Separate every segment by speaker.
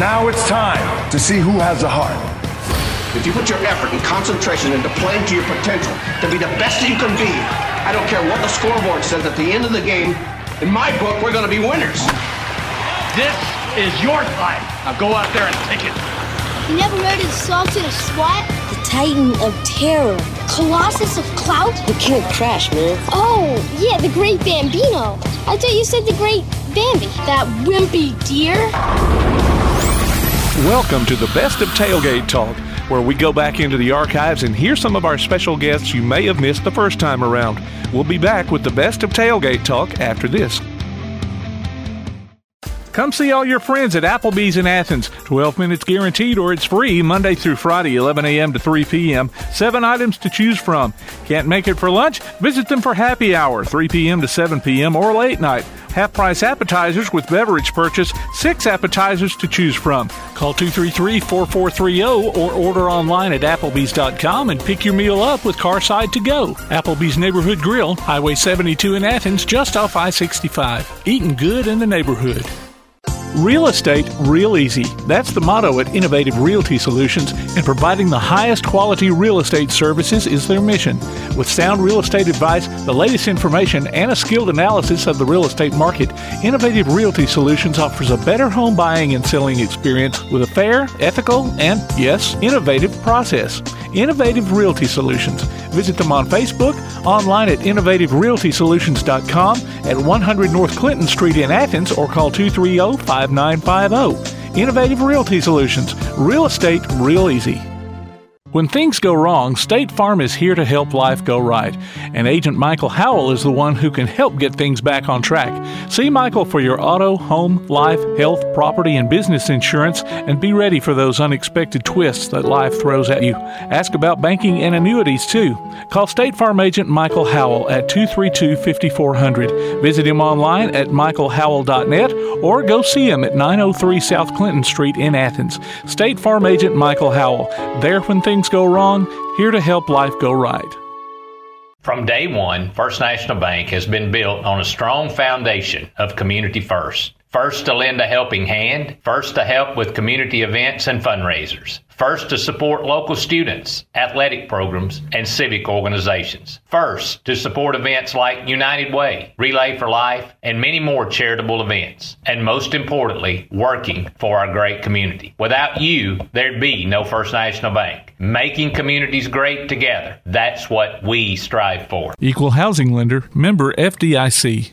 Speaker 1: Now it's time to see who has the heart.
Speaker 2: If you put your effort and concentration into playing to your potential to be the best that you can be, I don't care what the scoreboard says at the end of the game, in my book, we're going to be winners.
Speaker 3: This is your time. Now go out there and take it.
Speaker 4: You never heard of the Sultan of SWAT?
Speaker 5: The Titan of Terror.
Speaker 4: Colossus of Clout?
Speaker 5: The King of Crash, man.
Speaker 4: Oh, yeah, the Great Bambino. I thought you said the Great Bambi. That wimpy deer.
Speaker 6: Welcome to the Best of Tailgate Talk, where we go back into the archives and hear some of our special guests you may have missed the first time around. We'll be back with the Best of Tailgate Talk after this. Come see all your friends at Applebee's in Athens. 12 minutes guaranteed or it's free Monday through Friday, 11 a.m. to 3 p.m. Seven items to choose from. Can't make it for lunch? Visit them for happy hour, 3 p.m. to 7 p.m. or late night. Half price appetizers with beverage purchase, six appetizers to choose from. Call 233 4430 or order online at Applebee's.com and pick your meal up with Carside to go. Applebee's Neighborhood Grill, Highway 72 in Athens, just off I 65. Eating good in the neighborhood. Real estate real easy. That's the motto at Innovative Realty Solutions, and providing the highest quality real estate services is their mission. With sound real estate advice, the latest information, and a skilled analysis of the real estate market, Innovative Realty Solutions offers a better home buying and selling experience with a fair, ethical, and yes, innovative process. Innovative Realty Solutions. Visit them on Facebook, online at innovativerealtysolutions.com at 100 North Clinton Street in Athens, or call 230 5950. Innovative Realty Solutions. Real estate real easy. When things go wrong, State Farm is here to help life go right. And Agent Michael Howell is the one who can help get things back on track. See Michael for your auto, home, life, health, property, and business insurance and be ready for those unexpected twists that life throws at you. Ask about banking and annuities too. Call State Farm Agent Michael Howell at 232 5400. Visit him online at michaelhowell.net or go see him at 903 South Clinton Street in Athens. State Farm Agent Michael Howell. There when things go wrong, here to help life go right.
Speaker 7: From day one, First National Bank has been built on a strong foundation of community first. First to lend a helping hand, first to help with community events and fundraisers, first to support local students, athletic programs, and civic organizations, first to support events like United Way, Relay for Life, and many more charitable events, and most importantly, working for our great community. Without you, there'd be no First National Bank. Making communities great together, that's what we strive for.
Speaker 6: Equal Housing Lender, member FDIC.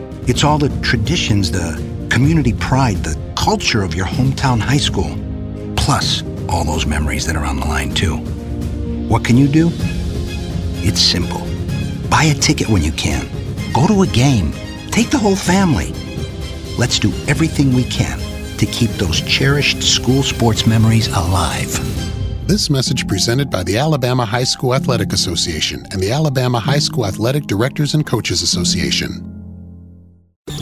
Speaker 8: It's all the traditions, the community pride, the culture of your hometown high school, plus all those memories that are on the line, too. What can you do? It's simple. Buy a ticket when you can, go to a game, take the whole family. Let's do everything we can to keep those cherished school sports memories alive.
Speaker 9: This message presented by the Alabama High School Athletic Association and the Alabama High School Athletic Directors and Coaches Association.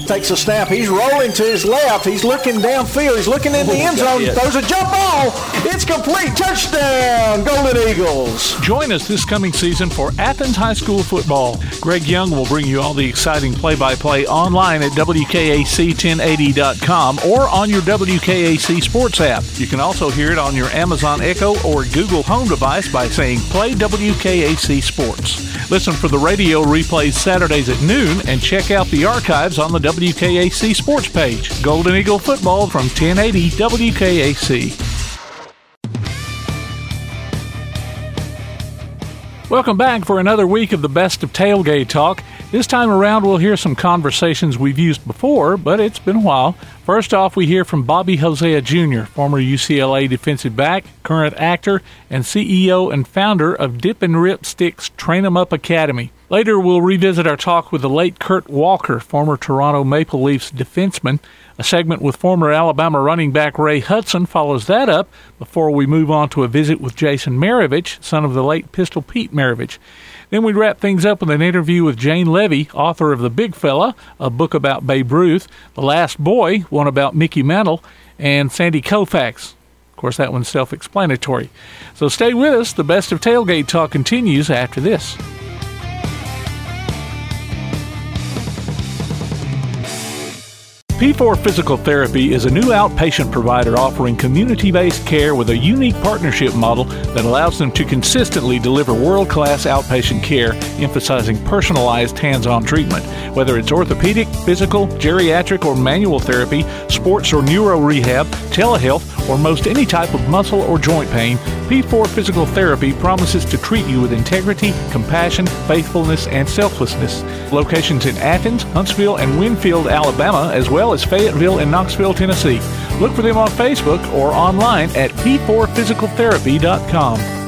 Speaker 10: Takes a snap. He's rolling to his left. He's looking downfield. He's looking in the end zone. Throws a jump ball. It's complete. Touchdown, Golden Eagles.
Speaker 6: Join us this coming season for Athens High School football. Greg Young will bring you all the exciting play by play online at WKAC1080.com or on your WKAC Sports app. You can also hear it on your Amazon Echo or Google Home device by saying Play WKAC Sports. Listen for the radio replays Saturdays at noon and check out the archives on the WKAC WKAC sports page. Golden Eagle football from 1080 WKAC. Welcome back for another week of the best of tailgate talk. This time around, we'll hear some conversations we've used before, but it's been a while. First off, we hear from Bobby Hosea Jr., former UCLA defensive back, current actor, and CEO and founder of Dip and Rip Sticks Train 'em Up Academy. Later, we'll revisit our talk with the late Kurt Walker, former Toronto Maple Leafs defenseman. A segment with former Alabama running back Ray Hudson follows that up before we move on to a visit with Jaeson Maravich, son of the late Pistol Pete Maravich. Then we wrap things up with an interview with Jane Leavy, author of The Big Fella, a book about Babe Ruth, The Last Boy, one about Mickey Mantle, and Sandy Koufax. Of course, that one's self explanatory. So stay with us. The best of tailgate talk continues after this. P4 Physical Therapy is a new outpatient provider offering community based care with a unique partnership model that allows them to consistently deliver world class outpatient care, emphasizing personalized hands on treatment. Whether it's orthopedic, physical, geriatric, or manual therapy, sports or neuro rehab, telehealth, or most any type of muscle or joint pain, P4 Physical Therapy promises to treat you with integrity, compassion, faithfulness, and selflessness. Locations in Athens, Huntsville, and Winfield, Alabama, as well as Fayetteville and Knoxville, Tennessee. Look for them on Facebook or online at p4physicaltherapy.com.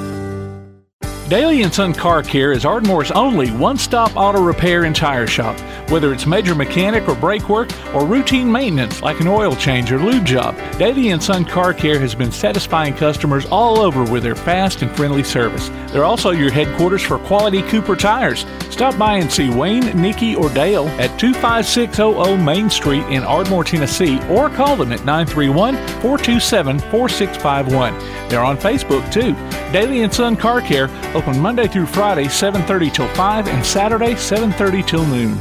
Speaker 6: Daly & Son Car Care is Ardmore's only one-stop auto repair and tire shop. Whether it's major mechanic or brake work or routine maintenance like an oil change or lube job, Daly & Son Car Care has been satisfying customers all over with their fast and friendly service. They're also your headquarters for quality Cooper tires. Stop by and see Wayne, Nikki, or Dale at 25600 Main Street in Ardmore, Tennessee, or call them at 931-427-4651. They're on Facebook too. Daly & Son Car Care open Monday through Friday 7:30 till 5 and Saturday 7:30 till noon.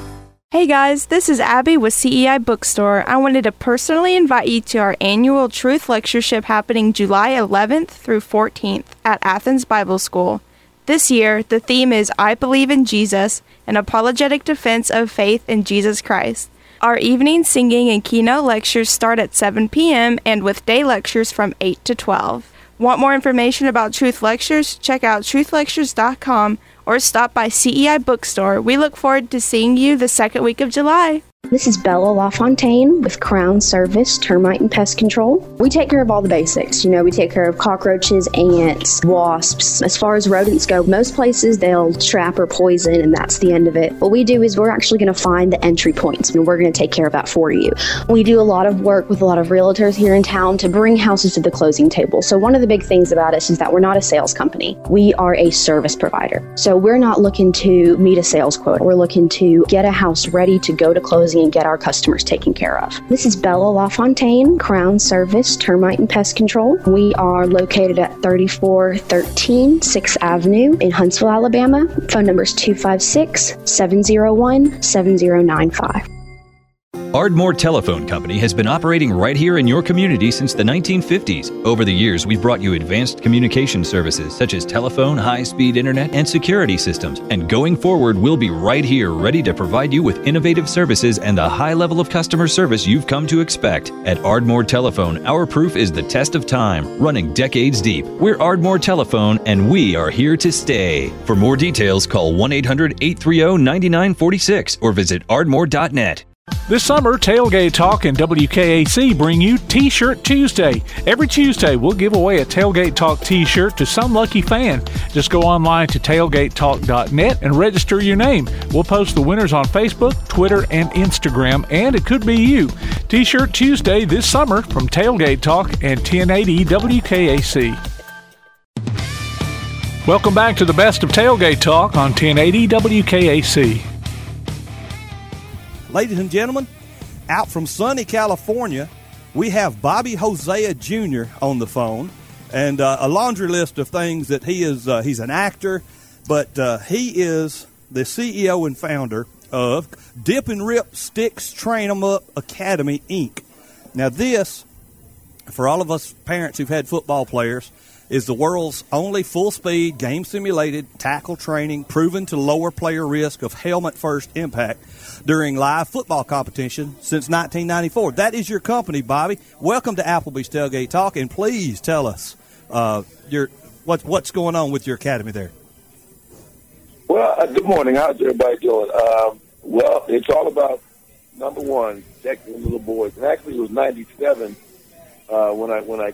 Speaker 11: Hey guys, this is Abby with CEI Bookstore. I wanted to personally invite you to our annual Truth Lectureship happening July 11th through 14th at Athens Bible School. This year, the theme is I Believe in Jesus, an apologetic defense of faith in Jesus Christ. Our evening singing and keynote lectures start at 7 p.m. and with day lectures from 8 to 12. Want more information about Truth Lectures? Check out truthlectures.com or stop by CEI Bookstore. We look forward to seeing you the second week of July.
Speaker 12: This is Bella LaFontaine with Crown Service Termite and Pest Control. We take care of all the basics. You know, we take care of cockroaches, ants, wasps. As far as rodents go, most places they'll trap or poison, and that's the end of it. What we do is we're actually going to find the entry points, and we're going to take care of that for you. We do a lot of work with a lot of realtors here in town to bring houses to the closing table. So, one of the big things about us is that we're not a sales company, we are a service provider. So, we're not looking to meet a sales quota, we're looking to get a house ready to go to and get our customers taken care of. This is Bella LaFontaine, Crown Service Termite and Pest Control. We are located at 3413 6th Avenue in Huntsville, Alabama. Phone number is 256 701 7095.
Speaker 13: Ardmore Telephone Company has been operating right here in your community since the 1950s. Over the years, we've brought you advanced communication services such as telephone, high speed internet, and security systems. And going forward, we'll be right here ready to provide you with innovative services and the high level of customer service you've come to expect. At Ardmore Telephone, our proof is the test of time, running decades deep. We're Ardmore Telephone, and we are here to stay. For more details, call 1 800 830 9946 or visit ardmore.net.
Speaker 6: This summer, Tailgate Talk and WKAC bring you T shirt Tuesday. Every Tuesday, we'll give away a Tailgate Talk t shirt to some lucky fan. Just go online to tailgatetalk.net and register your name. We'll post the winners on Facebook, Twitter, and Instagram, and it could be you. T shirt Tuesday this summer from Tailgate Talk and 1080 WKAC. Welcome back to the best of Tailgate Talk on 1080 WKAC.
Speaker 14: Ladies and gentlemen, out from sunny California, we have Bobby Hosea Jr. on the phone, and uh, a laundry list of things that he is. Uh, he's an actor, but uh, he is the CEO and founder of Dip and Rip Sticks Train 'em Up Academy Inc. Now, this, for all of us parents who've had football players, is the world's only full speed, game simulated tackle training proven to lower player risk of helmet first impact during live football competition since 1994. That is your company, Bobby. Welcome to Applebee's Tailgate Talk, and please tell us uh, your what, what's going on with your academy there.
Speaker 15: Well, uh, good morning. How's everybody doing? Um, well, it's all about number one, protecting little boys. And actually, it was '97 uh, when I when I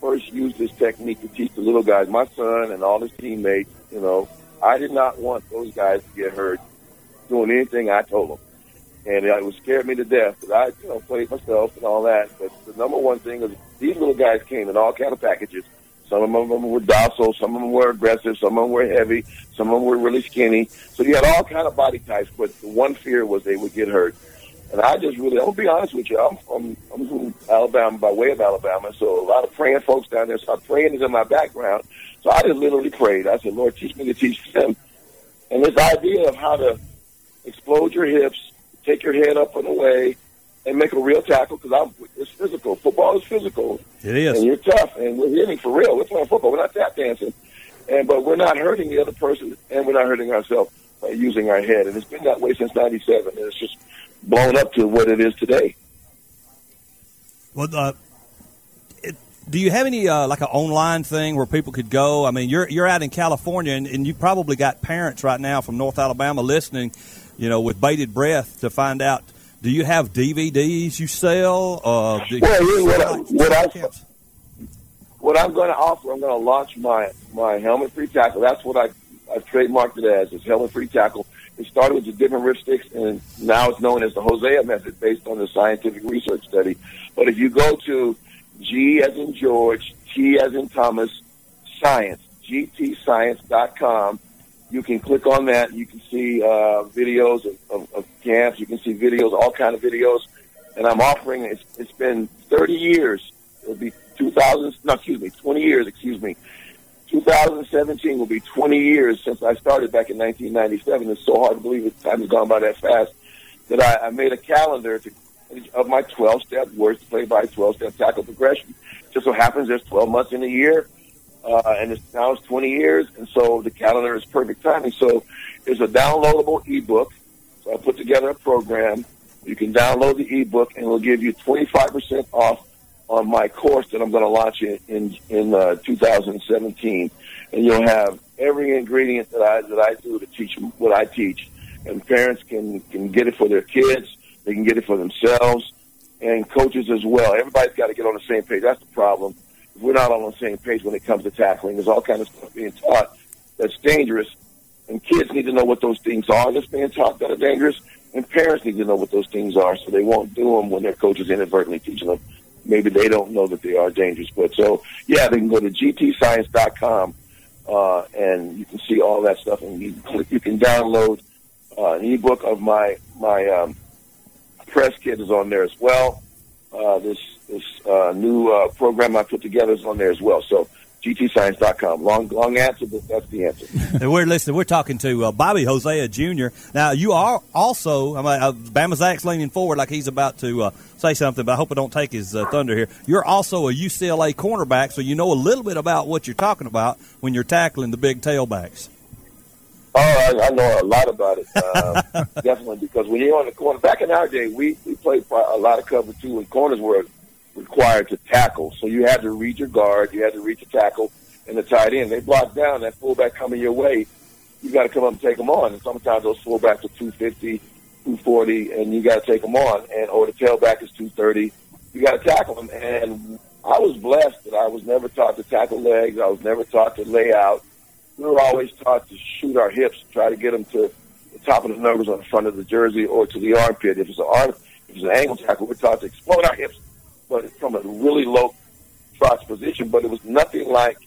Speaker 15: first used this technique to teach the little guys, my son and all his teammates. You know, I did not want those guys to get hurt doing anything I told them. And it was scared me to death because I, you know, played myself and all that. But the number one thing is these little guys came in all kind of packages. Some of them were docile, some of them were aggressive, some of them were heavy, some of them were really skinny. So you had all kind of body types, but the one fear was they would get hurt. And I just really, I'm gonna be honest with you, I'm from, I'm from Alabama by way of Alabama, so a lot of praying folks down there. So praying is in my background. So I just literally prayed. I said, Lord, teach me to teach them. And this idea of how to explode your hips, take your head up and away, and make a real tackle because I'm it's physical. Football is physical.
Speaker 14: It is,
Speaker 15: and you're tough, and we're hitting for real. We're playing football. We're not tap dancing, and but we're not hurting the other person, and we're not hurting ourselves by using our head. And it's been that way since '97, and it's just blown up to what it is today.
Speaker 14: Well, uh, it, do you have any uh, like an online thing where people could go? I mean, you're you're out in California, and, and you probably got parents right now from North Alabama listening, you know, with bated breath to find out. Do you have DVDs you sell? Uh, do
Speaker 15: well,
Speaker 14: you
Speaker 15: what, I, what, I, what I'm going to offer, I'm going to launch my my helmet free tackle. That's what I I've trademarked it as. It's helmet free tackle. It started with the different rip and now it's known as the Hosea method, based on the scientific research study. But if you go to G as in George, T as in Thomas, Science, gtscience.com, you can click on that. You can see uh, videos of, of, of camps. You can see videos, all kind of videos. And I'm offering. It's, it's been 30 years. It'll be 2000. No, excuse me, 20 years. Excuse me. 2017 will be 20 years since I started back in 1997. It's so hard to believe it. Time has gone by that fast. That I, I made a calendar to, of my 12 step words to play by 12 step tackle progression. Just so happens there's 12 months in a year, uh, and it's, now it's 20 years, and so the calendar is perfect timing. So it's a downloadable ebook. So I put together a program. You can download the ebook, and it'll give you 25% off on my course that I'm going to launch in in, in uh, 2017, and you'll have every ingredient that I that I do to teach what I teach, and parents can can get it for their kids. They can get it for themselves, and coaches as well. Everybody's got to get on the same page. That's the problem. If we're not all on the same page when it comes to tackling, there's all kind of stuff being taught that's dangerous, and kids need to know what those things are that's being taught that are dangerous, and parents need to know what those things are so they won't do them when their coaches inadvertently teaching them maybe they don't know that they are dangerous. But so, yeah, they can go to gtscience.com uh, and you can see all that stuff, and you, you can download uh, an ebook of my my um, press kit is on there as well. Uh, this this uh, new uh, program I put together is on there as well. So gtscience.com. Long, long answer, but that's the answer.
Speaker 14: and we're listening. We're talking to uh, Bobby Hosea Jr. Now, you are also, I mean, uh, Bama Zach's leaning forward like he's about to uh, say something, but I hope I don't take his uh, thunder here. You're also a UCLA cornerback, so you know a little bit about what you're talking about when you're tackling the big tailbacks.
Speaker 15: Oh, I, I know a lot about it. Uh, definitely, because when you're on the corner, back in our day, we, we played a lot of cover two, and corners were required to tackle. So you had to read your guard, you had to read your tackle, and the tight end. They block down that fullback coming your way. You got to come up and take them on. And sometimes those fullbacks are 250, 240, and you got to take them on. And or the tailback is 230. You got to tackle them. And I was blessed that I was never taught to tackle legs. I was never taught to lay out. We were always taught to shoot our hips, try to get them to the top of the numbers on the front of the jersey or to the armpit. If it's an arm, if it's an angle tackle, we're taught to explode our hips but from a really low trust position. But it was nothing like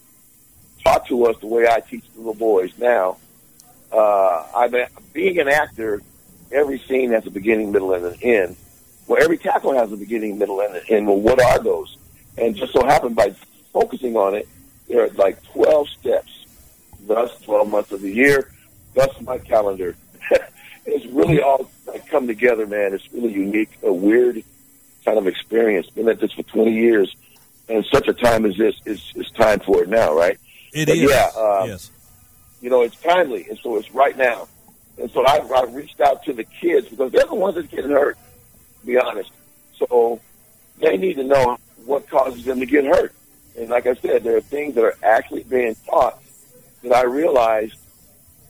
Speaker 15: taught to us the way I teach little boys now. Uh, I mean, being an actor, every scene has a beginning, middle, and an end. Well, every tackle has a beginning, middle, and an end. Well, what are those? And just so happened by focusing on it, there are like 12 steps. Thus, 12 months of the year. Thus, my calendar. it's really all like, come together, man. It's really unique, a weird kind of experience. Been at this for 20 years, and such a time as this is is time for it now, right?
Speaker 14: It but is.
Speaker 15: Yeah. Um,
Speaker 14: yes.
Speaker 15: You know, it's timely, and so it's right now. And so I, I reached out to the kids because they're the ones that getting hurt. To be honest, so they need to know what causes them to get hurt. And like I said, there are things that are actually being taught that I realized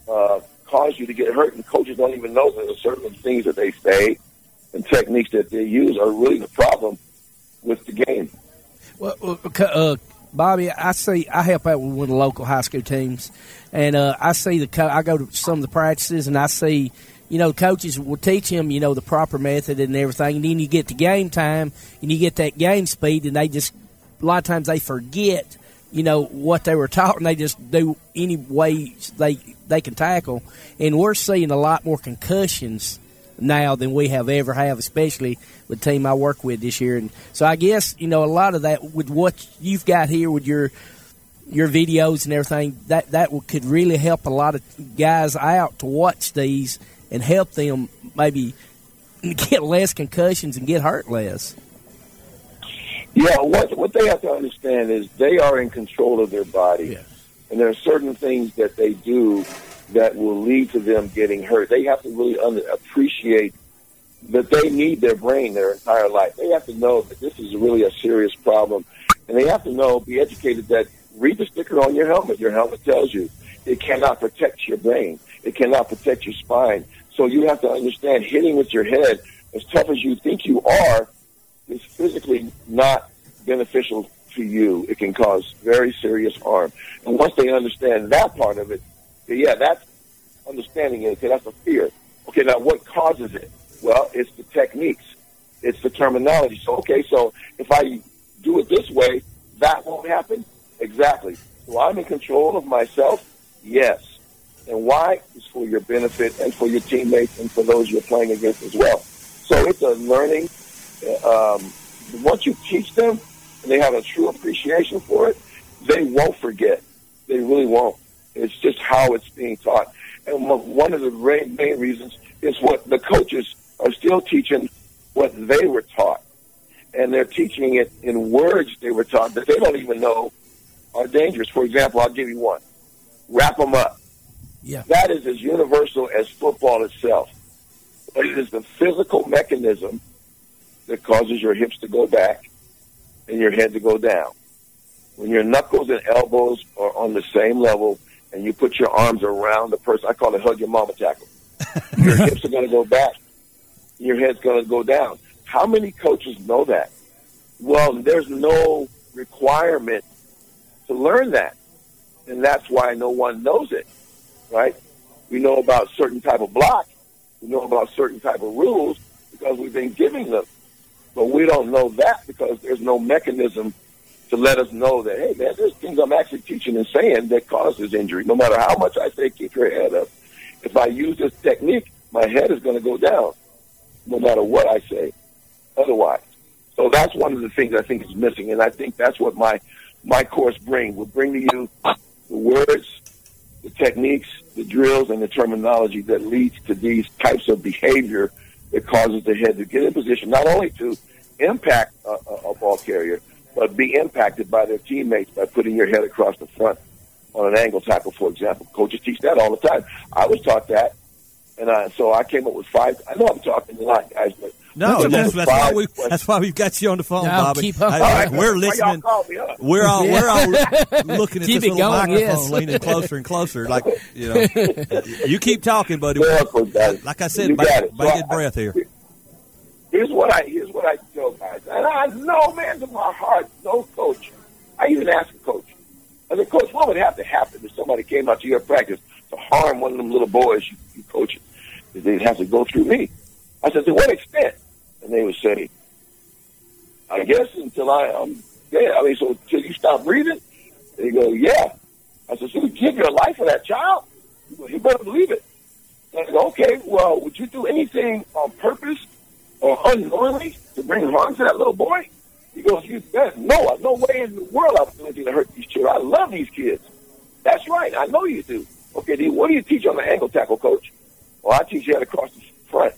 Speaker 15: uh, cause you to get hurt, and coaches don't even know that there are certain things that they say and techniques that they use are really the problem with the game.
Speaker 16: Well, uh, Bobby, I see. I help out with one of the local high school teams, and uh, I see the. I go to some of the practices, and I see you know, coaches will teach them, you know, the proper method and everything. And then you get to game time and you get that game speed, and they just a lot of times they forget, you know, what they were taught, and they just do any way they they can tackle. And we're seeing a lot more concussions now than we have ever have, especially with the team I work with this year. And so I guess you know a lot of that with what you've got here with your your videos and everything that that could really help a lot of guys out to watch these and help them maybe get less concussions and get hurt less.
Speaker 15: Yeah, what what they have to understand is they are in control of their body, and there are certain things that they do that will lead to them getting hurt. They have to really under, appreciate that they need their brain their entire life. They have to know that this is really a serious problem, and they have to know, be educated that read the sticker on your helmet. Your helmet tells you it cannot protect your brain. It cannot protect your spine. So you have to understand hitting with your head, as tough as you think you are, is physically not beneficial to you. It can cause very serious harm. And once they understand that part of it, yeah, that's understanding it. Okay, that's a fear. Okay, now what causes it? Well, it's the techniques. It's the terminology. So, okay, so if I do it this way, that won't happen? Exactly. So I'm in control of myself? Yes. And why? Is for your benefit and for your teammates and for those you're playing against as well. So it's a learning. Um, once you teach them and they have a true appreciation for it, they won't forget. They really won't. It's just how it's being taught. And one of the main reasons is what the coaches are still teaching what they were taught. And they're teaching it in words they were taught that they don't even know are dangerous. For example, I'll give you one. Wrap them up.
Speaker 16: Yeah.
Speaker 15: That is as universal as football itself. But it is the physical mechanism that causes your hips to go back and your head to go down. When your knuckles and elbows are on the same level and you put your arms around the person, I call it hug your mama tackle. your hips are going to go back. Your head's going to go down. How many coaches know that? Well, there's no requirement to learn that. And that's why no one knows it, right? We know about certain type of block. We know about certain type of rules because we've been giving them. But we don't know that because there's no mechanism to let us know that, hey, man, there's things I'm actually teaching and saying that causes injury. No matter how much I say, keep your head up. If I use this technique, my head is going to go down no matter what I say otherwise. So that's one of the things I think is missing. And I think that's what my, my course brings. Will bring to you the words, the techniques, the drills, and the terminology that leads to these types of behavior that causes the head to get in position, not only to impact a, a, a ball carrier, but be impacted by their teammates by putting your head across the front on an angle tackle, for example. Coaches teach that all the time. I was taught that, and I, so I came up with five. I know I'm talking a lot, guys, but
Speaker 14: no, that's, that's why we that's why we've got you on the phone,
Speaker 16: No,
Speaker 14: Bobby.
Speaker 16: keep up.
Speaker 14: I-
Speaker 16: All right,
Speaker 14: we're
Speaker 15: Why y'all
Speaker 14: listening.
Speaker 15: call me up?
Speaker 14: We're all we're all looking at
Speaker 16: Keep
Speaker 14: this little
Speaker 16: going,
Speaker 14: microphone,
Speaker 16: yes.
Speaker 14: leaning closer and closer. Like you know, you keep talking, buddy.
Speaker 15: Well,
Speaker 14: Like I said,
Speaker 15: you got
Speaker 14: bated.
Speaker 15: So I-
Speaker 14: breath here.
Speaker 15: Here's what I here's what I tell guys, and I know, man, to my heart, no coach. I even asked a coach. I said, Coach, what would have to happen if somebody came out to your practice to harm one of them little boys you, you? They'd have to go through me. I said, to what extent? And they would say, I guess until I um yeah, I mean, so until you stop breathing. They go, yeah. I said, so you give your life for that child? You better believe it. I go, okay, well, would you do anything on purpose or unknowingly to bring harm to that little boy? He goes, you bet. No, uh, no way in the world I would do anything to hurt these children. I love these kids. That's right. I know you do. Okay, then what do you teach on the angle tackle, coach? Well, I teach you how to cross the front.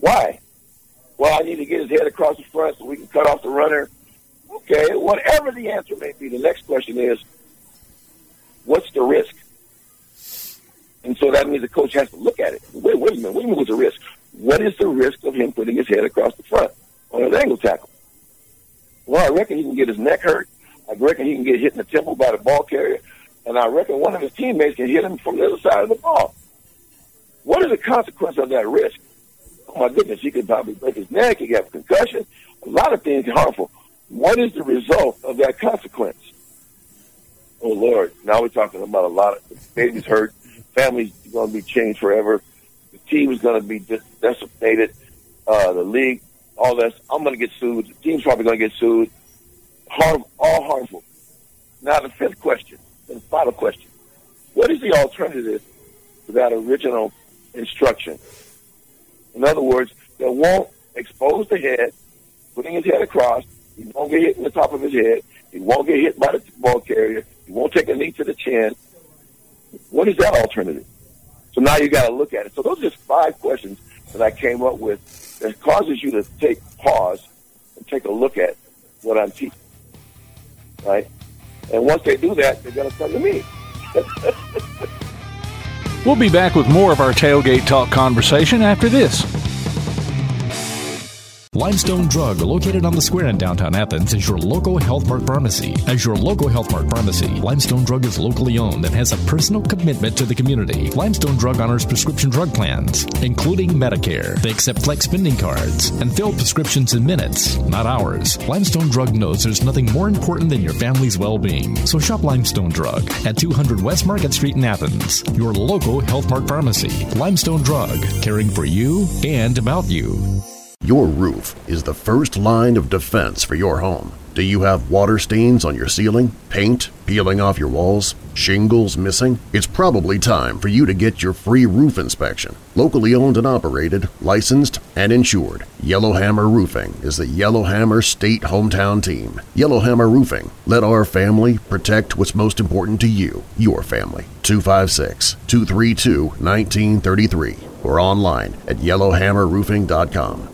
Speaker 15: Why? Well, I need to get his head across the front so we can cut off the runner. Okay, whatever the answer may be, the next question is, what's the risk? And so that means the coach has to look at it. Wait, wait a minute. What do you mean what's the risk? What is the risk of him putting his head across the front on an angle tackle? Well, I reckon he can get his neck hurt. I reckon he can get hit in the temple by the ball carrier. And I reckon one of his teammates can hit him from the other side of the ball. What is the consequence of that risk? Oh my goodness, he could probably break his neck, he could have a concussion. A lot of things are harmful. What is the result of that consequence? Oh Lord, now we're talking about a lot of babies hurt, families going to be changed forever, the team is going to be decimated. Uh, the league, all this. I'm going to get sued. The team's probably going to get sued. Harm, all harmful. Now the fifth question, the final question: What is the alternative to that original instruction? In other words, that won't expose the head, putting his head across. He won't get hit in the top of his head. He won't get hit by the ball carrier. He won't take a knee to the chin. What is that alternative? So now you got to look at it. So those are just five questions that I came up with that causes you to take pause and take a look at what I'm teaching. Right? And once they do that, they're going to come to me.
Speaker 6: we'll be back with more of our tailgate talk conversation after this.
Speaker 17: Limestone Drug, located on the square in downtown Athens, is your local Health Mart pharmacy. As your local Health Mart pharmacy, Limestone Drug is locally owned and has a personal commitment to the community. Limestone Drug honors prescription drug plans, including Medicare. They accept flex spending cards and fill prescriptions in minutes, not hours. Limestone Drug knows there's nothing more important than your family's well being. So shop Limestone Drug at 200 West Market Street in Athens, your local Health Mart pharmacy. Limestone Drug, caring for you and about you.
Speaker 18: Your roof is the first line of defense for your home. Do you have water stains on your ceiling, paint peeling off your walls, shingles missing? It's probably time for you to get your free roof inspection. Locally owned and operated, licensed, and insured, Yellowhammer Roofing is the Yellowhammer State Hometown Team. Yellowhammer Roofing, let our family protect what's most important to you, your family. 256-232-1933 or online at yellowhammerroofing.com.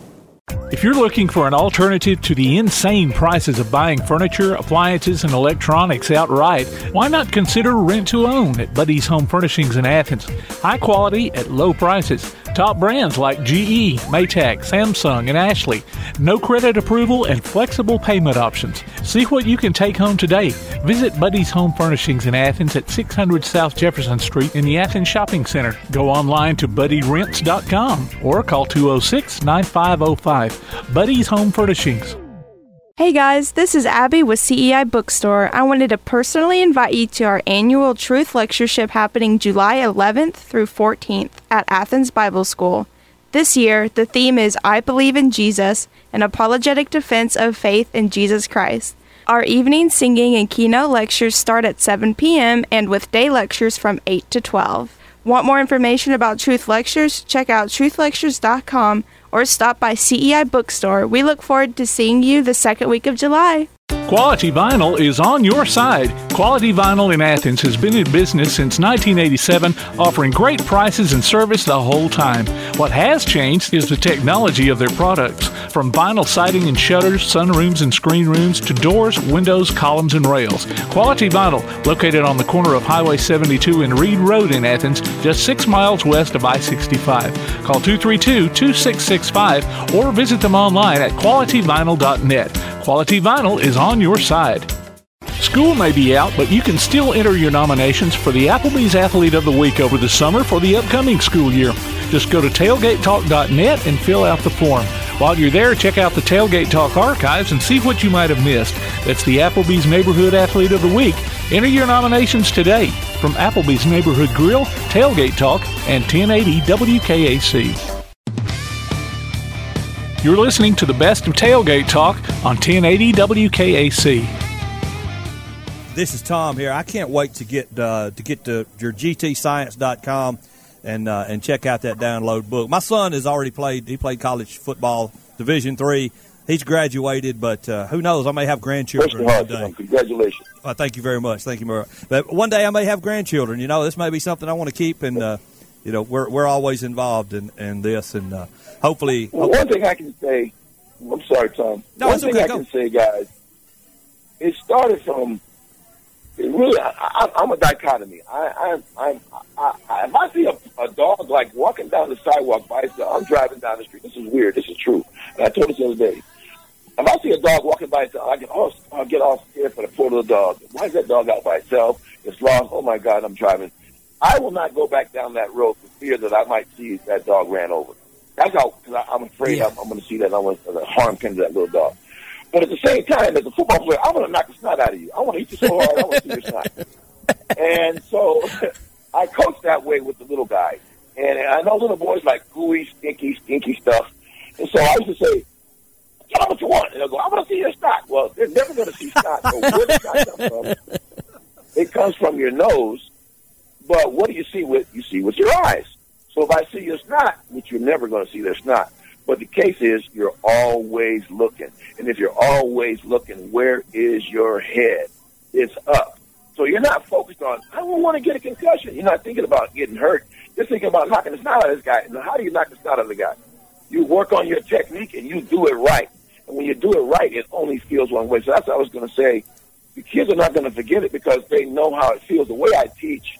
Speaker 6: If you're looking for an alternative to the insane prices of buying furniture, appliances, and electronics outright, why not consider rent to own at Buddy's Home Furnishings in Athens? High quality at low prices. Top brands like GE, Maytag, Samsung, and Ashley. No credit approval and flexible payment options. See what you can take home today. Visit Buddy's Home Furnishings in Athens at 600 South Jefferson Street in the Athens Shopping Center. Go online to buddyrents.com or call 206 9505. Buddy's Home Furnishings.
Speaker 11: Hey guys, this is Abby with CEI Bookstore. I wanted to personally invite you to our annual Truth Lectureship happening July 11th through 14th at Athens Bible School. This year, the theme is I Believe in Jesus, an apologetic defense of faith in Jesus Christ. Our evening singing and keynote lectures start at 7 p.m. and with day lectures from 8 to 12. Want more information about Truth Lectures? Check out truthlectures.com or stop by CEI Bookstore. We look forward to seeing you the second week of July.
Speaker 6: Quality Vinyl is on your side. Quality Vinyl in Athens has been in business since 1987, offering great prices and service the whole time. What has changed is the technology of their products. From vinyl siding and shutters, sunrooms and screen rooms, to doors, windows, columns, and rails. Quality Vinyl, located on the corner of Highway 72 and Reed Road in Athens, just six miles west of I 65. Call 232 2665 or visit them online at qualityvinyl.net. Quality Vinyl is on your side. School may be out, but you can still enter your nominations for the Applebee's Athlete of the Week over the summer for the upcoming school year. Just go to tailgatetalk.net and fill out the form. While you're there, check out the Tailgate Talk archives and see what you might have missed. That's the Applebee's Neighborhood Athlete of the Week. Enter your nominations today from Applebee's Neighborhood Grill, Tailgate Talk, and 1080 WKAC. You're listening to the best of Tailgate Talk on 1080 WKAC.
Speaker 14: This is Tom here. I can't wait to get uh, to get to your gtscience.com and uh, and check out that download book. My son has already played. He played college football, Division three. He's graduated, but uh, who knows? I may have grandchildren one day.
Speaker 15: Congratulations!
Speaker 14: Uh, thank you very much. Thank you, Murray. But one day I may have grandchildren. You know, this may be something I want to keep, and uh, you know, we're we're always involved in, in this, and uh, hopefully,
Speaker 15: well, one thing I can say. I'm sorry, Tom.
Speaker 14: No,
Speaker 15: one thing
Speaker 14: okay,
Speaker 15: I
Speaker 14: go.
Speaker 15: can say, guys. It started from. It really, I, I, I'm a dichotomy. I, I, I, I, I, if I see a, a dog like walking down the sidewalk by itself, I'm driving down the street. This is weird. This is true. And I told this the other day. If I see a dog walking by itself, I get all, I get all scared for the poor little dog. Why is that dog out by itself? It's lost. Oh my God, I'm driving. I will not go back down that road for fear that I might see that dog ran over. That's how, because I'm afraid I'm, I'm going to see that. I want to harm can to that little dog. But at the same time, as a football player, I want to knock the snot out of you. I want to eat you so hard, I want to see your snot. And so I coach that way with the little guy. And I know little boys like gooey, stinky, stinky stuff. And so I used to say, tell them what you want. And they'll go, I want to see your snot. Well, they're never going to see snot. So where does snot come from? It comes from your nose. But what do you see with, you see with your eyes. So if I see your snot, which you're never going to see their not. but the case is you're always looking. And if you're always looking, where is your head? It's up. So you're not focused on, I don't want to get a concussion. You're not thinking about getting hurt. You're thinking about knocking the snot out of this guy. And how do you knock the snot out of the guy? You work on your technique and you do it right. And when you do it right, it only feels one way. So that's what I was going to say. The kids are not going to forget it because they know how it feels. The way I teach,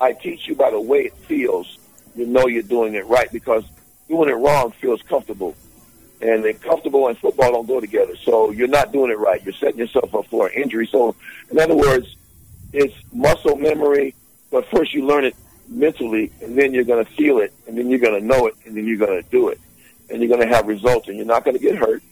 Speaker 15: I teach you by the way it feels. You know you're doing it right because doing it wrong feels comfortable. And then comfortable and football don't go together. So you're not doing it right. You're setting yourself up for an injury. So, in other words, it's muscle memory, but first you learn it mentally, and then you're going to feel it, and then you're going to know it, and then you're going to do it. And you're going to have results, and you're not going to get hurt,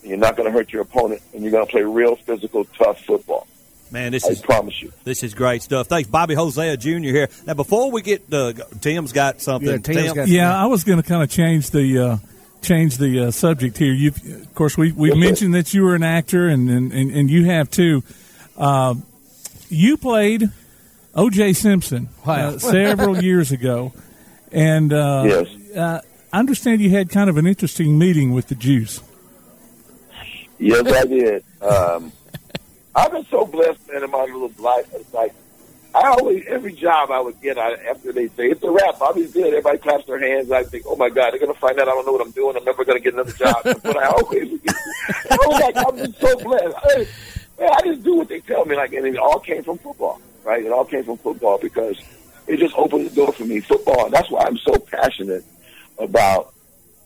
Speaker 15: and you're not going to hurt your opponent, and you're going to play real physical, tough football.
Speaker 14: Man, this
Speaker 15: I
Speaker 14: is
Speaker 15: promise you.
Speaker 14: This is great stuff. Thanks, Bobby Hosea Jr. here. Now, before we get, uh, Tim's got something. Tim?
Speaker 6: yeah, I was going to kind of change the uh, change the uh, subject here. You, of course, we we mentioned that you were an actor, and and, and, and you have too. Uh, you played O.J. Simpson uh, several years ago, and uh,
Speaker 15: Yes.
Speaker 6: uh, I understand you had kind of an interesting meeting with the Juice.
Speaker 15: Yes, I did. Um, I've been so blessed, man, in my little life. It's like I always, every job I would get, I, after they say it's a wrap, Bobby's good. Everybody claps their hands. I think, oh my God, they're gonna find out I don't know what I'm doing. I'm never gonna get another job. That's what I always get. I was like, I'm just so blessed. I, man, I just do what they tell me. Like, and it all came from football, right? It all came from football because it just opened the door for me. Football, and that's why I'm so passionate about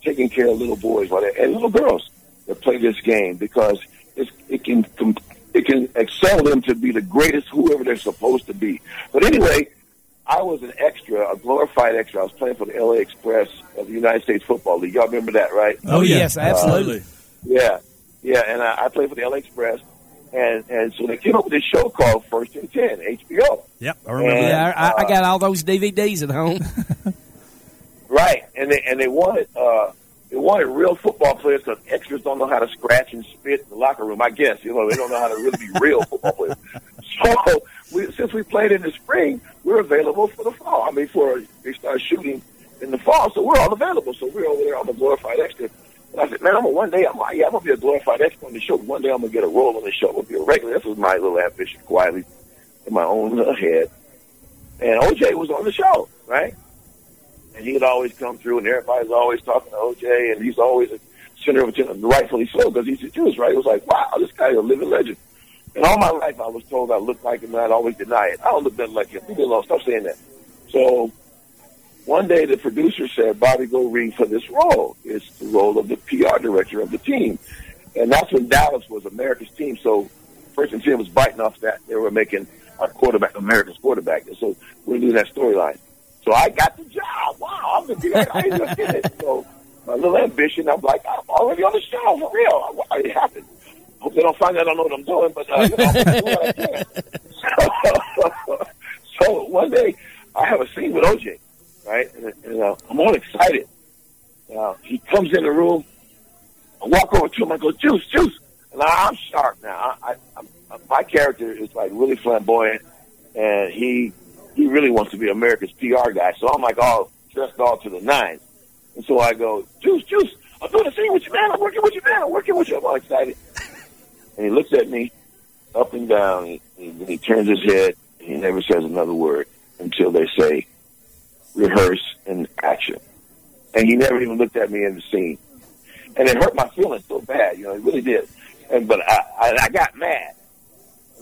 Speaker 15: taking care of little boys while and little girls that play this game because it's, it can com- it can excel them to be the greatest whoever they're supposed to be. But anyway, I was an extra, a glorified extra. I was playing for the LA Express of the United States Football League. Y'all remember that, right?
Speaker 16: Oh, yes, absolutely.
Speaker 15: Uh, yeah, yeah, and I, I played for the LA Express, and and so they came up with this show called First and Ten, HBO.
Speaker 14: Yep, I
Speaker 15: remember And,
Speaker 16: Yeah, I, I
Speaker 15: uh,
Speaker 16: got all those DVDs at home.
Speaker 15: Right, and they and they wanted uh, they wanted real football players because extras don't know how to scratch and spit in the locker room. I guess you know they don't know how to really be real football players. So we, since we played in the spring, we're available for the fall. I mean, for they start shooting in the fall, so we're all available. So we're over there on the glorified extra. And I said, man, I'm gonna one day I'm like, yeah, I'm gonna be a glorified extra on the show. One day I'm gonna get a role on the show. I'm gonna be a regular. This was my little ambition, quietly in my own head. And OJ was on the show, right? And he'd always come through, and everybody's always talking to OJ, and he's always a center of attention, rightfully so, because he's a Jewish, right? It was like, wow, this guy's a living legend. And all my life, I was told I looked like him, and I'd always deny it. I don't look nothing like him. Leave me alone. Stop saying that. So one day, the producer said, Bobby, go read for this role. It's the role of the PR director of the team. And that's when Dallas was America's team. So First and Ten was biting off that. They were making our quarterback America's quarterback. And so we're doing that storyline. So I got the job. Wow, I'm the PR. I just get it. So my little ambition, I'm like, I'm already on the show for real. Wow, it happened. Hope they don't find out I don't know what I'm doing, but uh, you know, I'm doing what I can. So, so one day I have a scene with OJ, right? And, and uh, I'm all excited. Uh, he comes in the room. I walk over to him. I go, Juice, Juice. And I, I'm sharp now. I, I, I'm, my character is like really flamboyant, and he he really wants to be America's PR guy. So I'm like all dressed all to the nines. And so I go, Juice, Juice, I'm doing a scene with you, man. I'm working with you, man. I'm working with you. I'm all excited. And he looks at me up and down. He, he, he turns his head. He never says another word until they say, rehearse and action. And he never even looked at me in the scene. And it hurt my feelings so bad, you know, it really did. And but I, I, I got mad.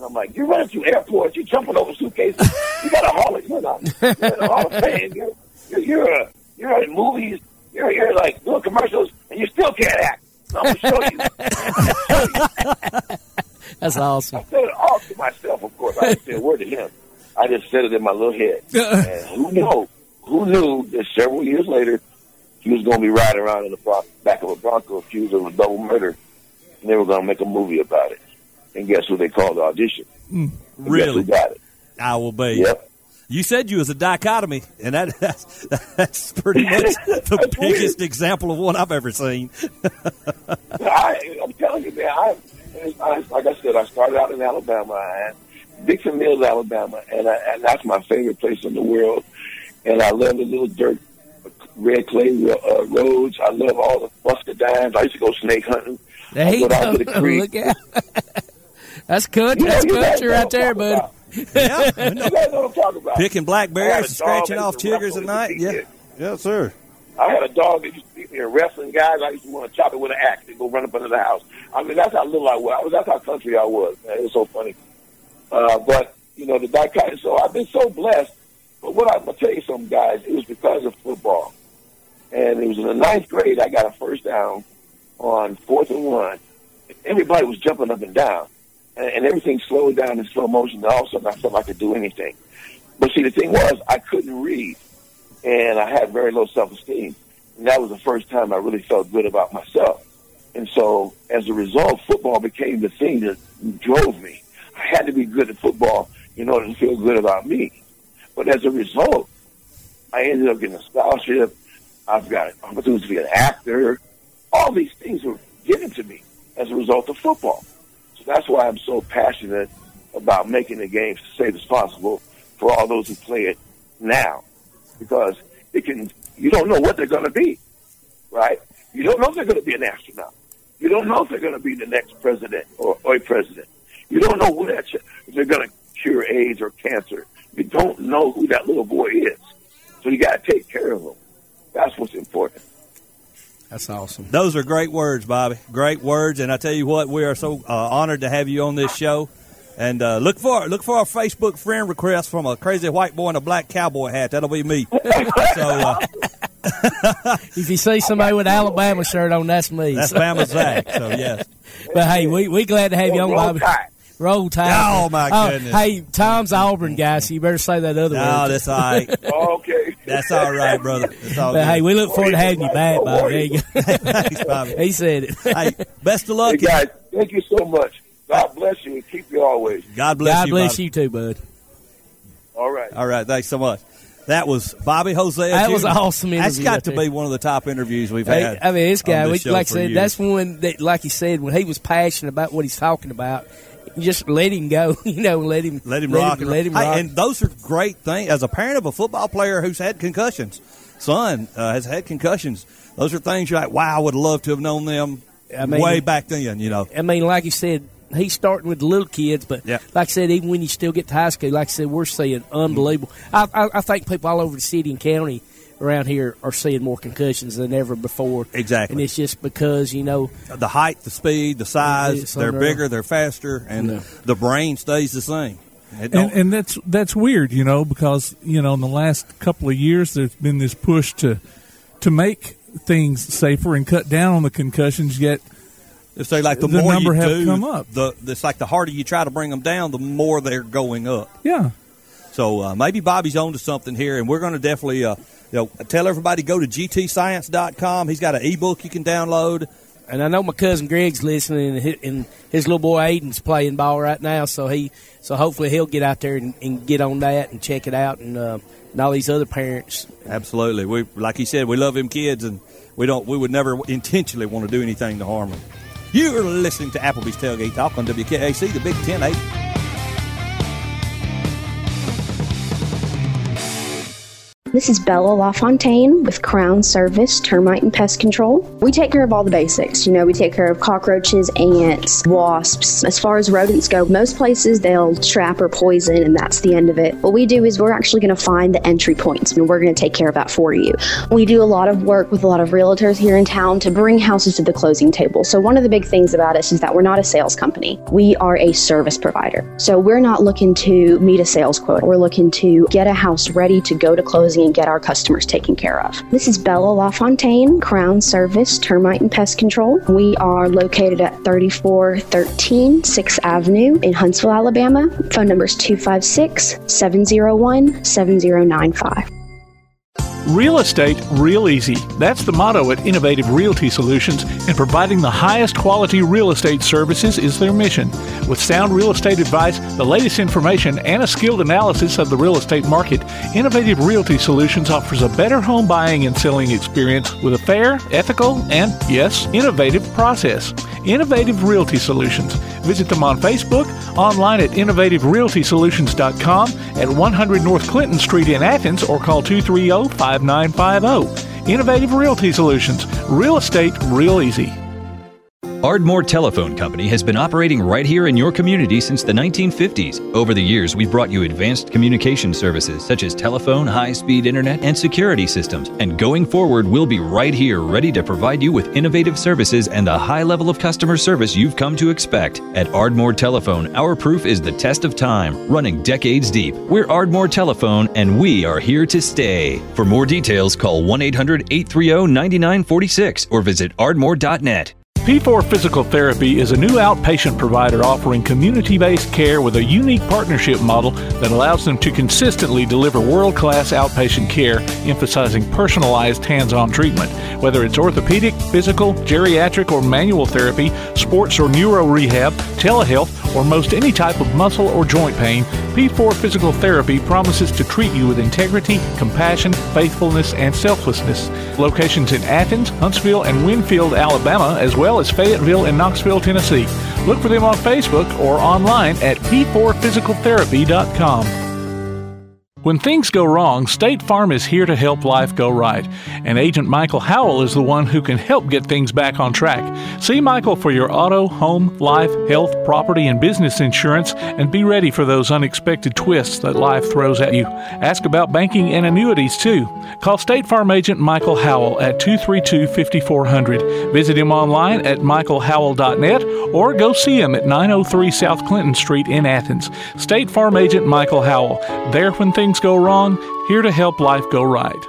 Speaker 15: And I'm like, you're running through airports, you're jumping over suitcases. You got a Hall of, you're not, you're a Hall of Fame. You're, you're, you're, a, you're in movies. You're, you're like doing commercials, and you still can't act. So I'm gonna show you.
Speaker 16: That's awesome.
Speaker 15: I said it all to myself, of course. I didn't say a word to him. I just said it in my little head. and who knew? Who knew that several years later he was going to be riding around in the back of a Bronco accused of a double murder, and they were going to make a movie about it. And guess who they called the audition?
Speaker 14: Mm,
Speaker 15: And Guess who got it?
Speaker 14: I will be.
Speaker 15: Yep.
Speaker 2: You said you was a dichotomy, and that, that's, that's pretty much the biggest example of one I've ever seen.
Speaker 15: I, I'm telling you, man. I, I, like I said, I started out in Alabama, and Dixon Mills, Alabama, and, I, and that's my favorite place in the world. And I love the little dirt, red clay uh, roads. I love all the muscadines. I used to go snake hunting.
Speaker 16: There
Speaker 15: I
Speaker 16: you
Speaker 15: go down to the creek.
Speaker 16: Look out. That's country.
Speaker 15: You know,
Speaker 16: That's country right there,
Speaker 15: I'm
Speaker 16: buddy.
Speaker 15: talking Yeah, you guys know what I'm talking about.
Speaker 2: Picking blackberries and scratching off
Speaker 15: used to
Speaker 2: chiggers at night.
Speaker 15: as a
Speaker 2: Yeah, sir.
Speaker 15: I had a dog that used to beat me in wrestling guys. I used to want to chop it with an axe and go run up under the house. I mean, that's how little I was. I was that's how country I was. Man. It was so funny. Uh, but you know, the dichotomy. So I've been so blessed. But what I'm gonna tell you, some guys, it was because of football. And it was in the ninth grade. I got a first down on fourth and one. Everybody was jumping up and down, and, everything slowed down in slow motion. And all of a sudden, I felt like I could do anything. But see, the thing was, I couldn't read, and I had very low self-esteem. And that was the first time I really felt good about myself. And so, as a result, football became the thing that drove me. I had to be good at football in order to feel good about me. But as a result, I ended up getting a scholarship. I've got an opportunity to be an actor. All these things were given to me as a result of football. So that's why I'm so passionate about making the game as safe as possible for all those who play it now. Because it can, you don't know what they're going to be, right? You don't know if they're going to be an astronaut. You don't know if they're going to be the next president or, or a president. You don't know who that, if they're going to cure AIDS or cancer. You don't know who that little boy is. So you got to take care of them. That's what's important.
Speaker 16: That's awesome.
Speaker 2: Those are great words, Bobby. Great words, and I tell you what, we are so uh, honored to have you on this show. And uh, look for look for our Facebook friend request from a crazy white boy in a black cowboy hat. That'll be me. so uh,
Speaker 16: If you see somebody with an Alabama shirt on, that's me.
Speaker 2: that's Bama Zach. So yes,
Speaker 16: But hey, we we glad to have you on, Bobby.
Speaker 15: Tide.
Speaker 16: Roll Tide.
Speaker 2: Oh, my goodness.
Speaker 16: hey, Tom's Auburn guy, so you better say that other
Speaker 2: no,
Speaker 16: word.
Speaker 2: that's all right.
Speaker 15: Okay.
Speaker 2: That's all right, brother. That's all
Speaker 16: But
Speaker 2: good.
Speaker 16: hey, we look forward to having you back, Bobby. There you go.
Speaker 2: Thanks, Bobby.
Speaker 16: he said it.
Speaker 2: Hey, best of luck.
Speaker 15: Hey, guys, thank you so much. God bless you and keep you always.
Speaker 2: God bless
Speaker 16: God
Speaker 2: you.
Speaker 16: bless
Speaker 2: Bobby.
Speaker 16: you too, bud.
Speaker 15: All right.
Speaker 2: All right, thanks so much. That was Bobby Hosea.
Speaker 16: That was
Speaker 2: Jr.
Speaker 16: an awesome
Speaker 2: That's got to be one of the top interviews we've
Speaker 16: Hey,
Speaker 2: had.
Speaker 16: I mean, this guy,
Speaker 2: on
Speaker 16: we,
Speaker 2: show
Speaker 16: like I said,
Speaker 2: years.
Speaker 16: that's one that, like he said, when he was passionate about what he's talking about, you just let him go. You know, let him
Speaker 2: Let him rock.
Speaker 16: Him, let him
Speaker 2: Hey,
Speaker 16: rock.
Speaker 2: and those are great things. As a parent of a football player who's had concussions, son uh, has had concussions. Those are things you're like, wow, I would love to have known them
Speaker 16: I mean-
Speaker 2: way back then. You know,
Speaker 16: I mean, like you said, he's starting with the little kids, but
Speaker 2: Yeah.
Speaker 16: like I said, even when you still get to high school, like I said, we're seeing unbelievable. I, I, I think people all over the city and county around here are seeing more concussions than ever before.
Speaker 2: Exactly.
Speaker 16: and it's just because you know
Speaker 2: the height, the speed, the size, they're bigger, they're faster, and
Speaker 16: Yeah.
Speaker 2: the brain stays the same.
Speaker 6: And, and that's that's weird, you know, because you know in the last couple of years there's been this push to to make things safer and cut down on the concussions. Yet
Speaker 2: It's like, like the,
Speaker 6: the
Speaker 2: more
Speaker 6: number
Speaker 2: you
Speaker 6: have
Speaker 2: do,
Speaker 6: come up.
Speaker 2: The it's like the harder you try to bring them down, the more they're going up.
Speaker 6: yeah,
Speaker 2: So uh, maybe Bobby's on to something here, and we're going to definitely uh, you know tell everybody go to gtscience.com. He's got an ebook you can download.
Speaker 16: And I know my cousin Greg's listening, and his, little boy Aiden's playing ball right now. So he, so hopefully he'll get out there and, and get on that and check it out, and, uh, and all these other parents.
Speaker 2: Absolutely, we like he said, we love him kids, and we don't we would never intentionally want to do anything to harm them. You are listening to Applebee's Tailgate Talk on WKAC, the Big Ten Eight.
Speaker 12: This is Bella LaFontaine with Crown Service Termite and Pest Control. We take care of all the basics. You know, we take care of cockroaches, ants, wasps. As far as rodents go, most places they'll trap or poison, and that's the end of it. What we do is we're actually going to find the entry points, and we're going to take care of that for you. We do a lot of work with a lot of realtors here in town to bring houses to the closing table. So, one of the big things about us is that we're not a sales company, we are a service provider. So, we're not looking to meet a sales quota, we're looking to get a house ready to go to closing and get our customers taken care of. This is Bella LaFontaine, Crown Service Termite and Pest Control. We are located at 3413 6th Avenue in Huntsville, Alabama. Phone number is 256 701 7095.
Speaker 6: Real estate real easy. That's the motto at Innovative Realty Solutions, and providing the highest quality real estate services is their mission. With sound real estate advice, the latest information, and a skilled analysis of the real estate market, Innovative Realty Solutions offers a better home buying and selling experience with a fair, ethical, and yes, innovative process. Innovative Realty Solutions. Visit them on Facebook, online at innovativerealtysolutions.com at 100 North Clinton Street in Athens, or call 230 5950. Innovative Realty Solutions. Real estate real easy.
Speaker 13: Ardmore Telephone Company has been operating right here in your community since the 1950s. Over the years, we've brought you advanced communication services such as telephone, high speed internet, and security systems. And going forward, we'll be right here ready to provide you with innovative services and the high level of customer service you've come to expect. At Ardmore Telephone, our proof is the test of time, running decades deep. We're Ardmore Telephone, and we are here to stay. For more details, call 1 800 830 9946 or visit ardmore.net.
Speaker 6: P4 Physical Therapy is a new outpatient provider offering community based care with a unique partnership model that allows them to consistently deliver world class outpatient care, emphasizing personalized hands on treatment. Whether it's orthopedic, physical, geriatric, or manual therapy, sports or neuro rehab, telehealth, or most any type of muscle or joint pain, P4 Physical Therapy promises to treat you with integrity, compassion, faithfulness, and selflessness. Locations in Athens, Huntsville, and Winfield, Alabama, as well as Fayetteville and Knoxville, Tennessee. Look for them on Facebook or online at p4physicaltherapy.com. When things go wrong, State Farm is here to help life go right. And Agent Michael Howell is the one who can help get things back on track. See Michael for your auto, home, life, health, property, and business insurance and be ready for those unexpected twists that life throws at you. Ask about banking and annuities too. Call State Farm Agent Michael Howell at 232 5400. Visit him online at michaelhowell.net or go see him at 903 South Clinton Street in Athens. State Farm Agent Michael Howell. There when things go wrong, here to help life go right.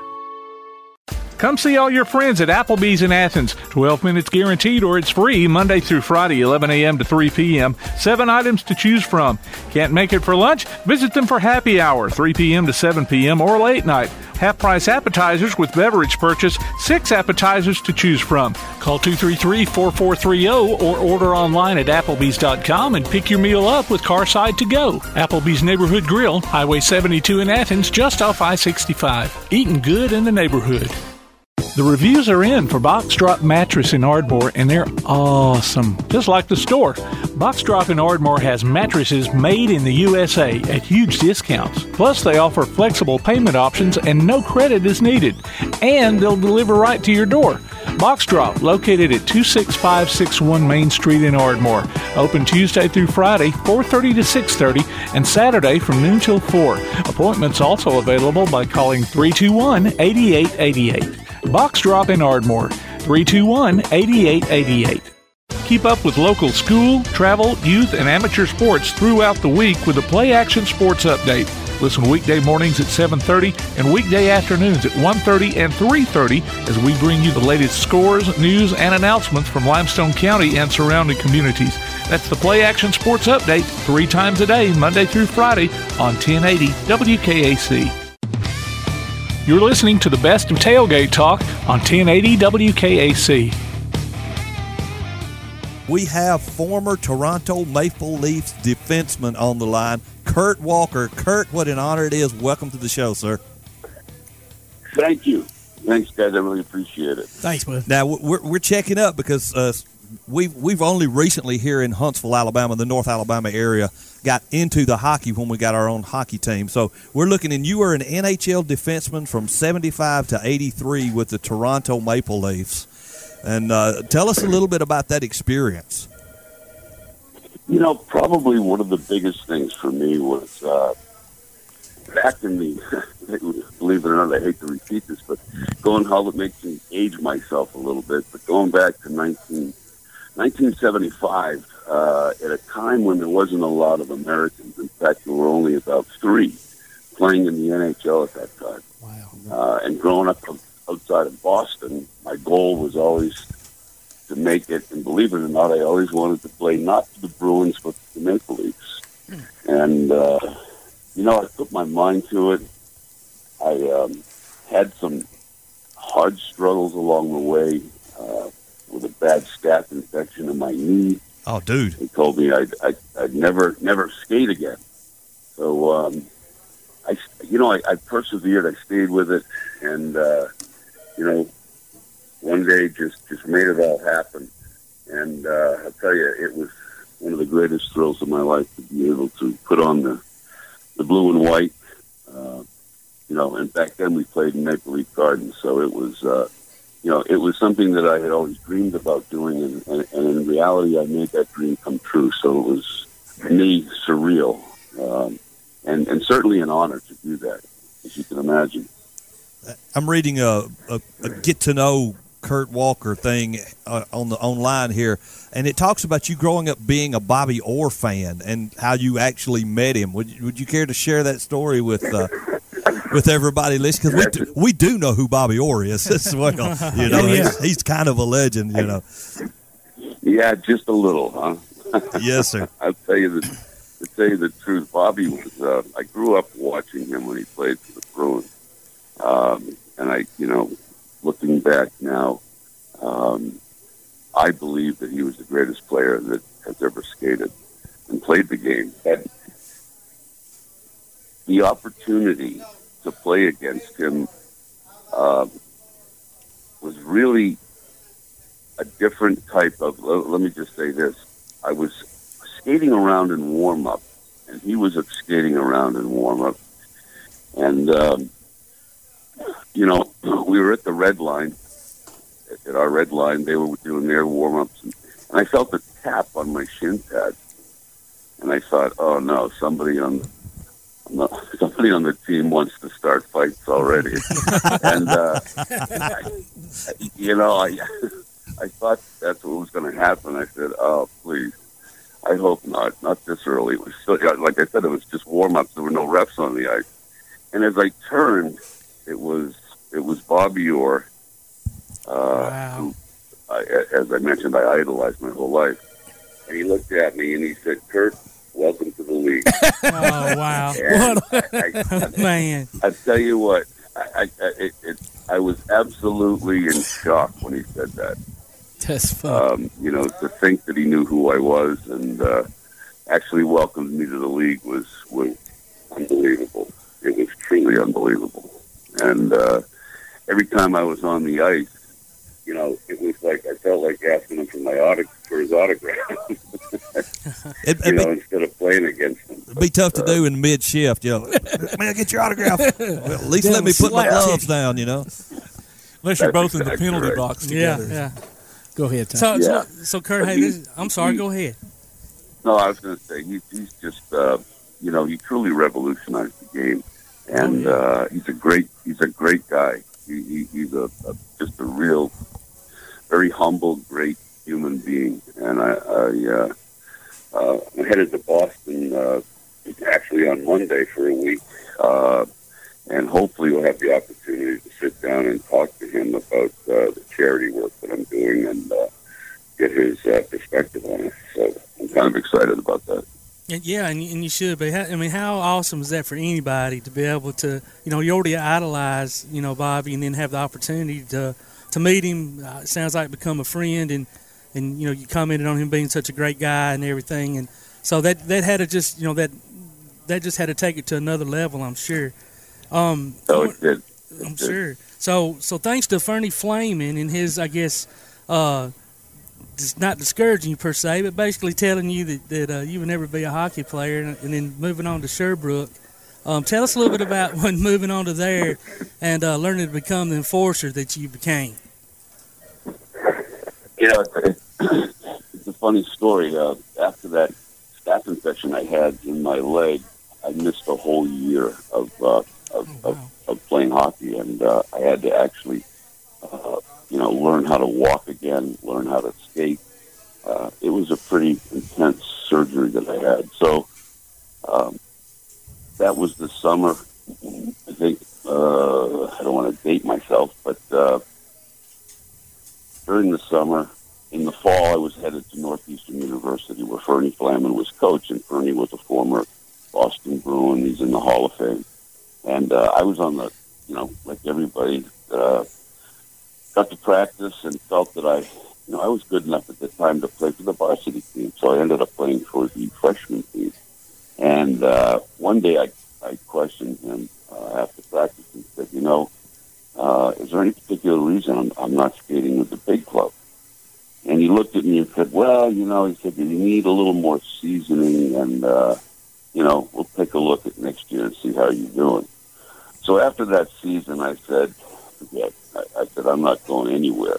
Speaker 6: Come see all your friends at Applebee's in Athens. 12 minutes guaranteed or it's free Monday through Friday, 11 a.m. to 3 p.m. Seven items to choose from. Can't make it for lunch? Visit them for happy hour, 3 p.m. to 7 p.m. or late night. Half price appetizers with beverage purchase, six appetizers to choose from. Call 233 4430 or order online at Applebee's.com and pick your meal up with Carside to go. Applebee's Neighborhood Grill, Highway 72 in Athens, just off I 65. Eating good in the neighborhood. The reviews are in for Box Drop Mattress in Ardmore, and they're awesome, just like the store. Box Drop in Ardmore has mattresses made in the USA at huge discounts. Plus, they offer flexible payment options and no credit is needed. And they'll deliver right to your door. Box Drop, located at 26561 Main Street in Ardmore. Open Tuesday through Friday, 4.30 to 6.30, and Saturday from noon till 4. Appointments also available by calling 321-8888. Box Drop in Ardmore, 321-8888. Keep up with local school, travel, youth, and amateur sports throughout the week with the Play Action Sports Update. Listen weekday mornings at 7:30 and weekday afternoons at 1:30 and 3:30 as we bring you the latest scores, news, and announcements from Limestone County and surrounding communities. That's the Play Action Sports Update, three times a day, Monday through Friday on 1080 WKAC. You're listening to the best of tailgate talk on 1080 WKAC.
Speaker 14: We have former Toronto Maple Leafs defenseman on the line, Kurt Walker. Kurt, what an honor it is. Welcome to the show, sir.
Speaker 19: Thank you. Thanks, guys. I really appreciate it.
Speaker 16: Thanks, man.
Speaker 14: Now we're, we're checking up because uh, we've we've only recently here in Huntsville, Alabama, the North Alabama area, got into the hockey when we got our own hockey team. So we're looking, and you were an NHL defenseman from '75 to '83 with the Toronto Maple Leafs. And uh, tell us a little bit about that experience.
Speaker 19: You know, probably one of the biggest things for me was uh, back in the, believe it or not, I hate to repeat this, but going how it makes me age myself a little bit, but going back to 19, 1975, uh, at a time when there wasn't a lot of Americans, in fact, there were only about three playing in the NHL at that time. Wow. Uh, and growing up outside of Boston, my goal was always to make it. And believe it or not, I always wanted to play not for the Bruins, but the Maple Leafs. And, uh, you know, I put my mind to it. I, um, had some hard struggles along the way uh, with a bad staph infection in my knee.
Speaker 14: Oh, dude!
Speaker 19: He told me I'd, I'd, I'd never never skate again. So um, I, you know, I, I persevered. I stayed with it, and uh, you know, one day just just made it all happen. And uh, I'll tell you, it was one of the greatest thrills of my life to be able to put on the the blue and white. Uh, you know, and back then we played in Maple Leaf Gardens, so it was. Uh, you know, it was something that I had always dreamed about doing, and, and, and in reality, I made that dream come true. So it was, me, surreal, um, and and certainly an honor to do that, as you can imagine.
Speaker 14: I'm reading a, a, a get to know Kurt Walker thing uh, on the online here, and it talks about you growing up being a Bobby Orr fan and how you actually met him. Would would you care to share that story with uh, with everybody listening? Because we do, we do know who Bobby Orr is as well. You know,
Speaker 19: Yeah.
Speaker 14: he's, he's kind of a legend. You know,
Speaker 19: Yeah, just a little, huh?
Speaker 14: Yes, sir.
Speaker 19: I'll tell you the to tell you the truth. Bobby was. Uh, I grew up watching him when he played for the Bruins, um, and I, you know, looking back now, um, I believe that he was the greatest player that has ever skated and played the game. Had the opportunity to play against him um, was really a different type of. Let, me just say this: I was skating around in warm up, and he was skating around in warm up, and um, you know we were at the red line. At- At our red line, they were doing their warm ups, and, and I felt a tap on my shin pad, and I thought, "Oh no, somebody on." on the- Somebody on the team wants to start fights already, and uh, I, you know, I I thought that's what was going to happen. I said, "Oh, please, I hope not. Not this early." It was still, like I said, it was just warm ups. There were no refs on the ice. And as I turned, it was it was Bobby Orr, uh, who, I, as I mentioned, I idolized my whole life. And he looked at me and he said, "Kurt, welcome to league."
Speaker 20: Oh wow! What a- man.
Speaker 19: I tell you what, I, I, I, it, it, I was absolutely in shock when he said that.
Speaker 20: That's fun.
Speaker 19: Um, you know, to think that he knew who I was and uh, actually welcomed me to the league was was unbelievable. It was truly unbelievable. And uh, every time I was on the ice, you know, it was like I felt like asking him for my autograph for his autograph.
Speaker 14: It,
Speaker 19: you know, instead of playing against him.
Speaker 14: it'd be tough to do in mid shift. You know, may I get your autograph? Well, at least let me put my gloves down. You know,
Speaker 6: unless you're
Speaker 14: That's
Speaker 6: both in the penalty
Speaker 14: right.
Speaker 6: box together.
Speaker 20: yeah.
Speaker 16: Go ahead, Tom.
Speaker 20: So,
Speaker 19: Yeah.
Speaker 20: so, so Kurt, hey, this, I'm sorry. Go ahead.
Speaker 19: No, I was going to say he's he's just uh, you know he truly revolutionized the game, and uh, he's a great he's a great guy. He, he, he's a, a just a real, very humble, great human being. And I, I uh, uh, I'm headed to Boston uh, actually on Monday for a week, uh, and hopefully we'll have the opportunity to sit down and talk to him about uh, the charity work that I'm doing and uh, get his uh, perspective on it. So I'm kind of excited about that.
Speaker 20: And, yeah, and, and you should be. How- I mean, how awesome is that for anybody to be able to, you know, you already idolize, you know, Bobby, and then have the opportunity to to meet him. Uh, it sounds like become a friend, and and you know, you commented on him being such a great guy and everything, and so that that had to just, you know, that that just had to take it to another level. I'm sure. Um,
Speaker 19: So it did.
Speaker 20: I'm sure. So so thanks to Fernie Flaman and his, I guess, uh, just not discouraging you per se, but basically telling you that, that uh, you would never be a hockey player, and, and then moving on to Sherbrooke. Um, tell us a little bit about when moving on to there and uh, learning to become the enforcer that you became.
Speaker 19: You know, it's, a funny story. Uh, after that staph infection I had in my leg, I missed a whole year of uh, of, of, of playing hockey, and uh, I had to actually, uh, you know, learn how to walk again, learn how to skate. Uh, it was a pretty intense surgery that I had. So um, that was the summer. I think uh, I don't want to date myself, but uh, during the summer, in the fall, I was headed to Northeastern University, where Fernie Flaman was coach, and Fernie was a former Boston Bruin. He's in the Hall of Fame, and uh, I was on the, you know, like everybody, uh, got to practice and felt that I, you know, I was good enough at the time to play for the varsity team. So I ended up playing for the freshman team. And uh, one day I, I questioned him uh, after practice and said, you know, uh, is there any particular reason I'm, I'm not skating with the big club? And he looked at me and said, well, you know, he said, you need a little more seasoning and, uh, you know, we'll take a look at next year and see how you're doing. So after that season, I said, forget. I, I said, I'm not going anywhere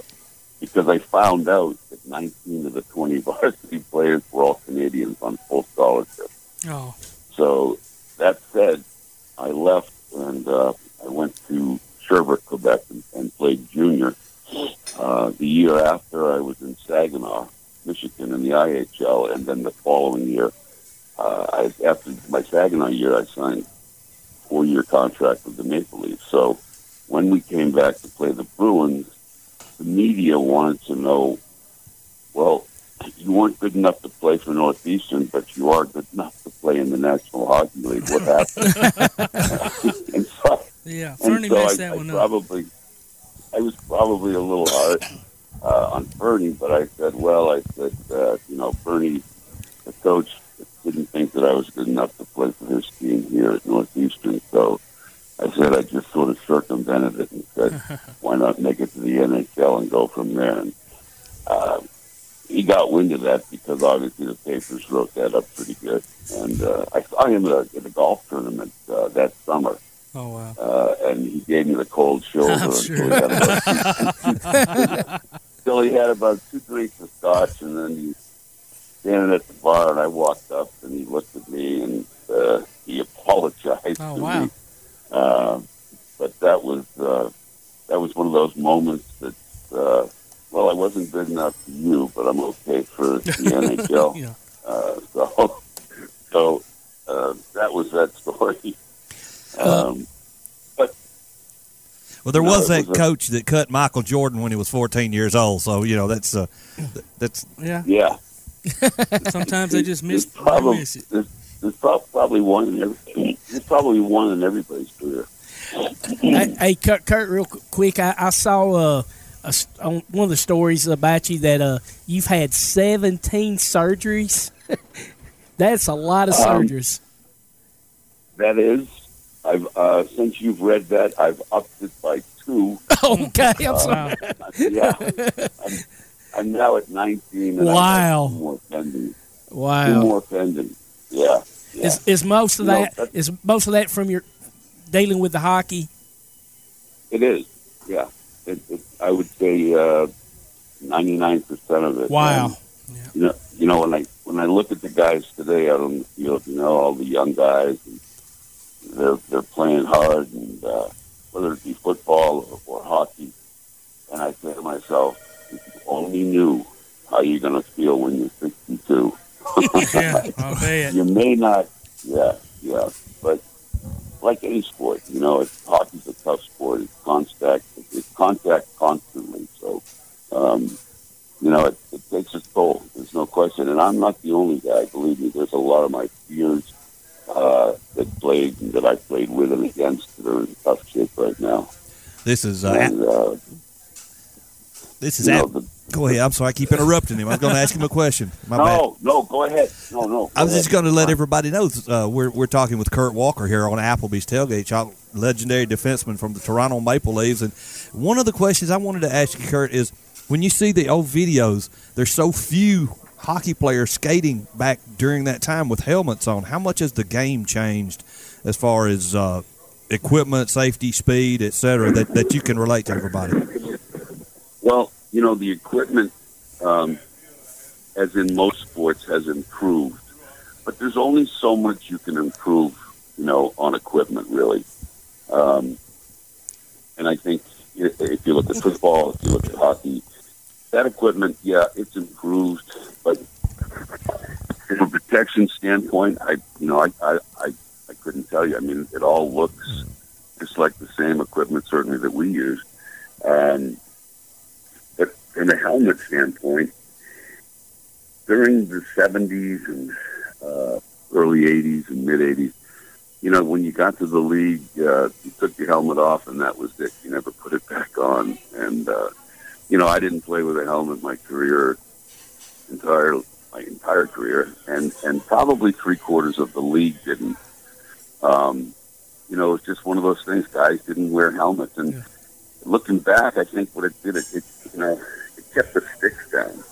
Speaker 19: because I found out that 19 of the 20 varsity players were all Canadians on full scholarship.
Speaker 20: Oh.
Speaker 19: So that said, I left and uh, I went to Sherbrooke, Quebec, and, and played junior. Uh, the year after, I was in Saginaw, Michigan, in the IHL, and then the following year, uh, I, after my Saginaw year, I signed a four-year contract with the Maple Leafs. So when we came back to play the Bruins, the media wanted to know, well, you weren't good enough to play for Northeastern, but you are good enough to play in the National Hockey League. What happened? and so,
Speaker 20: Yeah, Fernie
Speaker 19: so
Speaker 20: messed
Speaker 19: I,
Speaker 20: that
Speaker 19: I
Speaker 20: one up.
Speaker 19: probably, I was probably a little hard uh, on Fernie, but I said, well, I said, uh, you know, Fernie, the coach, didn't think that I was good enough to play for his team here at Northeastern, so I said I just sort of circumvented it and said, why not make it to the NHL and go from there? And uh, he got wind of that because obviously the papers wrote that up pretty good. And uh, I saw him at a, at a golf tournament uh, that summer.
Speaker 20: Oh wow!
Speaker 19: Uh, and he gave me the cold shoulder
Speaker 20: I'm
Speaker 19: until,
Speaker 20: sure.
Speaker 19: he had about two, until he had about two drinks of scotch, and then he standing at the bar, and I walked up, and he looked at me, and uh, he apologized
Speaker 20: Oh
Speaker 19: to
Speaker 20: wow!
Speaker 19: me. Uh, but that was uh, that was one of those moments that uh, well, I wasn't good enough for you, but I'm okay for the NHL.
Speaker 20: Yeah.
Speaker 19: Uh, so so uh, that was that story. Um, but
Speaker 2: Well, there
Speaker 19: No,
Speaker 2: was that
Speaker 19: was a-
Speaker 2: coach that cut Michael Jordan when he was 14 years old. So you know that's uh, that's
Speaker 20: Yeah.
Speaker 19: yeah,
Speaker 20: Sometimes they just miss,
Speaker 19: There's
Speaker 20: they
Speaker 19: probably,
Speaker 20: miss it.
Speaker 19: There's, there's prob- probably one in every. There's probably one in everybody's career.
Speaker 16: hey, hey, Kurt, Kurt, real quick, I, I saw uh, a on one of the stories about you that uh, you've had 17 surgeries. That's a lot of
Speaker 19: Um,
Speaker 16: surgeries.
Speaker 19: That is, I've uh, since you've read that, I've upped it by two.
Speaker 16: okay, I'm
Speaker 19: Uh,
Speaker 16: sorry.
Speaker 19: yeah, I'm, I'm now at 19. And I
Speaker 16: Wow.
Speaker 19: have two more pending. Two more pending. Yeah. Yeah.
Speaker 16: Is, is most of that
Speaker 19: that's-
Speaker 16: is most of that from your dealing with the hockey?
Speaker 19: It is. Yeah. It, it, I would say uh, 99% of it.
Speaker 16: Wow.
Speaker 19: And, You know, you know when I when I look at the guys today out on the field, you know all the young guys, and they're they're playing hard, and uh, whether it be football or, or hockey, and I say to myself, if you only knew how you're going to feel when you're 62.
Speaker 20: Yeah, I'll bet.
Speaker 19: you may not, yeah, yeah, but like any sport, you know, it's, hockey's a tough sport. It's contact, it's contact constantly. So, um, you know, it, it takes its toll. There's no question. And I'm not the only guy. Believe me, there's a lot of my peers uh, that played and that I played with and against that are in tough shape right now.
Speaker 2: this is uh,
Speaker 19: And, uh,
Speaker 2: this is
Speaker 19: you know, the-
Speaker 2: go ahead. I'm sorry, I keep interrupting him. I was going to ask him a question. My bad.
Speaker 19: no, no, go ahead. No, no.
Speaker 2: I was
Speaker 19: go
Speaker 2: just going to let everybody know uh, we're we're talking with Kurt Walker here on Applebee's tailgate shop, legendary defenseman from the Toronto Maple Leafs. And one of the questions I wanted to ask you, Kurt, is when you see the old videos, there's so few hockey players skating back during that time with helmets on. How much has the game changed as far as uh, equipment, safety, speed, et cetera, that, that you can relate to everybody?
Speaker 19: Well, you know, the equipment, um, as in most sports, has improved. But there's only so much you can improve, you know, on equipment, really. Um, and I think if you look at football, if you look at hockey, that equipment, yeah, it's improved. But from a protection standpoint, I, you know, I, I, I, I couldn't tell you. I mean, it all looks just like the same equipment, certainly that we use. Um, from a helmet standpoint, during the 70s and uh, early 80s and mid 80s, you know, when you got to the league, uh, you took your helmet off, and that was it. You never put it back on. And uh, you know, I didn't play with a helmet my career entire my entire career, and and probably three quarters of the league didn't. Um, you know, it's just one of those things. Guys didn't wear helmets, and yeah. looking back, I think what it did, it, it you know, kept the sticks down.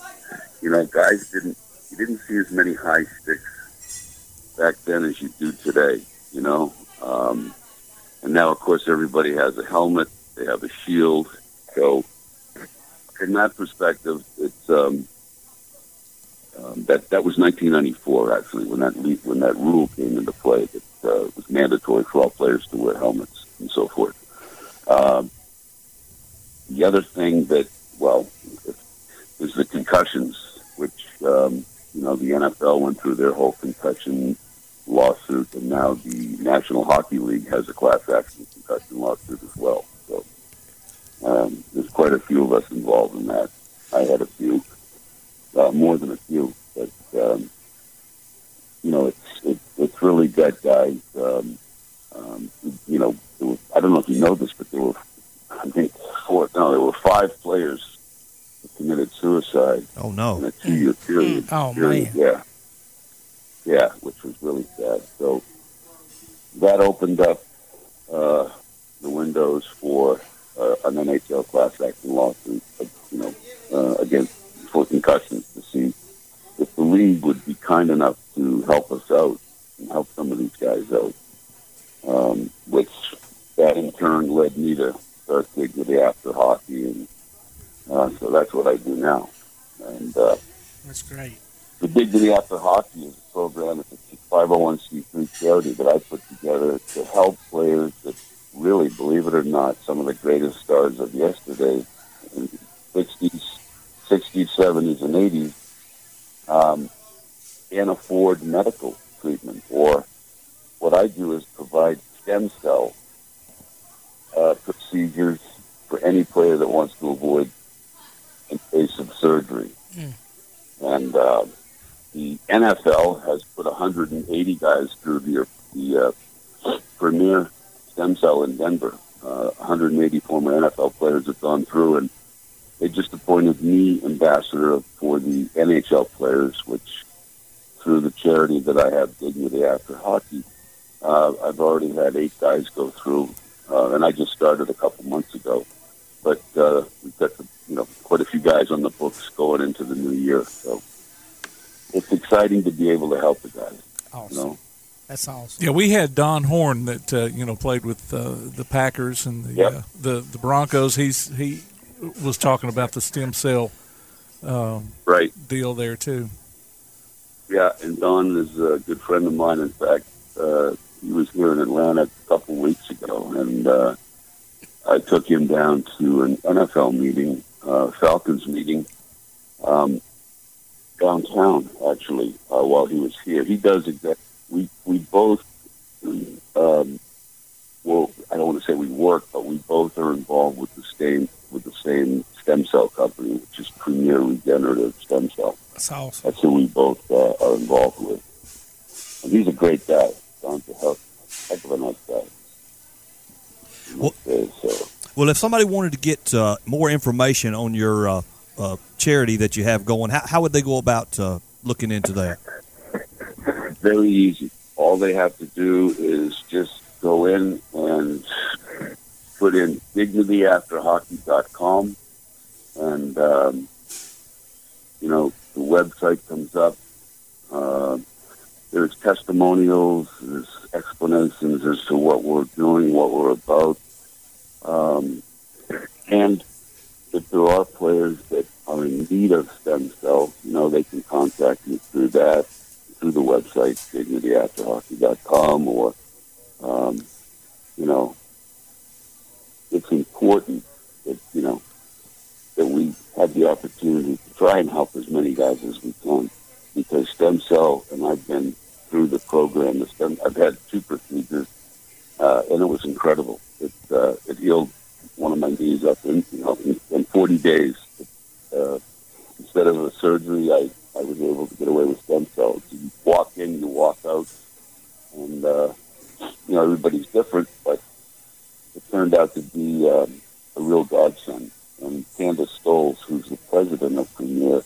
Speaker 19: You know, guys didn't you didn't see as many high sticks back then as you do today. You know, um, and now of course everybody has a helmet, they have a shield. So, from that perspective, it's um, um, that that was 1994 actually when that when that rule came into play that uh, was mandatory for all players to wear helmets and so forth. Um, the other thing that well is the concussions, which um, you know the NFL went through their whole concussion lawsuit, and now the National Hockey League has a class action concussion lawsuit as well. So um, there's quite a few of us involved in that. I had a few uh, more than a few. But um, you know, it's it, it's really got guys. Um, um, you know, were, I don't know if you know this, but there were I think four. No, there were five players who committed suicide.
Speaker 2: Oh no!
Speaker 19: In a two-year period.
Speaker 16: Oh
Speaker 19: period.
Speaker 16: man!
Speaker 19: Yeah, yeah, which was really sad. So that opened up uh, the windows for uh, an NHL class action lawsuit. You know, uh, against for concussions to see if the league would be kind enough to help us out and help some of these guys out. Um, which that in turn led me to start Dignity After Hockey, and uh, so that's what I do now. And uh,
Speaker 20: that's great.
Speaker 19: The Dignity After Hockey is a program. It's a 501c3 charity that I put together to help players that really, believe it or not, some of the greatest stars of yesterday, in the 60s, 60s, 70s, and 80s um, can't afford medical treatment. Or what I do is provide stem cell uh, procedures for any player that wants to avoid invasive surgery. Mm. And uh, the NFL has put 180 guys through the, the uh, premier stem cell in Denver. Uh, 180 former NFL players have gone through, and they just appointed me ambassador for the NHL players, which through the charity that I have, Dignity After Hockey, uh, I've already had eight guys go through, uh, and I just started a couple months ago. But uh, we've got the, you know quite a few guys on the books going into the new year, so it's exciting to be able to help the guys.
Speaker 16: Awesome.
Speaker 19: You know?
Speaker 16: That's awesome.
Speaker 6: Yeah, we had Don Horn that uh, you know played with uh, the Packers and the
Speaker 19: Yep.
Speaker 6: uh, the the Broncos. He's he was talking about the stem cell um,
Speaker 19: Right.
Speaker 6: deal there too.
Speaker 19: Yeah, and Don is a good friend of mine. In fact, uh, he was here in Atlanta a couple weeks ago, and uh, I took him down to an NFL meeting, uh, Falcons meeting, um, downtown. Actually, uh, while he was here, he does exact. We we both. Um, well, I don't want to say we work, but we both are involved with the same with the same stem cell company, which is Premier Regenerative Stem Cell.
Speaker 16: That's awesome.
Speaker 19: That's who we both uh, are involved with. And he's a great guy. Don's a heck, heck of a nice guy.
Speaker 2: Well,
Speaker 19: so
Speaker 2: Well, if somebody wanted to get uh, more information on your uh, uh, charity that you have going, how, how would they go about uh, looking into that?
Speaker 19: very easy. All they have to do is just go in and put in dignityafterhockey.com and um, you know the website comes up. Uh, there's testimonials, there's explanations as to what we're doing, what we're about, um, and if there are players that are in need of stem cells, you know they can contact me through that, through the website dignityafterhockey.com, or um, you know it's important that you know that we have the opportunity to try and help as many guys as we can because stem cell and I've been through the program. Stem I've had two procedures uh, and it was incredible. It uh, it healed one of my knees up in you know in, in 40 days. Uh, instead of a surgery I I was able to get away with stem cells. You walk in you walk out and uh, you know, everybody's different, but it turned out to be um, a real godsend. And Candace Stolz, who's the president of Premier,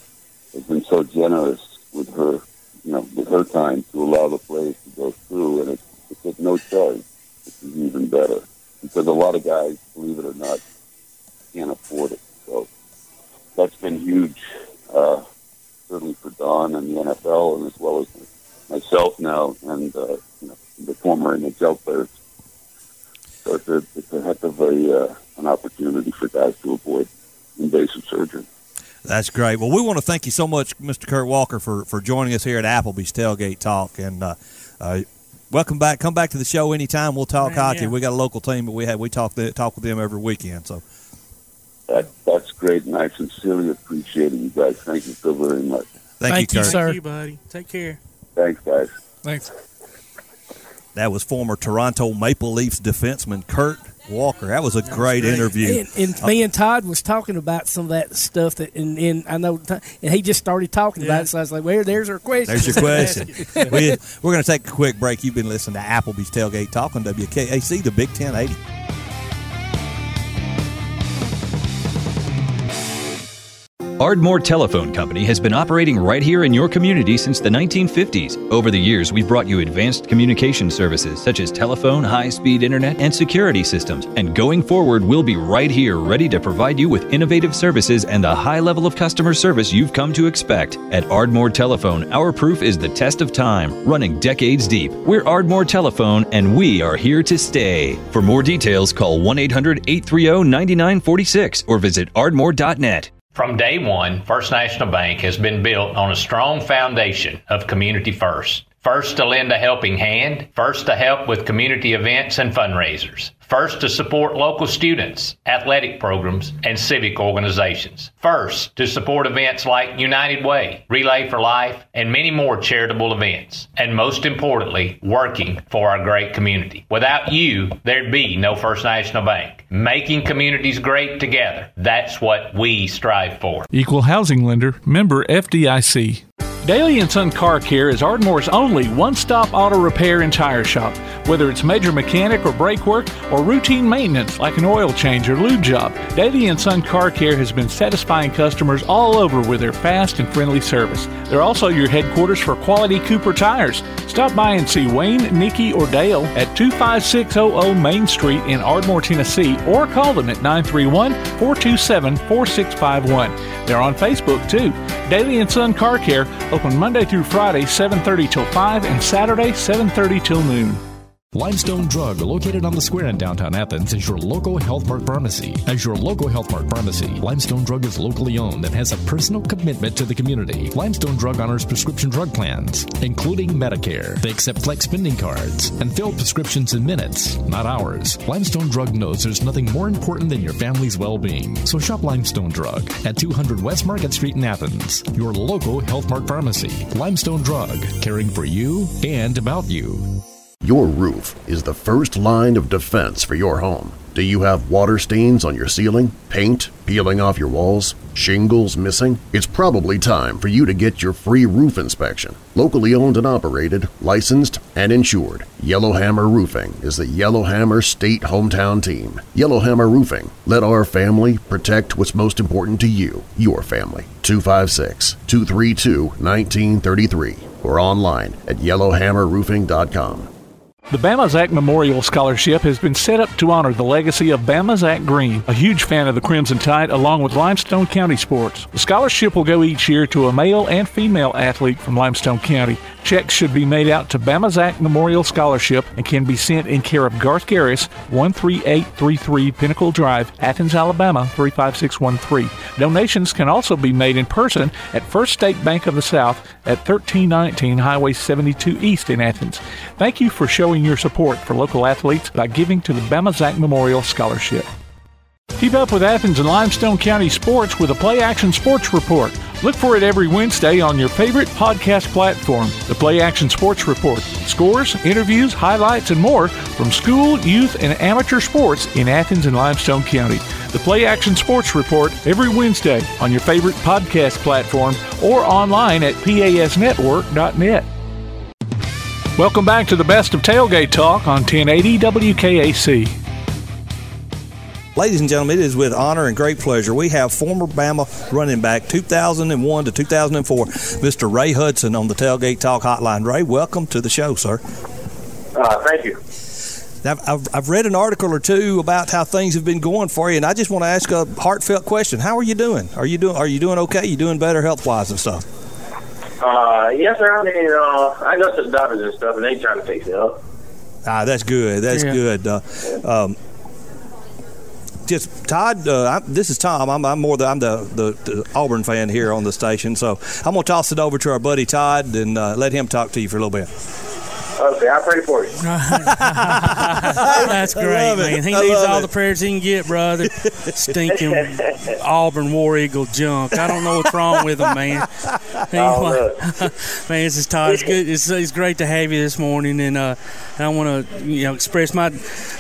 Speaker 19: has been so generous with her, you know, with her time to allow the plays to go through, and it's, it's at no charge, which is even better. Because a lot of guys, believe it or not, can't afford it. So that's been huge, uh, certainly for Don and the NFL, and as well as myself now, and uh, you know, the former NHL players. So it's a, it's a heck of a uh, an opportunity for guys to avoid invasive surgery.
Speaker 2: That's great. Well, we want to thank you so much, Mr. Kurt Walker, for, for joining us here at Applebee's Tailgate Talk. And uh, uh, welcome back. Come back to the show anytime. We'll talk
Speaker 19: Man,
Speaker 2: hockey.
Speaker 19: yeah.
Speaker 2: We got a local team, but we have we talk the, talk with them every weekend. So
Speaker 19: That that's great, and I sincerely appreciate it, you guys. Thank you so very much.
Speaker 2: Thank, you, Kurt.
Speaker 20: Thank you, buddy. Take care.
Speaker 19: Thanks, guys.
Speaker 20: Thanks.
Speaker 2: That was former Toronto Maple Leafs defenseman Kurt Walker. That was a great, interview.
Speaker 16: And, and uh, me and Todd was talking about some of that stuff that, and, and I know, and he just started talking about it. So I was like, "Well, there's our question."
Speaker 2: There's your question. we, we're going to take a quick break. You've been listening to Applebee's Tailgate Talk on WKAC, the Big 1080.
Speaker 13: Ardmore Telephone Company has been operating right here in your community since the 1950s. Over the years, we've brought you advanced communication services such as telephone, high speed internet, and security systems. And going forward, we'll be right here ready to provide you with innovative services and the high level of customer service you've come to expect. At Ardmore Telephone, our proof is the test of time, running decades deep. We're Ardmore Telephone, and we are here to stay. For more details, call 1 800 830 9946 or visit ardmore.net.
Speaker 7: From day one, First National Bank has been built on a strong foundation of community first. First to lend a helping hand, first to help with community events and fundraisers, first to support local students, athletic programs, and civic organizations, first to support events like United Way, Relay for Life, and many more charitable events, and most importantly, working for our great community. Without you, there'd be no First National Bank. Making communities great together, that's what we strive for.
Speaker 6: Equal housing lender, member FDIC. Daly & Son Car Care is Ardmore's only one-stop auto repair and tire shop. Whether it's major mechanic or brake work or routine maintenance like an oil change or lube job, Daly & Son Car Care has been satisfying customers all over with their fast and friendly service. They're also your headquarters for quality Cooper tires. Stop by and see Wayne, Nikki, or Dale at 25600 Main Street in Ardmore, Tennessee, or call them at 931 427 4651. They're on Facebook too. Daly and Son Car Care open Monday through Friday 7:30 till 5 and Saturday 7:30 till noon.
Speaker 17: Limestone Drug, located on the square in downtown Athens, is your local Health Mart pharmacy. As your local Health Mart pharmacy, Limestone Drug is locally owned and has a personal commitment to the community. Limestone Drug honors prescription drug plans, including Medicare. They accept flex spending cards and fill prescriptions in minutes, not hours. Limestone Drug knows there's nothing more important than your family's well-being. So shop Limestone Drug at 200 West Market Street in Athens, your local Health Mart pharmacy. Limestone Drug, caring for you and about you.
Speaker 18: Your roof is the first line of defense for your home. Do you have water stains on your ceiling, paint peeling off your walls, shingles missing? It's probably time for you to get your free roof inspection. Locally owned and operated, licensed, and insured, Yellowhammer Roofing is the Yellowhammer State Hometown Team. Yellowhammer Roofing. Let our family protect what's most important to you, your family. 256-232-1933 or online at yellowhammerroofing.com.
Speaker 6: The Bama Zach Memorial Scholarship has been set up to honor the legacy of Bama Zach Green, a huge fan of the Crimson Tide along with Limestone County sports. The scholarship will go each year to a male and female athlete from Limestone County. Checks should be made out to Bama Zach Memorial Scholarship and can be sent in care of Garth Garris, 13833 Pinnacle Drive, Athens, Alabama 35613. Donations can also be made in person at First State Bank of the South at 1319 Highway 72 East in Athens. Thank you for showing your support for local athletes by giving to the Bama Zach Memorial Scholarship. Keep up with Athens and Limestone County sports with a Play Action Sports Report. Look for it every Wednesday on your favorite podcast platform. The Play Action Sports Report. Scores, interviews, highlights, and more from school, youth, and amateur sports in Athens and Limestone County. The Play Action Sports Report every Wednesday on your favorite podcast platform or online at pasnetwork.net. Welcome back to the best of tailgate talk on 1080 WKAC.
Speaker 2: Ladies and gentlemen, it is with honor and great pleasure we have former Bama running back 2001 to 2004, Mr. Ray Hudson on the Tailgate Talk Hotline. Ray, welcome to the show, sir.
Speaker 21: Uh, thank you.
Speaker 2: Now, I've, I've read an article or two about how things have been going for you, and I just want to ask a heartfelt question. How are you doing? Are you doing Are you doing okay? You doing better health wise and stuff?
Speaker 21: Uh, yes, sir. I mean, uh, I go to the doctors and stuff, and they trying to fix it up.
Speaker 2: Ah, that's good. That's
Speaker 21: Yeah.
Speaker 2: good. Uh, um, just Todd. Uh, I, this is Tom. I'm, I'm more the I'm the, the, the Auburn fan here on the station, so I'm gonna toss it over to our buddy Todd and uh, let him talk to you for a little bit.
Speaker 21: Okay, I pray for you.
Speaker 20: That's great, man. He
Speaker 21: I
Speaker 20: needs all
Speaker 21: it.
Speaker 20: the prayers he can get, brother. Stinking Auburn War Eagle junk. I don't know what's wrong with him, man. He-
Speaker 21: Oh,
Speaker 20: man, this is Todd. It's good. It's, it's great to have you this morning, and uh, and I want to you know express my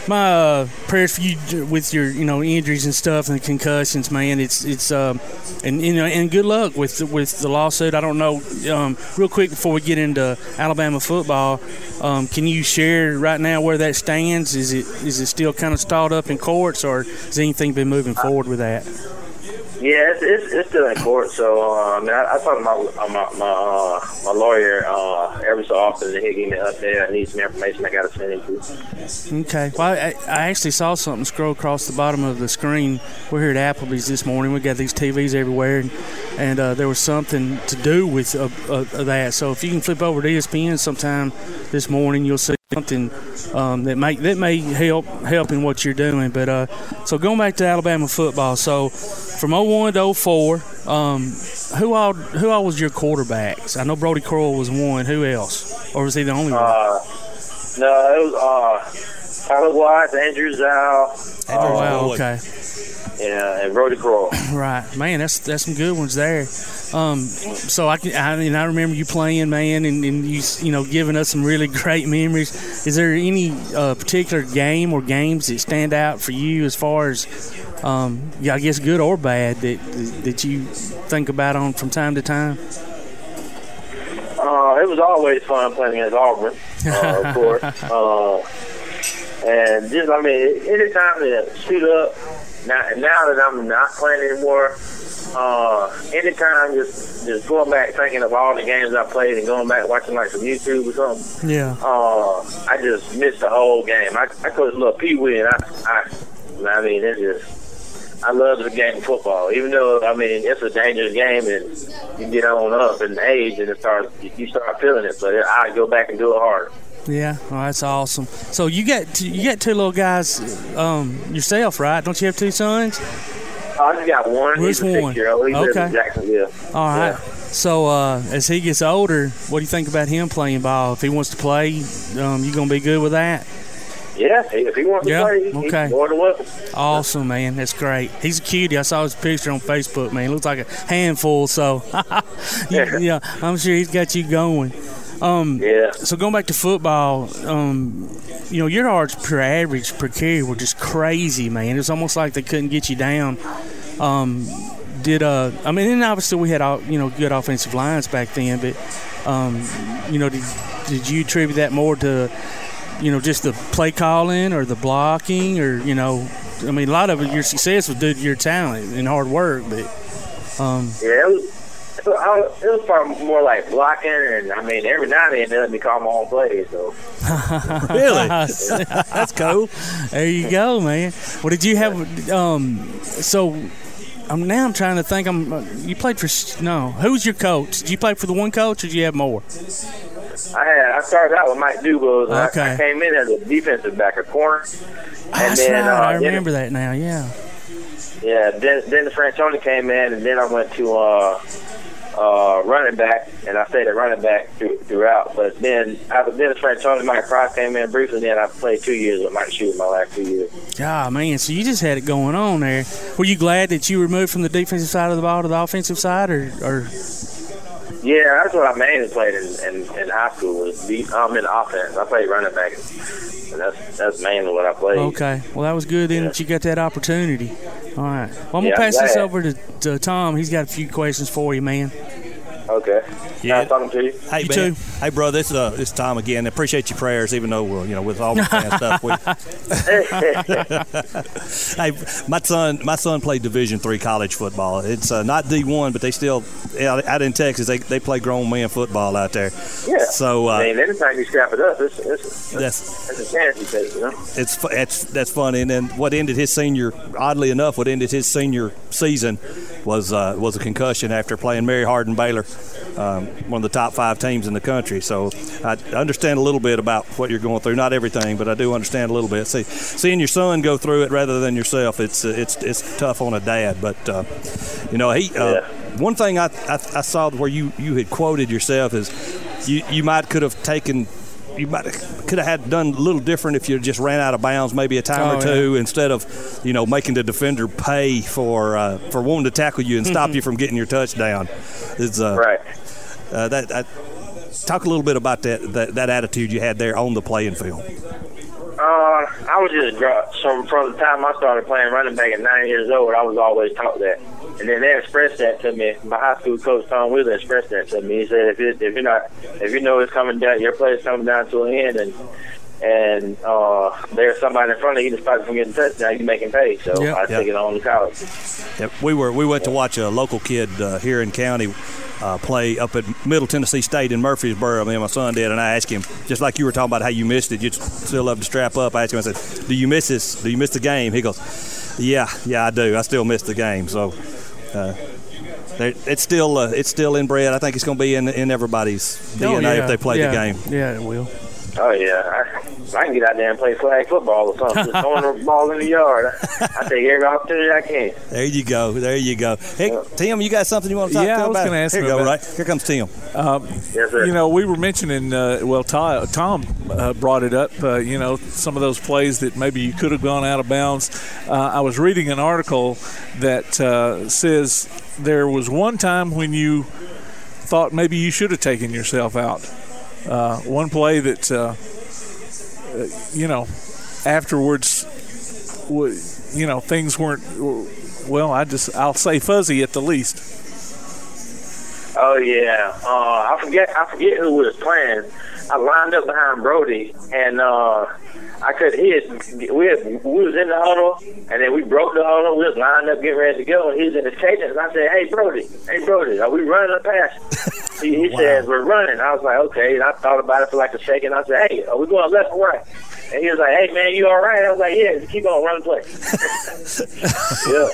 Speaker 20: my uh, prayers for you with your you know injuries and stuff and concussions, man. It's it's um and you know and good luck with with the lawsuit. I don't know. Um, real quick before we get into Alabama football, um, can you share right now where that stands? Is it is it still kind of stalled up in courts, or has anything been moving forward with that?
Speaker 21: Yeah, it's, it's, it's still in court. So, uh, I I, talked to my uh, my my, uh, my lawyer uh, every so often, and he gave me an update. I need some information. I got to send him to.
Speaker 20: Okay. Well, I, I actually saw something scroll across the bottom of the screen. We're here at Applebee's this morning. We got these TVs everywhere, and, and uh, there was something to do with uh, that. So if you can flip over to ESPN sometime this morning, you'll see something um, that may that may help help in what you're doing. But uh, so going back to Alabama football, so from 01 to 04, um, who all who all was your quarterbacks? I know Brodie Croyle was one. Who else, or was he the only one?
Speaker 21: Uh, no, it was uh, Tyler Watts, Andrew Zow.
Speaker 20: Oh, wow.
Speaker 21: uh,
Speaker 20: Okay.
Speaker 21: Yeah, and Brodie Croyle.
Speaker 20: Right, man. That's that's some good ones there. Um, so I can, I, and I remember you playing, man, and, and you you know giving us some really great memories. Is there any uh, particular game or games that stand out for you as far as, um, yeah, I guess good or bad that that you think about on from time to time?
Speaker 21: Uh, it was always fun playing against Auburn, uh, of course. And just, I mean, anytime to shoot up, now, now that I'm not playing anymore, uh, anytime just just going back thinking of all the games I played and going back watching like some YouTube or something,
Speaker 20: Yeah.
Speaker 21: uh, I just missed the whole game. I, I coached little Pee Wee, and I, I, I mean, it's just, I love the game of football. Even though, I mean, it's a dangerous game, and you get on up in age, and it starts, you start feeling it. But I go back and do it hard.
Speaker 20: Yeah, oh, that's awesome. So you got two, you got two little guys um, yourself, right? Don't you have two sons?
Speaker 21: I just got one. He's
Speaker 20: one? Okay.
Speaker 21: Jacksonville.
Speaker 20: All right.
Speaker 21: Yeah.
Speaker 20: So uh, as he gets older, what do you think about him playing ball? If he wants to play, um, you gonna be good with that?
Speaker 21: Yeah, if he wants to
Speaker 20: Yeah,
Speaker 21: play,
Speaker 20: okay.
Speaker 21: more than welcome.
Speaker 20: Awesome, man. That's great. He's a cutie. I saw his picture on Facebook, man. Looks like a handful. So, yeah, yeah, I'm sure he's got you going. Um,
Speaker 21: yeah.
Speaker 20: So going back to football, um, you know, your yards per average per carry were just crazy, man. It was almost like they couldn't get you down. Um, did uh, I mean, and obviously we had all you know good offensive lines back then, but um, you know, did did you attribute that more to you know just the play calling or the blocking or you know, I mean, a lot of your success was due to your talent and hard work, but um,
Speaker 21: Yeah, it was. It was, probably more like blocking, and I mean, every now and then they let me call my own plays. So
Speaker 20: really? That's cool. There you go, man. Well, did you have um? So, um, now I'm trying to think. I'm. Uh, you played for no? Who was your coach? Did you play for the one coach, or did you have more?
Speaker 21: I had I started out with Mike DuBose. and I-
Speaker 20: Okay.
Speaker 21: I, came in as a defensive back, a corner, and
Speaker 20: That's
Speaker 21: then
Speaker 20: right.
Speaker 21: uh,
Speaker 20: I
Speaker 21: then-
Speaker 20: remember that now. Yeah.
Speaker 21: Yeah, then Dennis Franchione came in, and then I went to uh, uh, running back, and I stayed at running back through, throughout. But then after Dennis Franchione, Mike Price came in briefly. Then I played two years with Mike Shula my last two years.
Speaker 20: God, man. So you just had it going on there. Were you glad that you were moved from the defensive side of the ball to the offensive side, or, or
Speaker 21: Yeah, that's what I mainly played in, in, in high school. Was I'm in offense. I played running back, that's that's mainly what I played.
Speaker 20: Okay. Well, that was good then that you got that opportunity. All right. Well, I'm going
Speaker 21: Yeah,
Speaker 20: to
Speaker 21: I'm
Speaker 20: pass this over to, to Tom. He's got a few questions for you, man.
Speaker 21: Okay.
Speaker 2: Yeah.
Speaker 21: Nice talking to you.
Speaker 2: Hey, you man. Hey, bro, this is uh, this is Tom again. I appreciate your prayers, even though we're you know with all the fan stuff. We, hey, my son, my son played Division three college football. It's uh, not D one, but they still out, out in Texas. They they play grown man football out there.
Speaker 21: Yeah.
Speaker 2: So uh,
Speaker 21: I mean, anytime you scrap it up, it's, it's,
Speaker 2: That's-
Speaker 21: it's a chance you take, you know?
Speaker 2: it's fu- that's that's funny. And then what ended his senior, oddly enough, what ended his senior season was uh, was a concussion after playing Mary Hardin Baylor, um, one of the top five teams in the country. So I understand a little bit about what you're going through. Not everything, but I do understand a little bit. See, seeing your son go through it rather than yourself, it's it's it's tough on a dad. But uh, you know, he. Uh, One thing I, I, I saw where you, you had quoted yourself is you, you might could have taken you might could have had done a little different if you just ran out of bounds maybe a time
Speaker 20: Oh,
Speaker 2: or two instead of you know making the defender pay for uh, for wanting to tackle you and stop you from getting your touchdown. It's, uh,
Speaker 21: right.
Speaker 2: Uh, that, that talk a little bit about that, that that attitude you had there on the playing field.
Speaker 21: Uh, I was just dra- from from the time I started playing running back at nine years old. I was always taught that, and then they expressed that to me. My high school coach Tom Wheeler expressed that to me. He said, "If it, if you're not, if you know it's coming down, your play's coming down to an end, and and uh, there's somebody in front of you to stop from getting touchdown, you making pay." So
Speaker 2: Yep.
Speaker 21: I
Speaker 2: Yep.
Speaker 21: take it on to college.
Speaker 2: Yep, we were we went to watch a local kid uh, here in county uh, play up at Middle Tennessee State in Murfreesboro. Me and my son did, and I asked him just like you were talking about how you missed it. You still love to strap up. I asked him. I said, "Do you miss this? Do you miss the game?" He goes, "Yeah, yeah, I do. I still miss the game." So. Uh, it's still uh, it's still inbred. I think it's going to be in in everybody's
Speaker 20: Oh,
Speaker 2: DNA
Speaker 20: yeah.
Speaker 2: if they play
Speaker 20: Yeah.
Speaker 2: the game.
Speaker 20: Yeah, it will.
Speaker 21: Oh yeah, I, I can get out there and play flag football or something. Just throwing the ball in the yard. I, I take every opportunity I can.
Speaker 2: There you go. There you go. Hey, Tim, you got something you want to talk about?
Speaker 6: Yeah,
Speaker 2: to
Speaker 6: I was
Speaker 2: about?
Speaker 6: gonna ask
Speaker 2: Here you go.
Speaker 6: about-
Speaker 2: Right here comes Tim.
Speaker 6: Um, You know, we were mentioning, uh, well, Ty, Tom uh, brought it up, uh, you know, some of those plays that maybe you could have gone out of bounds. Uh, I was reading an article that uh, says there was one time when you thought maybe you should have taken yourself out. Uh, one play that, uh, uh, you know, afterwards, you know, things weren't, well, I just, I'll say fuzzy at the least.
Speaker 21: Oh yeah, uh, I forget I forget who was playing. I lined up behind Brodie, and uh, I could had, we had, we was in the huddle, and then we broke the huddle. We was lined up getting ready to go, and he was in his cadence. And I said, "Hey Brodie, hey Brodie, are we running a pass?" he he said, "We're running." I was like, "Okay." And I thought about it for like a second. I said, "Hey, are we going left or right?" And he was like, "Hey man, you all right?" I was like, "Yeah, just keep on running play." yeah.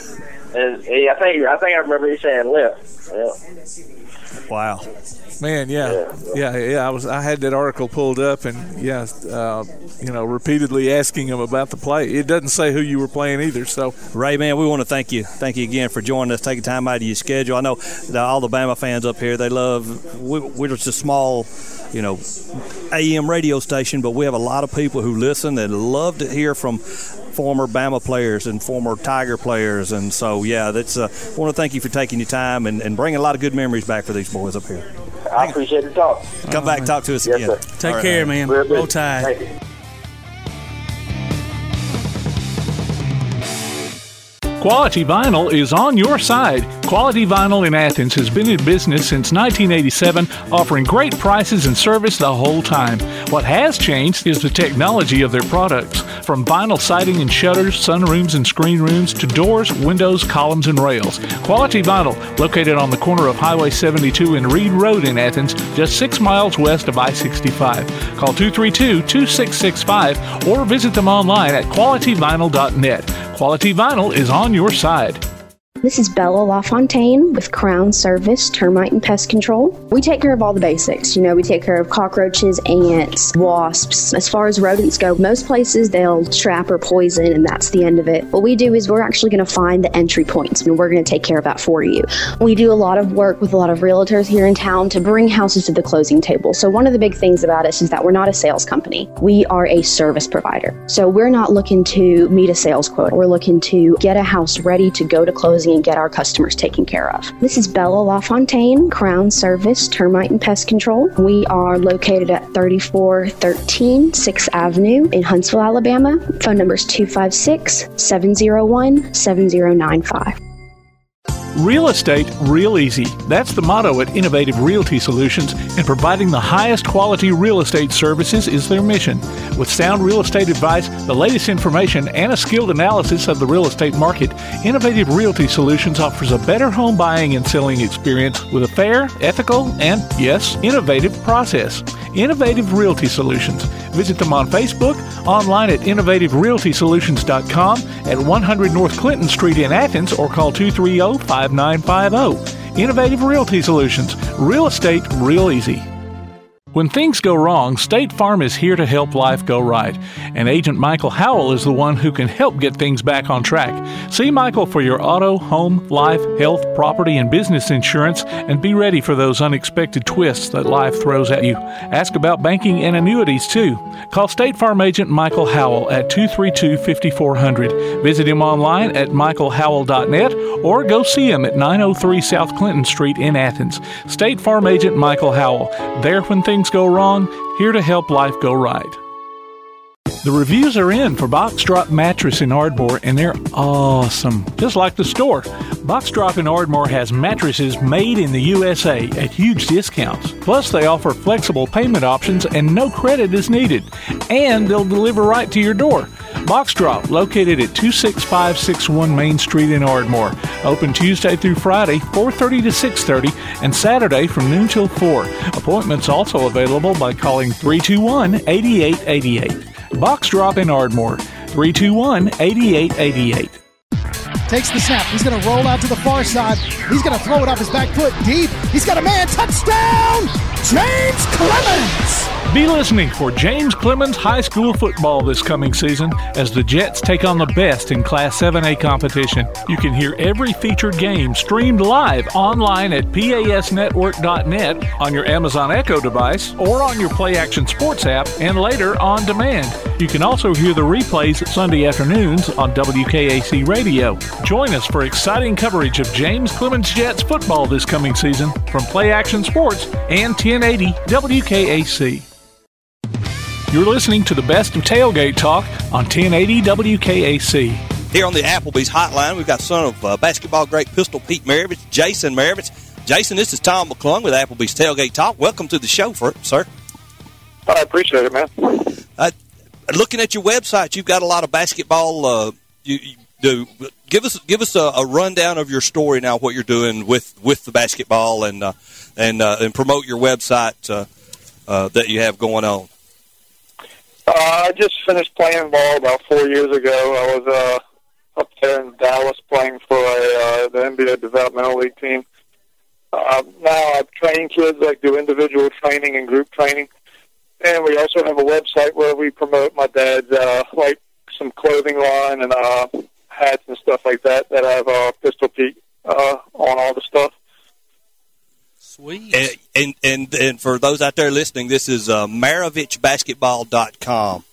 Speaker 21: And I think I think I remember he saying left. Yeah.
Speaker 2: Wow.
Speaker 6: Man, yeah, yeah, yeah. I was. I had that article pulled up, and yeah, uh, you know, repeatedly asking him about the play. It doesn't say who you were playing either. So,
Speaker 2: Ray, man, we want to thank you, thank you again for joining us, taking time out of your schedule. I know the Bama fans up here, they love. We, we're just a small, you know, AM radio station, but we have a lot of people who listen that love to hear from former Bama players and former Tiger players, and so yeah, that's. Uh, I want to thank you for taking your time and, and bringing a lot of good memories back for these boys up here.
Speaker 21: I appreciate the talk.
Speaker 2: Come back, talk to us
Speaker 21: Yes,
Speaker 2: again.
Speaker 21: sir.
Speaker 20: Take
Speaker 2: All right,
Speaker 20: care, man.
Speaker 21: Real good.
Speaker 20: Roll Tide.
Speaker 6: Quality Vinyl is on your side. Quality Vinyl in Athens has been in business since 1987, offering great prices and service the whole time. What has changed is the technology of their products. From vinyl siding and shutters, sunrooms and screen rooms, to doors, windows, columns, and rails. Quality Vinyl, located on the corner of Highway 72 and Reed Road in Athens, just six miles west of I 65. Call 232 2665 or visit them online at qualityvinyl.net. Quality Vinyl is on your side.
Speaker 12: This is Bella LaFontaine with Crown Service Termite and Pest Control. We take care of all the basics. You know, we take care of cockroaches, ants, wasps. As far as rodents go, most places they'll trap or poison, and that's the end of it. What we do is we're actually going to find the entry points, and we're going to take care of that for you. We do a lot of work with a lot of realtors here in town to bring houses to the closing table. So, one of the big things about us is that we're not a sales company, we are a service provider. So, we're not looking to meet a sales quota, we're looking to get a house ready to go to and get our customers taken care of. This is Bella LaFontaine, Crown Service Termite and Pest Control. We are located at 3413 6th Avenue in Huntsville, Alabama. Phone number is 256 701 7095.
Speaker 6: Real estate real easy. That's the motto at Innovative Realty Solutions, and providing the highest quality real estate services is their mission. With sound real estate advice, the latest information, and a skilled analysis of the real estate market, Innovative Realty Solutions offers a better home buying and selling experience with a fair, ethical, and, yes, innovative process. Innovative Realty Solutions. Visit them on Facebook, online at innovativerealtysolutions.com, at 100 North Clinton Street in Athens, or call 230 5950. Innovative Realty Solutions. Real estate real easy. When things go wrong, State Farm is here to help life go right. And Agent Michael Howell is the one who can help get things back on track. See Michael for your auto, home, life, health, property, and business insurance and be ready for those unexpected twists that life throws at you. Ask about banking and annuities too. Call State Farm Agent Michael Howell at 232 5400. Visit him online at michaelhowell.net or go see him at 903 South Clinton Street in Athens. State Farm Agent Michael Howell. There when things go wrong, here to help life go right. The reviews are in for Box Drop Mattress in Ardmore, and they're awesome, just like the store. Box Drop in Ardmore has mattresses made in the USA at huge discounts. Plus, they offer flexible payment options and no credit is needed. And they'll deliver right to your door. Box Drop, located at 26561 Main Street in Ardmore. Open Tuesday through Friday, 4.30 to 6.30, and Saturday from noon till 4. Appointments also available by calling 321-8888. Box Drop in Ardmore, 321-8888.
Speaker 22: Takes the snap. He's going to roll out to the far side. He's going to throw it off his back foot deep. He's got a man. Touchdown! James Clemens!
Speaker 6: Be listening for James Clemens High School football this coming season as the Jets take on the best in Class 7A competition. You can hear every featured game streamed live online at pasnetwork.net on your Amazon Echo device or on your Play Action Sports app and later on demand. You can also hear the replays Sunday afternoons on WKAC Radio. Join us for exciting coverage of James Clemens Jets football this coming season from Play Action Sports and 1080 WKAC. You're listening to the best of tailgate talk on 1080 WKAC.
Speaker 2: Here on the Applebee's hotline, we've got son of uh, basketball great Pistol Pete Maravich, Jaeson Maravich. Jaeson, this is Tom McClung with Applebee's Tailgate Talk. Welcome to the show, for, sir.
Speaker 23: I appreciate it, man.
Speaker 2: Uh, looking at your website, you've got a lot of basketball. Uh, you, you do give us give us a, a, rundown of your story now. What you're doing with, with the basketball and uh, and uh, and promote your website uh, uh, that you have going on.
Speaker 23: Uh, I just finished playing ball about four years ago. I was uh, up there in Dallas playing for a, uh, the NBA Developmental League team. Uh, now I train kids, like do individual training and group training. And we also have a website where we promote my dad's, uh, like some clothing line and uh, hats and stuff like that that have uh, Pistol Pete uh, on all the stuff.
Speaker 2: Sweet. And, and, and and for those out there listening, this is uh, MaravichBasketball.com.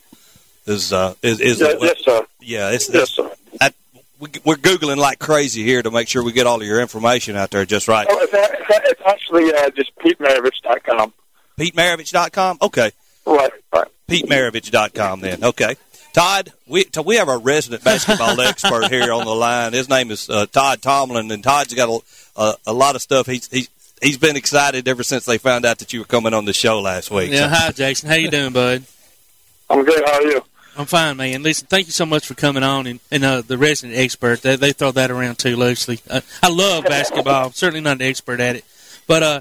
Speaker 2: Is uh is is
Speaker 23: yeah, yes sir.
Speaker 2: Yeah, it's,
Speaker 23: yes sir.
Speaker 2: I, we, we're googling like crazy here to make sure we get all of your information out there just right.
Speaker 23: Oh, it's, it's actually uh, just PeteMaravich.com.
Speaker 2: PeteMaravich.com. Okay.
Speaker 23: Right. Right.
Speaker 2: PeteMaravich.com then. Okay. Todd, we we have our resident basketball expert here on the line. His name is uh, Todd Tomlin, and Todd's got a, a, a lot of stuff. He's he's he's been excited ever since they found out that you were coming on the show last week.
Speaker 20: Yeah, hi Jaeson. How you doing, bud?
Speaker 23: I'm good. How are you?
Speaker 20: I'm fine, man. Listen, thank you so much for coming on, and, and uh, the resident expert. They, they throw that around too loosely. Uh, I love basketball. I'm certainly not an expert at it, but uh,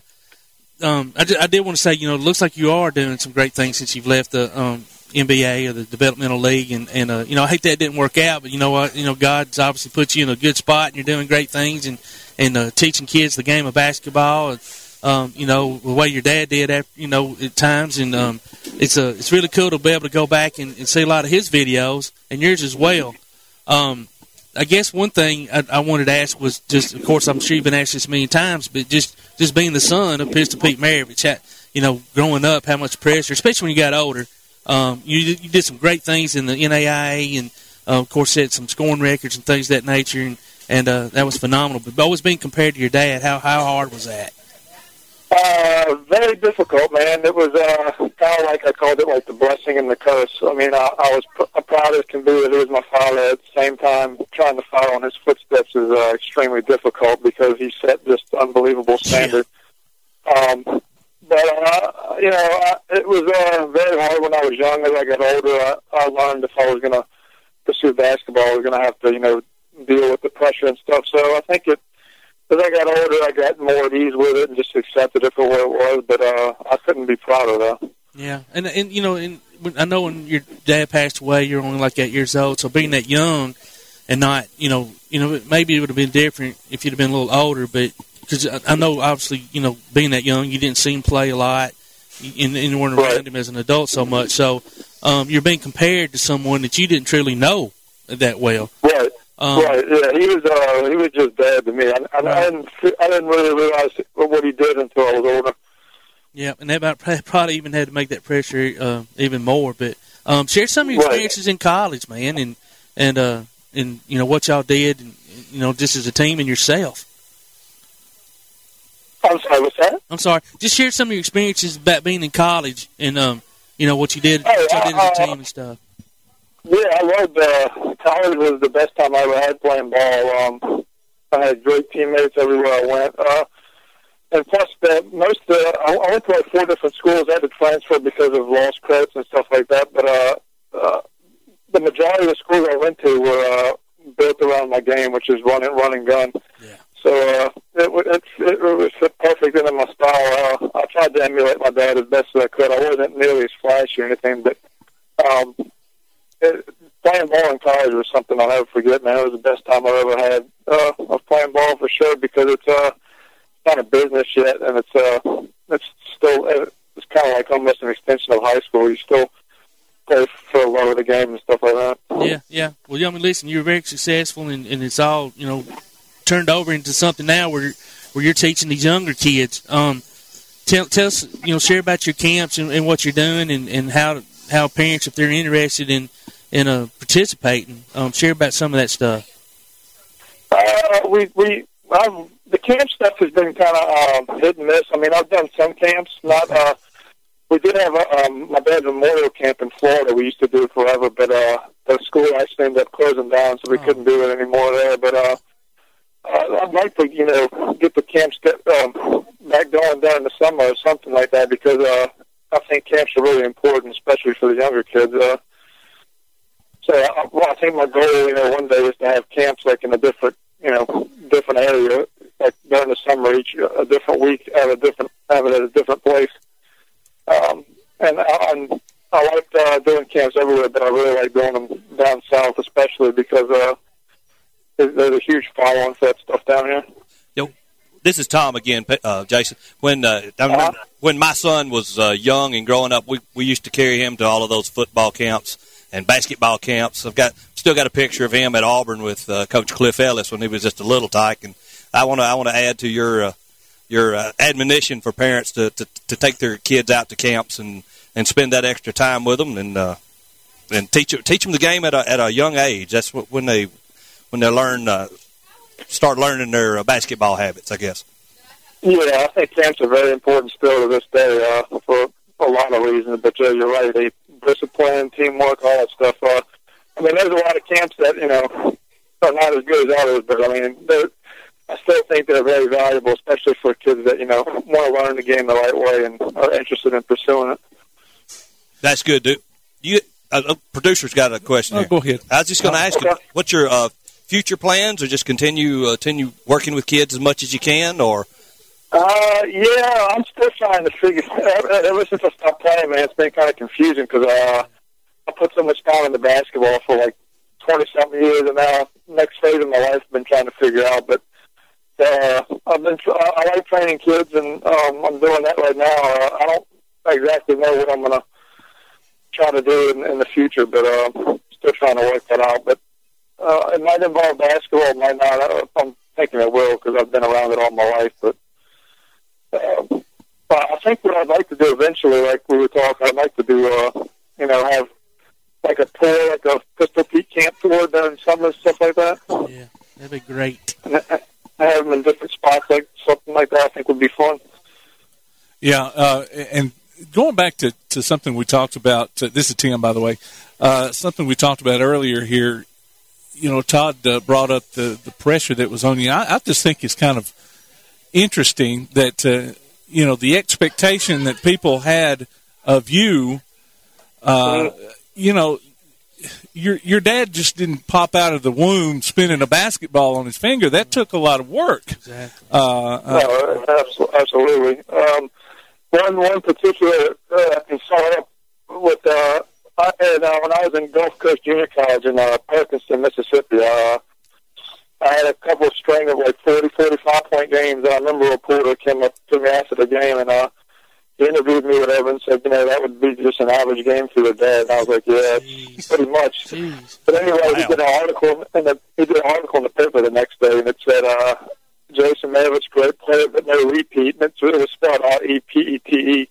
Speaker 20: um, I, I did want to say, you know, it looks like you are doing some great things since you've left the um, NBA or the developmental league, and and uh, you know, I hate that didn't work out, but you know what, you know, God's obviously put you in a good spot, and you're doing great things, and and uh, teaching kids the game of basketball. And, um, you know, the way your dad did, at, you know, at times, and um, it's a it's really cool to be able to go back and, and see a lot of his videos and yours as well. Um, I guess one thing I, I wanted to ask was just, of course, I'm sure you've been asked this million times, but just just being the son of Pistol Pete Maravich, you know, growing up, how much pressure, especially when you got older. Um, you you did some great things in the NAIA, and uh, of course, set some scoring records and things of that nature, and and uh, that was phenomenal. But always being compared to your dad, how how hard was that?
Speaker 23: Uh, very difficult, man. It was uh, kind of like I called it like the blessing and the curse. I mean, I, I was pr- proud as can be that he was my father. At the same time, trying to follow in his footsteps is uh, extremely difficult because he set just unbelievable standard. Um, but uh, you know, I, it was uh, very hard when I was young. As I got older, I, I learned if I was going to pursue basketball, I was going to have to, you know, deal with the pressure and stuff. So I think it as I got older, I got more at ease with it and just accepted it for what it was. But uh, I couldn't be prouder though.
Speaker 20: Yeah, and and you know, and I know when your dad passed away, you're only like eight years old. So being that young, and not, you know, you know, maybe it would have been different if you'd have been a little older. But because I, I know, obviously, you know, being that young, you didn't see him play a lot, and, and you weren't around him as an adult so much. So um, you're being compared to someone that you didn't truly know that well.
Speaker 23: Right.
Speaker 20: Um,
Speaker 23: right. Yeah. He was. Uh, he was just dad to me. I, I, I didn't. I didn't really realize what he did until I was older.
Speaker 20: Yeah, and that probably even had to make that pressure uh, even more. But um, share some of your experiences in college, man, and and uh, and you know what y'all did, and you know just as a team and yourself.
Speaker 23: I'm sorry. What's that?
Speaker 20: I'm sorry. Just share some of your experiences about being in college, and um, you know what you did, what you did as a team and stuff.
Speaker 23: Yeah, I loved uh, college. Was the best time I ever had playing ball. Um, I had great teammates everywhere I went. Uh, and plus, the most uh, I I went to like four different schools. I had to transfer because of lost credits and stuff like that. But uh, uh, the majority of the schools I went to were uh, built around my game, which is run and run and gun. Yeah. So uh, it, it, it was perfect into my style. Uh, I tried to emulate my dad as best as I could. I wasn't nearly as flashy or anything, but um, playing ball in college was something I'll never forget. Man, it was the best time I ever had uh, of playing ball for sure because it's uh, not a business yet, and it's uh, it's still it's kind of like almost an extension of high school. You still play for a lot of the game and stuff like that.
Speaker 20: Yeah, yeah. Well, yeah, I mean, listen, you're very successful, and, and it's all you know turned over into something now where where you're teaching these younger kids. Um, tell tell us, you know, share about your camps and, and what you're doing, and, and how how parents, if they're interested in in uh, participating, um, share about some of that stuff.
Speaker 23: Uh, we we I've, the camp stuff has been kind of um, hit and miss. I mean, I've done some camps. Not uh, we did have a, um, my dad's memorial camp in Florida. We used to do forever, but uh, the school actually ended up closing down, so we couldn't do it anymore there. But uh, uh, I'd like to, you know, get the camps get, um, back going during the summer or something like that because uh, I think camps are really important, especially for the younger kids. Uh, so, I, well, I think my goal, you know, one day is to have camps like in a different, you know, different area, like during the summer, each a different week, have a different, have it at a different place. Um, and I, I'm, I like uh, doing camps everywhere, but I really like doing them down south, especially because uh, there's a huge following for that stuff down here.
Speaker 2: This is Tom again, uh, Jaeson. When uh, I remember when my son was uh, young and growing up, we we used to carry him to all of those football camps and basketball camps. I've got still got a picture of him at Auburn with uh, Coach Cliff Ellis when he was just a little tyke. And I want to I want to add to your uh, your uh, admonition for parents to, to to take their kids out to camps and and spend that extra time with them and uh, and teach teach them the game at a at a young age. That's what, when they when they learn uh, start learning their uh, basketball habits. I guess.
Speaker 23: Yeah, I think camps are very important still to this day uh, for a lot of reasons. But uh, you're right, they discipline, teamwork, all that stuff. Uh, I mean, there's a lot of camps that you know are not as good as others, but I mean, they're, I still think they're very valuable, especially for kids that you know want to learn the game the right way and are interested in pursuing it.
Speaker 2: That's good, dude. You uh, uh, producer's got a question.
Speaker 20: Oh,
Speaker 2: here.
Speaker 20: go ahead.
Speaker 2: I was just going to ask you, what's your uh, future plans, or just continue uh, continue working with kids as much as you can, or
Speaker 23: Uh, yeah, I'm still trying to figure. Ever since I stopped playing, man, it's been kind of confusing because uh, I put so much time into basketball for like twenty something years, and now next phase of my life, I've been trying to figure out. But uh, I've been I I like training kids, and um, I'm doing that right now. Uh, I don't exactly know what I'm gonna try to do in, in the future, but uh, still trying to work that out. But uh, it might involve basketball, it might not. Uh, I'm thinking it will because I've been around it all my life, but. Um, but I think what I'd like to do eventually, like we were talking, I'd like to do, uh, you know, have like a tour, like a Pistol Pete camp tour during summer and stuff like that.
Speaker 20: Yeah, that'd be great.
Speaker 23: And I- I have them in different spots, like something like that. I think would be fun.
Speaker 24: Yeah, uh, and going back to, to something we talked about, uh, this is Tim, by the way, uh, something we talked about earlier here. You know, Todd uh, brought up the, the pressure that was on you. I, I just think it's kind of interesting that, uh, you know, the expectation that people had of you, uh, you know, your your dad just didn't pop out of the womb spinning a basketball on his finger. That took a lot of work.
Speaker 25: Exactly.
Speaker 24: Uh, uh,
Speaker 23: no, absolutely. Um, one one particular uh, I can start up with uh, I had uh, when I was in Gulf Coast Junior College in uh, Perkinston, Mississippi. Uh, I had a couple of string of like 40, 45 point games. And I remember a reporter came up to me after the game and uh, he interviewed me, whatever, and said, you know, that would be just an average game for your dad. And I was like, yeah, pretty much. But anyway, he did an article in the he did an article in the paper the next day, and it said, uh, Jaeson Maravich, great player, but no repeat. And it was spelled R E P E T E.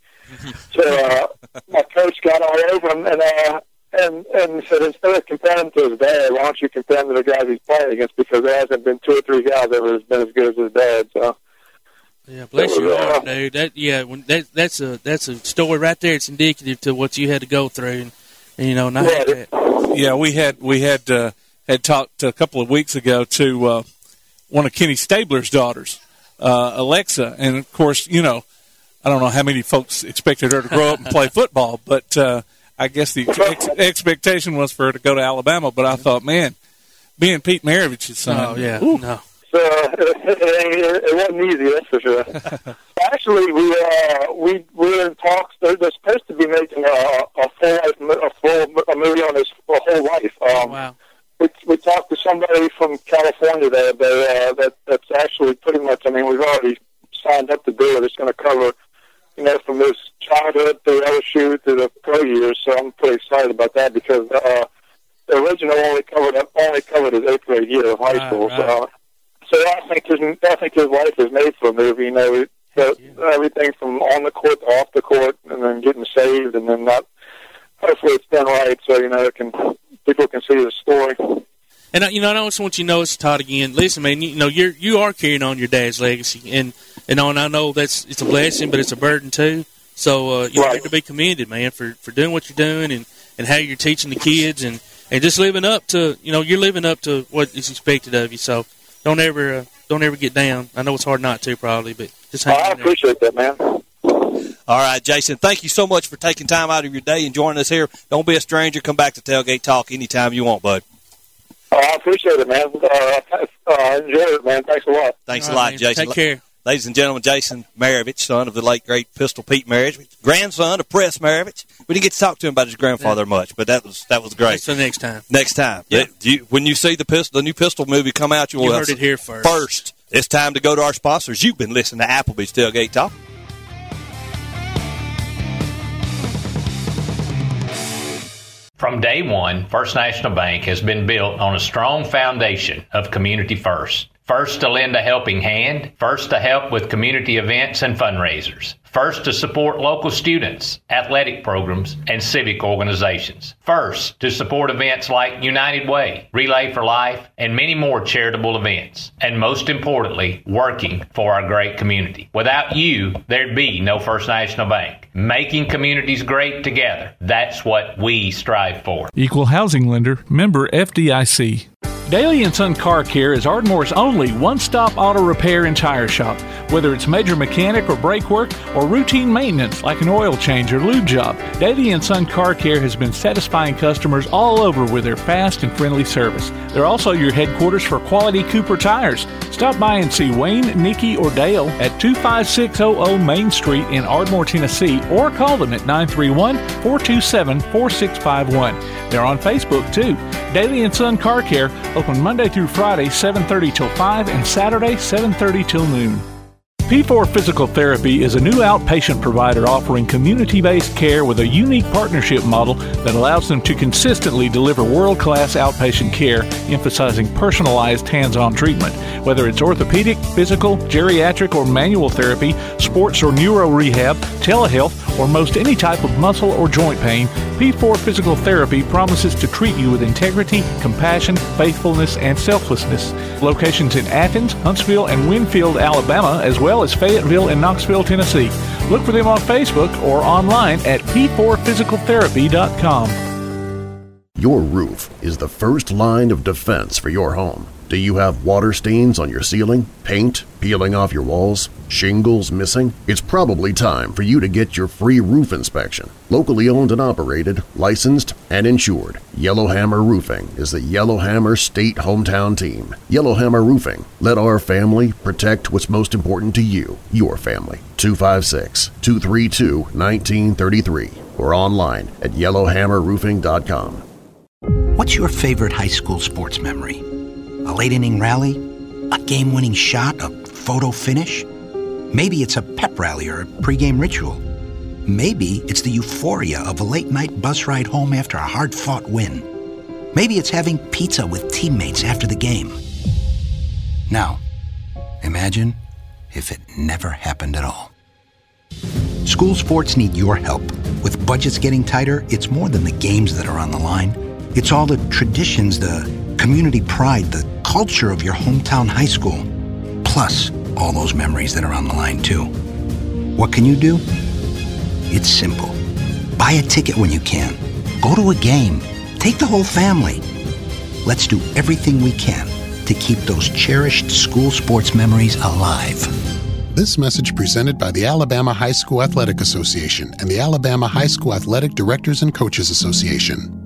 Speaker 23: So uh, my coach got all over him, and uh, and and said instead of comparing him to his dad, why don't you compare him to the guys he's playing against? Because there hasn't been two or three guys that have been as good as his dad. So.
Speaker 25: Yeah, bless
Speaker 23: That was,
Speaker 25: your
Speaker 23: uh,
Speaker 25: heart, dude. That yeah, when that that's a that's a story right there. It's indicative to what you had to go through, and, and you know, not that.
Speaker 24: yeah, we had we had uh, had talked a couple of weeks ago to uh, one of Kenny Stabler's daughters, uh, Alexa, and of course, you know, I don't know how many folks expected her to grow up and play football, but uh, I guess the ex- expectation was for her to go to Alabama. But I thought, man, being Pete Maravich's son,
Speaker 25: Oh yeah,
Speaker 24: ooh,
Speaker 25: no.
Speaker 23: So it, it wasn't easy, that's for sure. Actually, we uh, we we're in talks. They're, they're supposed to be making a, a full life, mo- a full a movie on his whole life. Um,
Speaker 25: wow.
Speaker 23: We, we talked to somebody from California there that, uh, that that's actually pretty much. I mean, we've already signed up to do it. It's going to cover, you know, from his childhood to LSU to the pro years. So I'm pretty excited about that because uh, the original only covered only covered his eighth grade year of high
Speaker 25: Right,
Speaker 23: school.
Speaker 25: right.
Speaker 23: So, so I think his I think his life is made for a movie. You know, the, everything from on the court to off the court, and then getting saved, and then not. Hopefully, it's done right, so you know, it can people can see the story.
Speaker 25: And you know, I just want you to know, it's Todd again. Listen, man, you, you know, you're you are carrying on your dad's legacy, and and know, and I know that's it's a blessing, but it's a burden too. So uh, you're to be commended, man, for for doing what you're doing and and how you're teaching the kids and and just living up to you know you're living up to what is expected of you. So don't ever uh, don't ever get down. I know it's hard not to probably, but just hang
Speaker 23: I
Speaker 25: in there.
Speaker 23: appreciate that, man.
Speaker 2: All right, Jaeson, thank you so much for taking time out of your day and joining us here. Don't be a stranger. Come back to Tailgate Talk anytime you want, bud.
Speaker 23: Oh, I appreciate it, man. Uh, uh, enjoy it, man. Thanks a lot.
Speaker 2: Thanks a lot, Jaeson.
Speaker 25: Take care.
Speaker 2: Ladies and gentlemen, Jaeson Maravich, son of the late great Pistol Pete Maravich, grandson of Press Maravich. We didn't get to talk to him about his grandfather much, but that was that was great.
Speaker 25: So next time.
Speaker 2: Next time,
Speaker 25: Yeah.
Speaker 2: Do you, when you see the pistol, the new Pistol movie come out, you will
Speaker 25: You
Speaker 2: have
Speaker 25: heard it here first.
Speaker 2: First, it's time to go to our sponsors. You've been listening to Applebee's Tailgate Talk.
Speaker 7: From day one, First National Bank has been built on a strong foundation of community first. First to lend a helping hand, first to help with community events and fundraisers, first to support local students, athletic programs, and civic organizations, first to support events like United Way, Relay for Life, and many more charitable events, and most importantly, working for our great community. Without you, there'd be no First National Bank. Making communities great together, that's what we strive for.
Speaker 6: Equal housing lender, member FDIC. Daly and Son Car Care is Ardmore's only one-stop auto repair and tire shop. Whether it's major mechanic or brake work or routine maintenance like an oil change or lube job, Daly and Son Car Care has been satisfying customers all over with their fast and friendly service. They're also your headquarters for quality Cooper tires. Stop by and see Wayne, Nikki, or Dale at 25600 Main Street in Ardmore, Tennessee, or call them at 931 427 4651. They're on Facebook too. Daly and Son Car Care open Monday through Friday 7:30 till 5 and Saturday 7:30 till noon. P4 Physical Therapy is a new outpatient provider offering community based care with a unique partnership model that allows them to consistently deliver world class outpatient care, emphasizing personalized hands on treatment. Whether it's orthopedic, physical, geriatric, or manual therapy, sports or neuro rehab, telehealth, or most any type of muscle or joint pain, P4 Physical Therapy promises to treat you with integrity, compassion, faithfulness, and selflessness. Locations in Athens, Huntsville, and Winfield, Alabama, as well as Fayetteville and Knoxville, Tennessee. Look for them on Facebook or online at p4physicaltherapy.com.
Speaker 18: Your roof is the first line of defense for your home. Do you have water stains on your ceiling, paint peeling off your walls, shingles missing? It's probably time for you to get your free roof inspection. Locally owned and operated, licensed, and insured, Yellowhammer Roofing is the Yellowhammer State Hometown Team. Yellowhammer Roofing, let our family protect what's most important to you, your family. 256-232-1933 or online at yellowhammerroofing.com.
Speaker 26: What's your favorite high school sports memory? A late inning rally? A game winning shot? A photo finish? Maybe it's a pep rally or a pregame ritual. Maybe it's the euphoria of a late night bus ride home after a hard fought win. Maybe it's having pizza with teammates after the game. Now, imagine if it never happened at all. School sports need your help. With budgets getting tighter, it's more than the games that are on the line. It's all the traditions, the community pride, the culture of your hometown high school, plus all those memories that are on the line, too. What can you do? It's simple. Buy a ticket when you can. Go to a game. Take the whole family. Let's do everything we can to keep those cherished school sports memories alive.
Speaker 9: This message presented by the Alabama High School Athletic Association and the Alabama High School Athletic Directors and Coaches Association.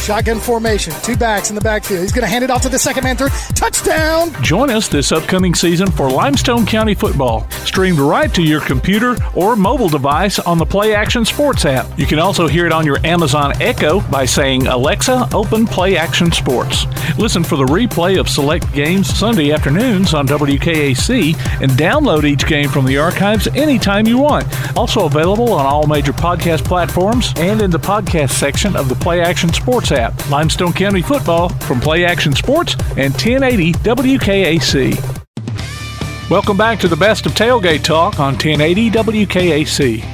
Speaker 22: Shotgun formation, two backs in the backfield. He's going to hand it off to the second man through. Touchdown!
Speaker 6: Join us this upcoming season for Limestone County football, streamed right to your computer or mobile device on the Play Action Sports app. You can also hear it on your Amazon Echo by saying, Alexa, open Play Action Sports. Listen for the replay of select games Sunday afternoons on WKAC and download each game from the archives anytime you want. Also available on all major podcast platforms and in the podcast section of the Play Action Sports app. Limestone County football from Play Action Sports and 1080 WKAC. Welcome back to the best of tailgate talk on 1080 WKAC.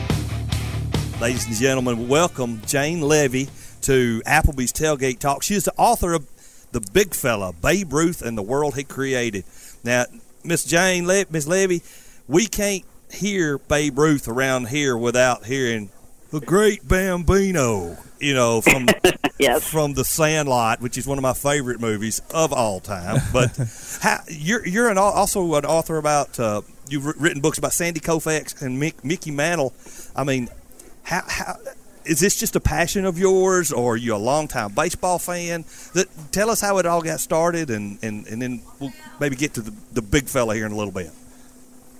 Speaker 2: Ladies and gentlemen, welcome Jane Leavy to Applebee's Tailgate Talk. She is the author of The Big Fella, Babe Ruth and the World He Created. Now, Miss Jane, Le- Miss Leavy, we can't hear Babe Ruth around here without hearing the great Bambino, you know, from
Speaker 27: yes.
Speaker 2: from The Sandlot, which is one of my favorite movies of all time. But how, you're you're an, also an author about uh, you've written books about Sandy Koufax and Mick, Mickey Mantle. I mean, how, how is this just a passion of yours, or are you a longtime baseball fan? That tell us how it all got started, and, and, and then we'll maybe get to the, the big fella here in a little bit.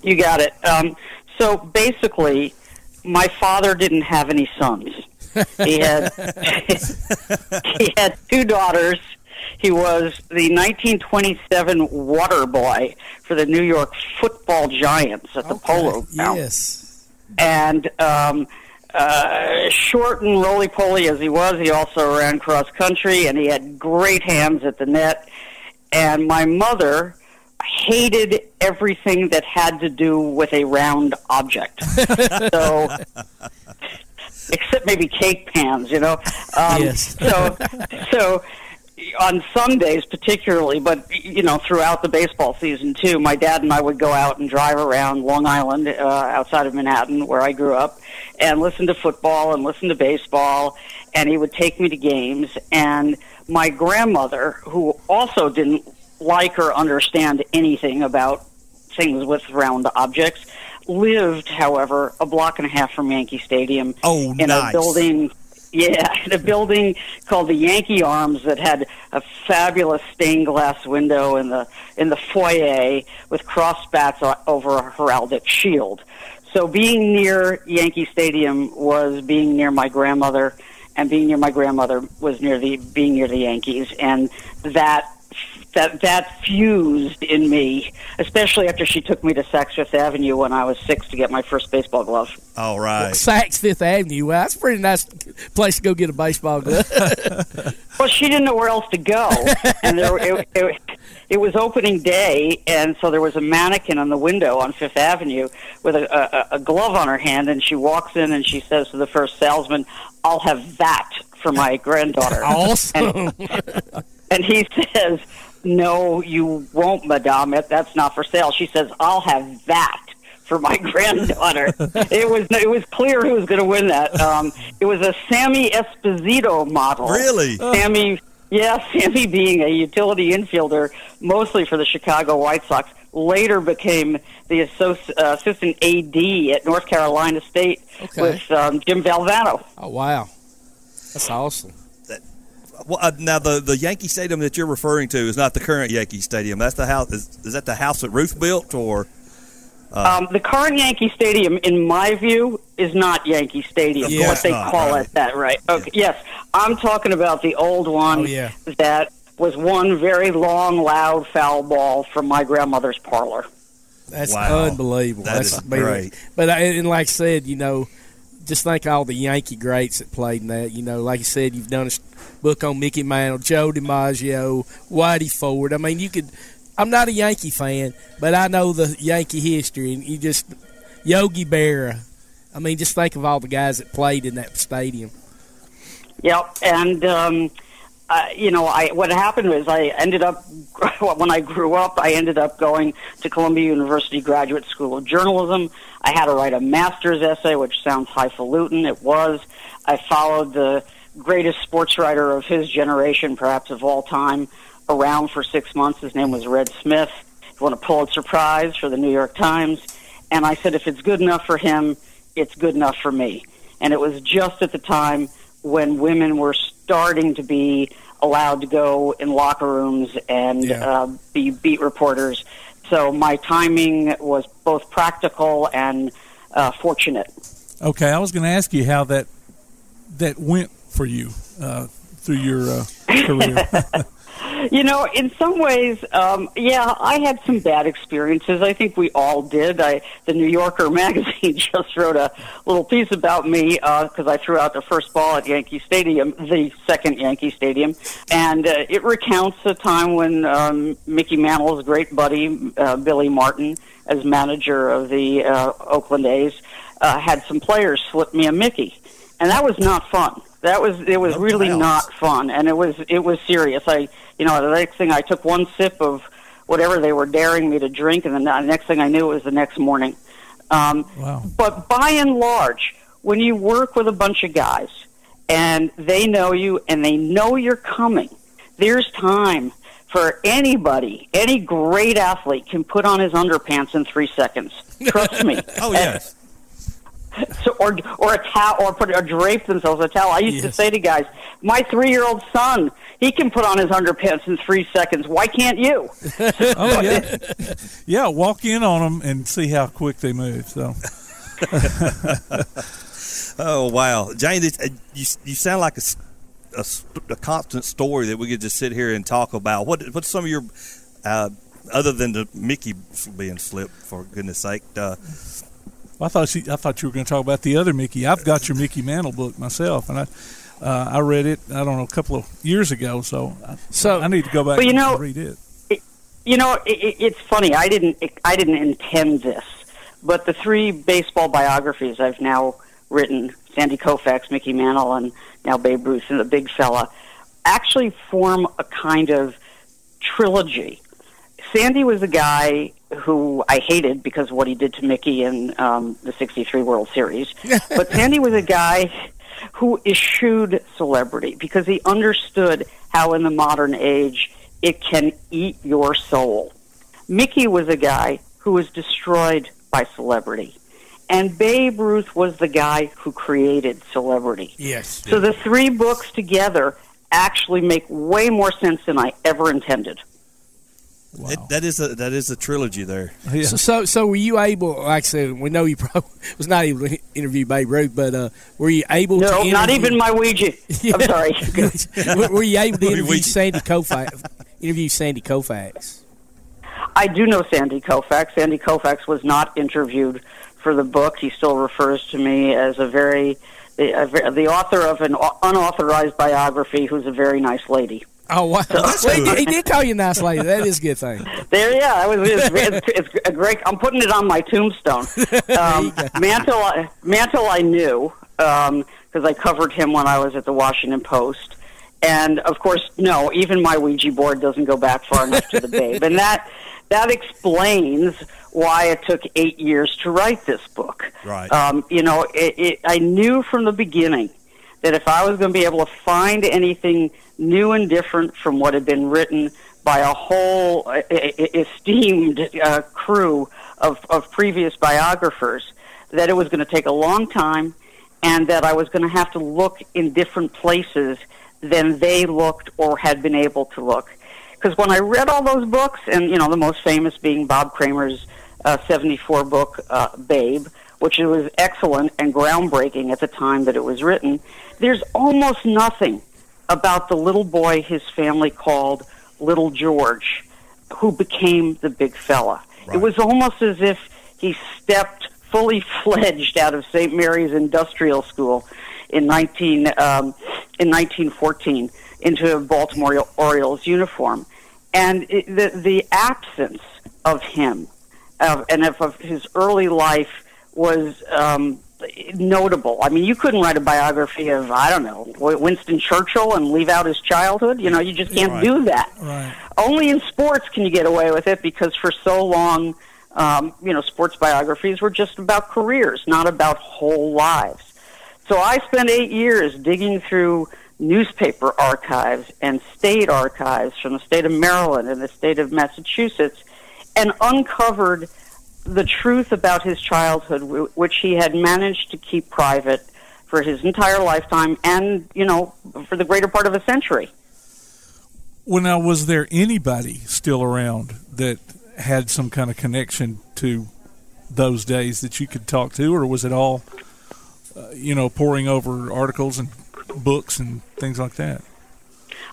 Speaker 27: You got it. Um, so basically, my father didn't have any sons. He had he had two daughters. He was the 1927 water boy for the New York Football Giants at the Polo Ground.
Speaker 16: Yes.
Speaker 27: And um, uh, short and roly poly as he was, he also ran cross country, and he had great hands at the net. And my mother hated everything that had to do with a round object. so, except maybe cake pans, you know. Um,
Speaker 16: Yes.
Speaker 27: So, so on Sundays particularly, but you know throughout the baseball season too, my dad and I would go out and drive around Long Island, uh, outside of Manhattan, where I grew up, and listen to football and listen to baseball, and he would take me to games. And my grandmother, who also didn't like or understand anything about things with round objects, lived, however, a block and a half from Yankee Stadium
Speaker 2: Oh,
Speaker 27: in
Speaker 2: nice.
Speaker 27: a building. Yeah, in a building called the Yankee Arms that had a fabulous stained glass window in the in the foyer with cross bats o- over a heraldic shield. So being near Yankee Stadium was being near my grandmother, and being near my grandmother was near the being near the Yankees, and that that that fused in me, especially after she took me to Saks Fifth Avenue when I was six to get my first baseball glove.
Speaker 2: All right.
Speaker 16: Saks Fifth Avenue. Well, that's a pretty nice place to go get a baseball glove.
Speaker 27: Well, she didn't know where else to go, and there it, it, it was opening day, and so there was a mannequin on the window on Fifth Avenue with a, a, a glove on her hand, and she walks in and she says to the first salesman, "I'll have that for my granddaughter."
Speaker 16: Awesome.
Speaker 27: And, and he says, "No, you won't, Madame. That's not for sale." She says, "I'll have that." For my granddaughter, it was it was clear who was going to win that. Um, it was a Sammy Esposito model.
Speaker 2: Really?
Speaker 27: Sammy, yeah, Sammy being a utility infielder, mostly for the Chicago White Sox, later became the associ- uh, assistant AD at North Carolina State
Speaker 16: Okay.
Speaker 27: with um, Jim Valvano.
Speaker 16: Oh wow, that's awesome.
Speaker 2: Well, uh, now the the Yankee Stadium that you're referring to is not the current Yankee Stadium. That's the house. Is, is that the house that Ruth built, or uh,
Speaker 27: um, the current Yankee Stadium, in my view, is not Yankee Stadium,
Speaker 2: Of
Speaker 27: but
Speaker 2: course
Speaker 27: they
Speaker 2: not,
Speaker 27: call
Speaker 2: right.
Speaker 27: it that, right? Okay, yes, I'm talking about the old one
Speaker 16: Oh, yeah.
Speaker 27: that was one very long, loud foul ball from my grandmother's parlor.
Speaker 16: That's
Speaker 2: Wow.
Speaker 16: unbelievable.
Speaker 2: That
Speaker 16: That's
Speaker 2: is
Speaker 16: amazing.
Speaker 2: great.
Speaker 16: But I, and like I said, you know, just think all the Yankee greats that played in that. You know, like you said, you've done a s- book on Mickey Mantle, Joe DiMaggio, Whitey Ford. I mean, you could. I'm not a Yankee fan, but I know the Yankee history, and you just Yogi Berra. I mean, just think of all the guys that played in that stadium.
Speaker 27: Yep, and um, uh, you know, I what happened was I ended up when I grew up, I ended up going to Columbia University Graduate School of Journalism. I had to write a master's essay, which sounds highfalutin. It was. I followed the greatest sports writer of his generation, perhaps of all time, around for six months. His name was Red Smith. He won a Pulitzer Prize for the New York Times. And I said, if it's good enough for him, it's good enough for me. And it was just at the time when women were starting to be allowed to go in locker rooms and
Speaker 16: Yeah.
Speaker 27: uh, be beat reporters. So my timing was both practical and uh, fortunate.
Speaker 24: Okay, I was going to ask you how that that went for you uh, through your uh, career.
Speaker 27: You know, in some ways, um, yeah, I had some bad experiences. I think we all did. I, the New Yorker magazine just wrote a little piece about me because I threw out the first ball at Yankee Stadium, the second Yankee Stadium, and uh, it recounts a time when um, Mickey Mantle's great buddy uh, Billy Martin, as manager of the uh, Oakland A's, uh, had some players slip me a Mickey, and that was not fun. That was it was
Speaker 2: No
Speaker 27: really
Speaker 2: doubt.
Speaker 27: not fun, and it was it was serious. I you know the next thing I took one sip of whatever they were daring me to drink, and then the next thing I knew it was the next morning. Um,
Speaker 24: wow.
Speaker 27: but by and large, when you work with a bunch of guys and they know you and they know you're coming, there's time for anybody. Any great athlete can put on his underpants in three seconds. Trust me.
Speaker 2: oh yes,
Speaker 27: So, or or a towel, or put or drape themselves a towel. I used to say to guys, my three year old son, he can put on his underpants in three seconds. Why can't you?
Speaker 24: oh yeah, yeah. Walk in on them and see how quick they move. So
Speaker 2: Oh wow, Jane, it, uh, you you sound like a, a, a, constant story that we could just sit here and talk about. What what's some of your uh, other than the Mickey being slipped for goodness sake? Uh,
Speaker 24: I thought she, I thought you were going to talk about the other Mickey. I've got your Mickey Mantle book myself, and I uh, I read it. I don't know a couple of years ago, so I,
Speaker 16: So-
Speaker 24: I need to go back
Speaker 27: Well, you
Speaker 24: and
Speaker 27: know-
Speaker 24: read it.
Speaker 27: You know, it, it, it's funny. I didn't. I didn't intend this, but the three baseball biographies I've now written: Sandy Koufax, Mickey Mantle, and now Babe Ruth, and the big fella, actually form a kind of trilogy. Sandy was a guy who I hated because of what he did to Mickey in um, the '63 World Series, but Sandy was a guy who eschewed celebrity because he understood how, in the modern age, it can eat your soul. Mickey was a guy who was destroyed by celebrity. And Babe Ruth was the guy who created celebrity.
Speaker 16: Yes.
Speaker 27: So the three books together actually make way more sense than I ever intended.
Speaker 2: It, that is a that is a trilogy there.
Speaker 16: So, so, so were you able? Like I said, we know you probably was not able to interview Babe Ruth, but uh, were you able to?
Speaker 27: No, not
Speaker 16: interview-
Speaker 27: even my Ouija. I'm sorry.
Speaker 16: were, were you able to interview Sandy Koufax? Interview Sandy Koufax.
Speaker 27: I do know Sandy Koufax. Sandy Koufax was not interviewed for the book. He still refers to me as a very the, a, the author of an unauthorized biography, who's a very nice lady.
Speaker 16: Oh wow!
Speaker 27: So-
Speaker 16: Well, he, did, he did call you a nice lady. That is a good thing.
Speaker 27: There, yeah, I was. It's, it's, it's a great. I'm putting it on my tombstone. Um, Mantle, I- Mantle, I knew because I covered him when I was at the Washington Post, and of course, no, even my Ouija board doesn't go back far enough to the Babe, and that that explains why it took eight years to write this book.
Speaker 2: Right.
Speaker 27: Um, you know, it, it, I knew from the beginning that if I was going to be able to find anything new and different from what had been written by a whole esteemed uh, crew of, of previous biographers, that it was going to take a long time and that I was going to have to look in different places than they looked or had been able to look. Because when I read all those books, and you know, the most famous being Bob Creamer's uh, 74 book, uh, Babe, which was excellent and groundbreaking at the time that it was written, there's almost nothing about the little boy his family called Little George, who became the big fella. It was almost as if he stepped fully fledged out of St. Mary's Industrial School in 19 um, in 1914 into a Baltimore Orioles uniform, and it, the the absence of him of, and of, of his early life was um, notable. I mean, you couldn't write a biography of I don't know Winston Churchill and leave out his childhood. You know, you just can't
Speaker 28: Right.
Speaker 27: do that.
Speaker 28: Right.
Speaker 27: Only in sports can you get away with it because for so long, um, you know, sports biographies were just about careers, not about whole lives. So I spent eight years digging through newspaper archives and state archives from the state of Maryland and the state of Massachusetts and uncovered the truth about his childhood, which he had managed to keep private for his entire lifetime and, you know, for the greater part of a century.
Speaker 24: Well, now, was there anybody still around that had some kind of connection to those days that you could talk to, or was it all, uh, you know, pouring over articles and books and things like that?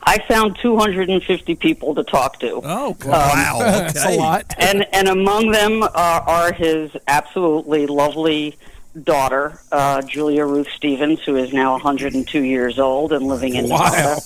Speaker 27: I found 250 people to talk to.
Speaker 24: Oh,
Speaker 2: wow. That's a lot.
Speaker 27: and and among them are, are his absolutely lovely daughter, uh, Julia Ruth Stevens, who is now 102 years old and living in
Speaker 28: Wow.
Speaker 27: Nevada,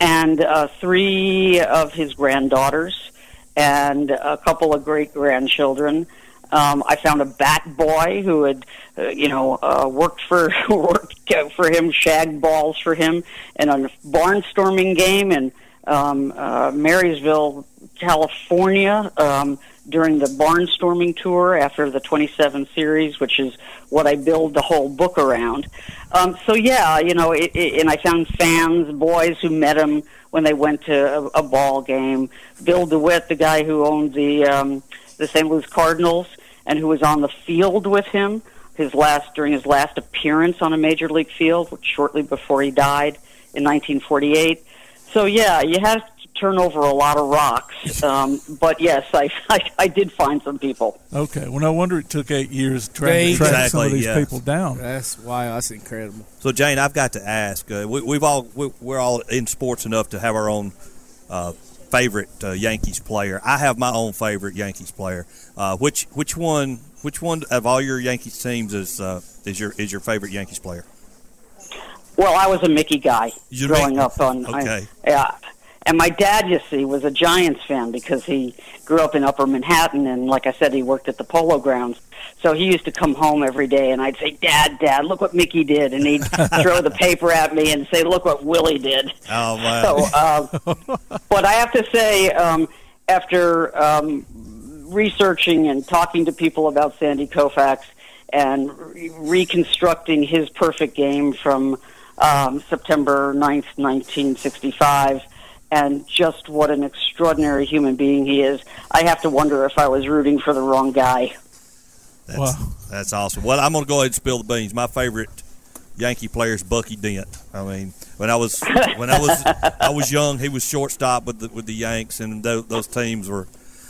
Speaker 27: and uh, three of his granddaughters, and a couple of great grandchildren. Um, I found a bat boy who had, uh, you know, uh, worked for worked for him, shagged balls for him, in a barnstorming game in um, uh, Marysville, California, um, during the barnstorming tour after the 27 series, which is what I build the whole book around. Um, so yeah, you know, it, it, and I found fans, boys who met him when they went to a, a ball game. Bill DeWitt, the guy who owned the um, the St. Louis Cardinals and who was on the field with him his last during his last appearance on a major league field shortly before he died in 1948. So yeah, you have to turn over a lot of rocks. Um, but yes, I, I I did find some people.
Speaker 24: Okay. Well, no wonder it took eight years to try to
Speaker 2: Exactly,
Speaker 24: track some of these
Speaker 2: yes.
Speaker 24: people down.
Speaker 16: That's wow. That's incredible.
Speaker 2: So Jane, I've got to ask. Uh, we, we've all we, we're all in sports enough to have our own uh, favorite uh, Yankees player. I have my own favorite Yankees player. Uh, which which one which one of all your Yankees teams is uh, is your is your favorite Yankees player?
Speaker 27: Well, I was a Mickey guy
Speaker 2: You're
Speaker 27: growing
Speaker 2: Mickey.
Speaker 27: up on. I-
Speaker 2: Okay.
Speaker 27: yeah. And my dad, you see, was a Giants fan because he grew up in Upper Manhattan, and like I said, he worked at the Polo Grounds. So he used to come home every day, and I'd say, "Dad, Dad, look what Mickey did," and he'd throw the paper at me and say, "Look what Willie did."
Speaker 2: Oh man.
Speaker 27: So, uh, but I have to say, um, after um, researching and talking to people about Sandy Koufax and re- reconstructing his perfect game from um, September 9th, 1965, and just what an extraordinary human being he is, I have to wonder if I was rooting for the wrong guy.
Speaker 2: That's, that's awesome. Well, I'm going to go ahead and spill the beans. My favorite Yankee player is Bucky Dent. I mean, when I was when I was I was young, he was shortstop with the with the Yanks, and those, those teams were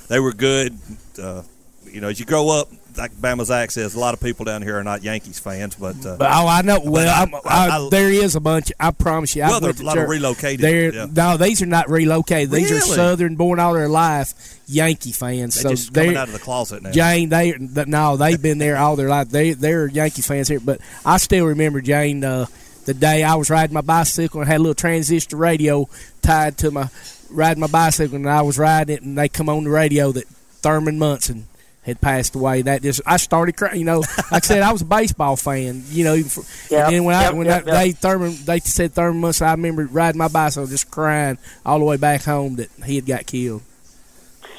Speaker 2: they were good. Uh, you know, as you grow up, like Bama Zach says, a lot of people down here are not Yankees fans, but uh,
Speaker 16: But oh, I know. Well,
Speaker 2: I-
Speaker 16: I,
Speaker 2: I-
Speaker 16: there is a bunch. I promise you.
Speaker 2: Well, there's a lot of relocated,
Speaker 16: They're,
Speaker 2: yeah.
Speaker 16: No, these are not relocated. These are Southern, born all their life Yankee fans.
Speaker 2: They
Speaker 16: so
Speaker 2: just coming
Speaker 16: they're-
Speaker 2: out of the closet now.
Speaker 16: Jane, they th- no, they've been there all their life. They they're Yankee fans here. But I still remember Jane. Uh, the day I was riding my bicycle and had a little transistor radio tied to my riding my bicycle, and I was riding it, and they come on the radio that Thurman Munson had passed away. That just I started crying. You know, like I said, I was a baseball fan. You know, yep, and then when
Speaker 27: yep,
Speaker 16: I when
Speaker 27: yep,
Speaker 16: I, they Thurman they said Thurman Munson, I remember riding my bicycle just crying all the way back home that he had got killed.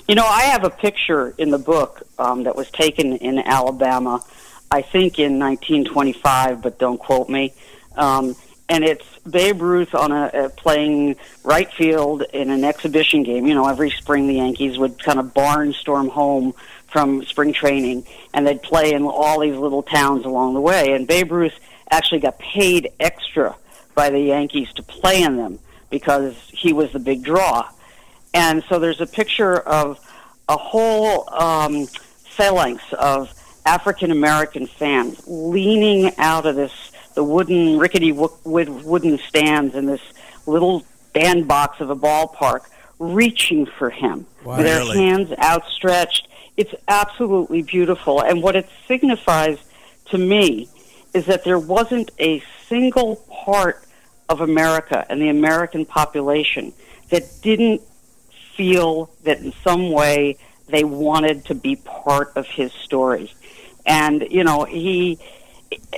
Speaker 27: You know, I have a picture in the book um, that was taken in Alabama, I think in 1925, but don't quote me. Um, and it's Babe Ruth on a, a playing right field in an exhibition game. You know, every spring the Yankees would kind of barnstorm home from spring training, and they'd play in all these little towns along the way. And Babe Ruth actually got paid extra by the Yankees to play in them because he was the big draw. And so there's a picture of a whole um, phalanx of African American fans leaning out of this the wooden rickety wo- wooden stands in this little bandbox of a ballpark, reaching for him
Speaker 28: Wow.
Speaker 27: with their
Speaker 28: Really?
Speaker 27: hands outstretched. It's absolutely beautiful, and what it signifies to me is that there wasn't a single part of America and the American population that didn't feel that in some way they wanted to be part of his story. And you know, he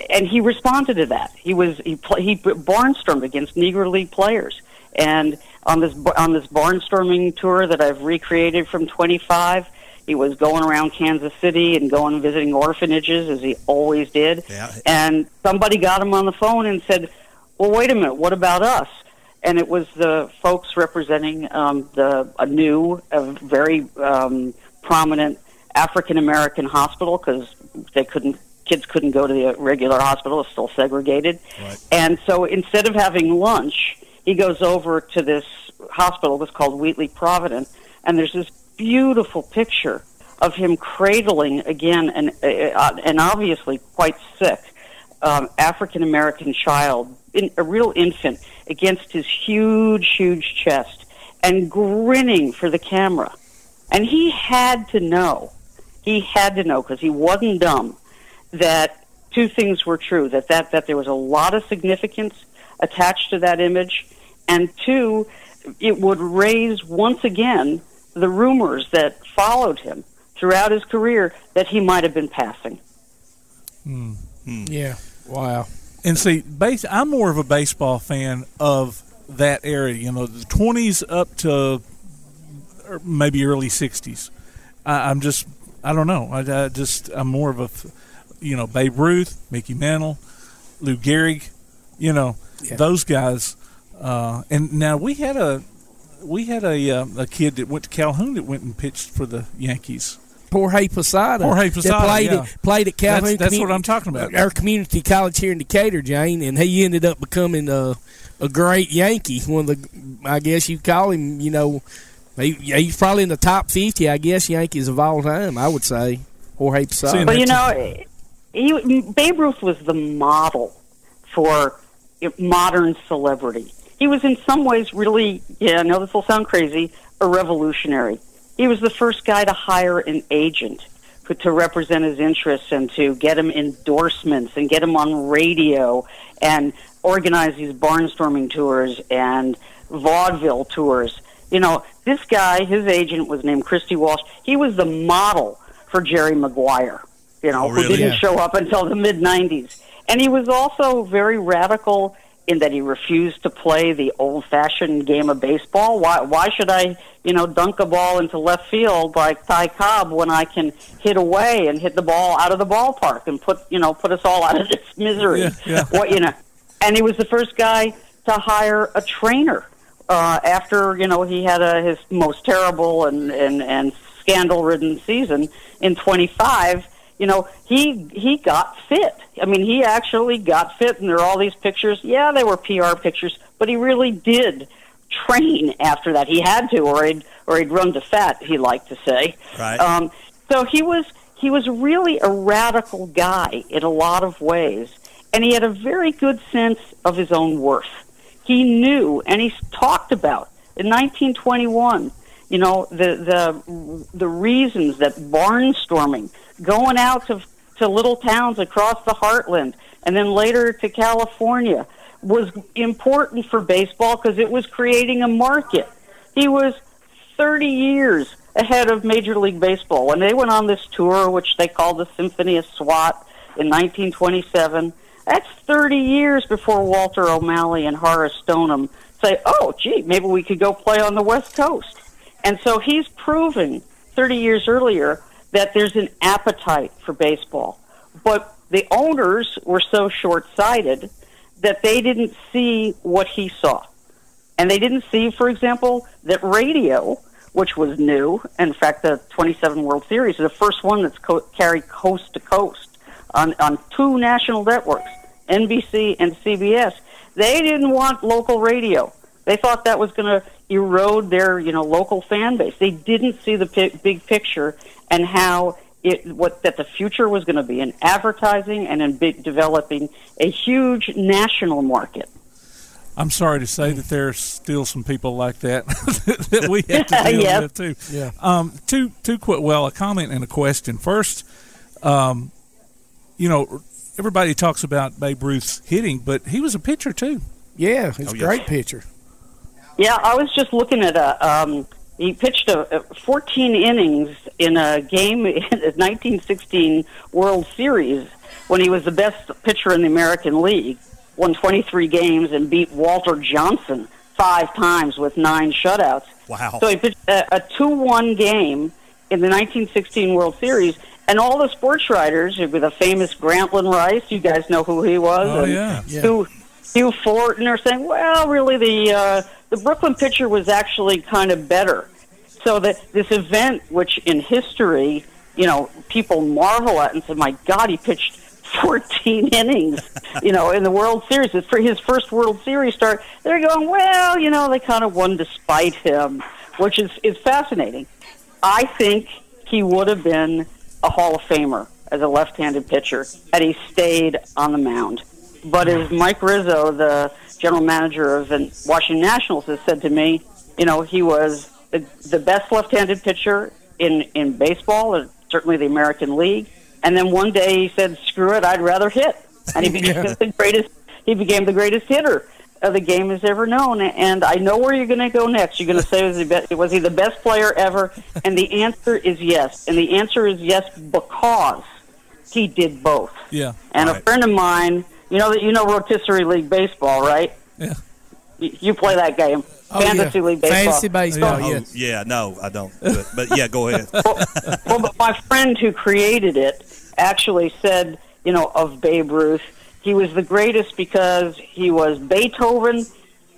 Speaker 27: and he responded to that. He was he pl- he barnstormed against Negro League players, and on this on this barnstorming tour that I've recreated from 25, he was going around Kansas City and going visiting orphanages as he always did. And somebody got him on the phone and said, "Well, wait a minute, what about us?" And it was the folks representing um, the a new, a very um, prominent African American hospital because they couldn't kids couldn't go to the regular hospital; it's still segregated. And so instead of having lunch, he goes over to this hospital that's called Wheatley Provident, and there's this beautiful picture of him cradling again an uh, an obviously quite sick um, African American child, in, a real infant, against his huge, huge chest, and grinning for the camera. And he had to know, he had to know because he wasn't dumb, that two things were true: that that that there was a lot of significance attached to that image, and two, it would raise once again the rumors that followed him throughout his career that he might have been passing. Hmm. Hmm.
Speaker 16: Yeah. Wow.
Speaker 24: And see, base, I'm more of a baseball fan of that era. You know, the 20s up to er, maybe early 60s. I, I'm just, I don't know. I, I just, I'm more of a, you know, Babe Ruth, Mickey Mantle, Lou Gehrig. You know, those guys. Uh, and now we had a, we had a uh, a kid that went to Calhoun that went and pitched for the Yankees.
Speaker 16: Jorge Posada.
Speaker 24: Jorge
Speaker 16: that
Speaker 24: Posada,
Speaker 16: played
Speaker 24: yeah.
Speaker 16: at, played at Calhoun.
Speaker 24: That's- that's
Speaker 16: Commu-
Speaker 24: what I'm talking about.
Speaker 16: Our community college here in Decatur, Jane, and he ended up becoming a, a great Yankee. One of the, I guess you call him, you know, he, he's probably in the top fifty. I guess Yankees of all time. I would say Jorge Posada.
Speaker 27: But you know, he, Babe Ruth was the model for modern celebrity. He was in some ways really, yeah, I know this will sound crazy, a revolutionary. He was the first guy to hire an agent to represent his interests and to get him endorsements and get him on radio and organize these barnstorming tours and vaudeville tours. You know, this guy, his agent was named Christy Walsh. He was the model for Jerry Maguire, you know,
Speaker 28: Oh,
Speaker 27: who didn't
Speaker 28: Yeah.
Speaker 27: show up until the mid 90s. And he was also very radical in that he refused to play the old-fashioned game of baseball. Why? Why should I, you know, dunk a ball into left field like Ty Cobb when I can hit away and hit the ball out of the ballpark and put, you know, put us all out of this misery?
Speaker 28: Yeah, yeah.
Speaker 27: What you know? And he was the first guy to hire a trainer uh, after you know he had a, his most terrible and and and scandal-ridden season in 25 you know he he got fit. I mean he actually got fit and there are all these pictures. Yeah they were pr pictures but he really did train after that. He had to or he'd or he'd run to fat he liked to say.
Speaker 28: Right.
Speaker 27: um so he was he was really a radical guy in a lot of ways and he had a very good sense of his own worth. He knew and he talked about in 1921 you know the the the reasons that barnstorming going out to to little towns across the heartland and then later to California was important for baseball because it was creating a market. He was 30 years ahead of Major League Baseball. When they went on this tour, which they called the Symphony of SWAT in 1927, that's 30 years before Walter O'Malley and Horace Stoneham say, oh, gee, maybe we could go play on the West Coast. And so he's proving 30 years earlier that there's an appetite for baseball. But the owners were so short sighted that they didn't see what he saw. And they didn't see, for example, that radio, which was new, in fact, the 27 World Series is the first one that's co- carried coast to coast on, on two national networks, NBC and CBS. They didn't want local radio. They thought that was going to erode their, you know, local fan base. They didn't see the pi- big picture and how it what that the future was going to be in advertising and in big, developing a huge national market.
Speaker 24: I'm sorry to say that there's still some people like that that we have to deal
Speaker 27: Yes.
Speaker 24: with too.
Speaker 16: Yeah.
Speaker 24: Um, two two quick. Well, a comment and a question. First, um, you know, everybody talks about Babe Ruth's hitting, but he was a pitcher too.
Speaker 16: Yeah, he's
Speaker 24: Oh,
Speaker 16: a
Speaker 24: yes.
Speaker 16: great pitcher.
Speaker 27: Yeah, I was just looking at a. Um, he pitched a, a 14 innings in a game in the 1916 World Series when he was the best pitcher in the American League. Won 23 games and beat Walter Johnson five times with nine shutouts.
Speaker 2: Wow.
Speaker 27: So he pitched a, a 2-1 game in the 1916 World Series, and all the sports writers, with the famous Grantland Rice, you guys know who he was.
Speaker 24: Oh,
Speaker 27: and
Speaker 24: yeah. Yeah.
Speaker 27: Hugh, Hugh Fullerton are saying, well, really, the uh, the Brooklyn pitcher was actually kind of better. So that this event, which in history, you know, people marvel at and say, my God, he pitched 14 innings, you know, in the World Series. It's for his first World Series start. They're going, well, you know, they kind of won despite him, which is, is fascinating. I think he would have been a Hall of Famer as a left-handed pitcher had he stayed on the mound. But as Mike Rizzo, the general manager of the Washington Nationals, has said to me, you know, he was the, the best left-handed pitcher in in baseball, or certainly the American League. And then one day he said, "Screw it, I'd rather hit," and he became
Speaker 16: Yeah.
Speaker 27: the greatest. He became the greatest hitter uh, the game has ever known. And I know where you're going to go next. You're going to say, was he, be- was he the best player ever? And the answer is yes. And the answer is yes because he did both.
Speaker 24: Yeah.
Speaker 27: And a friend of mine, you know that you know rotisserie league baseball, right?
Speaker 24: Yeah.
Speaker 27: You, you play that game,
Speaker 2: Oh,
Speaker 27: fantasy league baseball.
Speaker 2: Fantasy baseball, Oh, yeah, no, I don't. But, but yeah, go ahead.
Speaker 27: well, but my friend who created it actually said, you know, of Babe Ruth, he was the greatest because he was Beethoven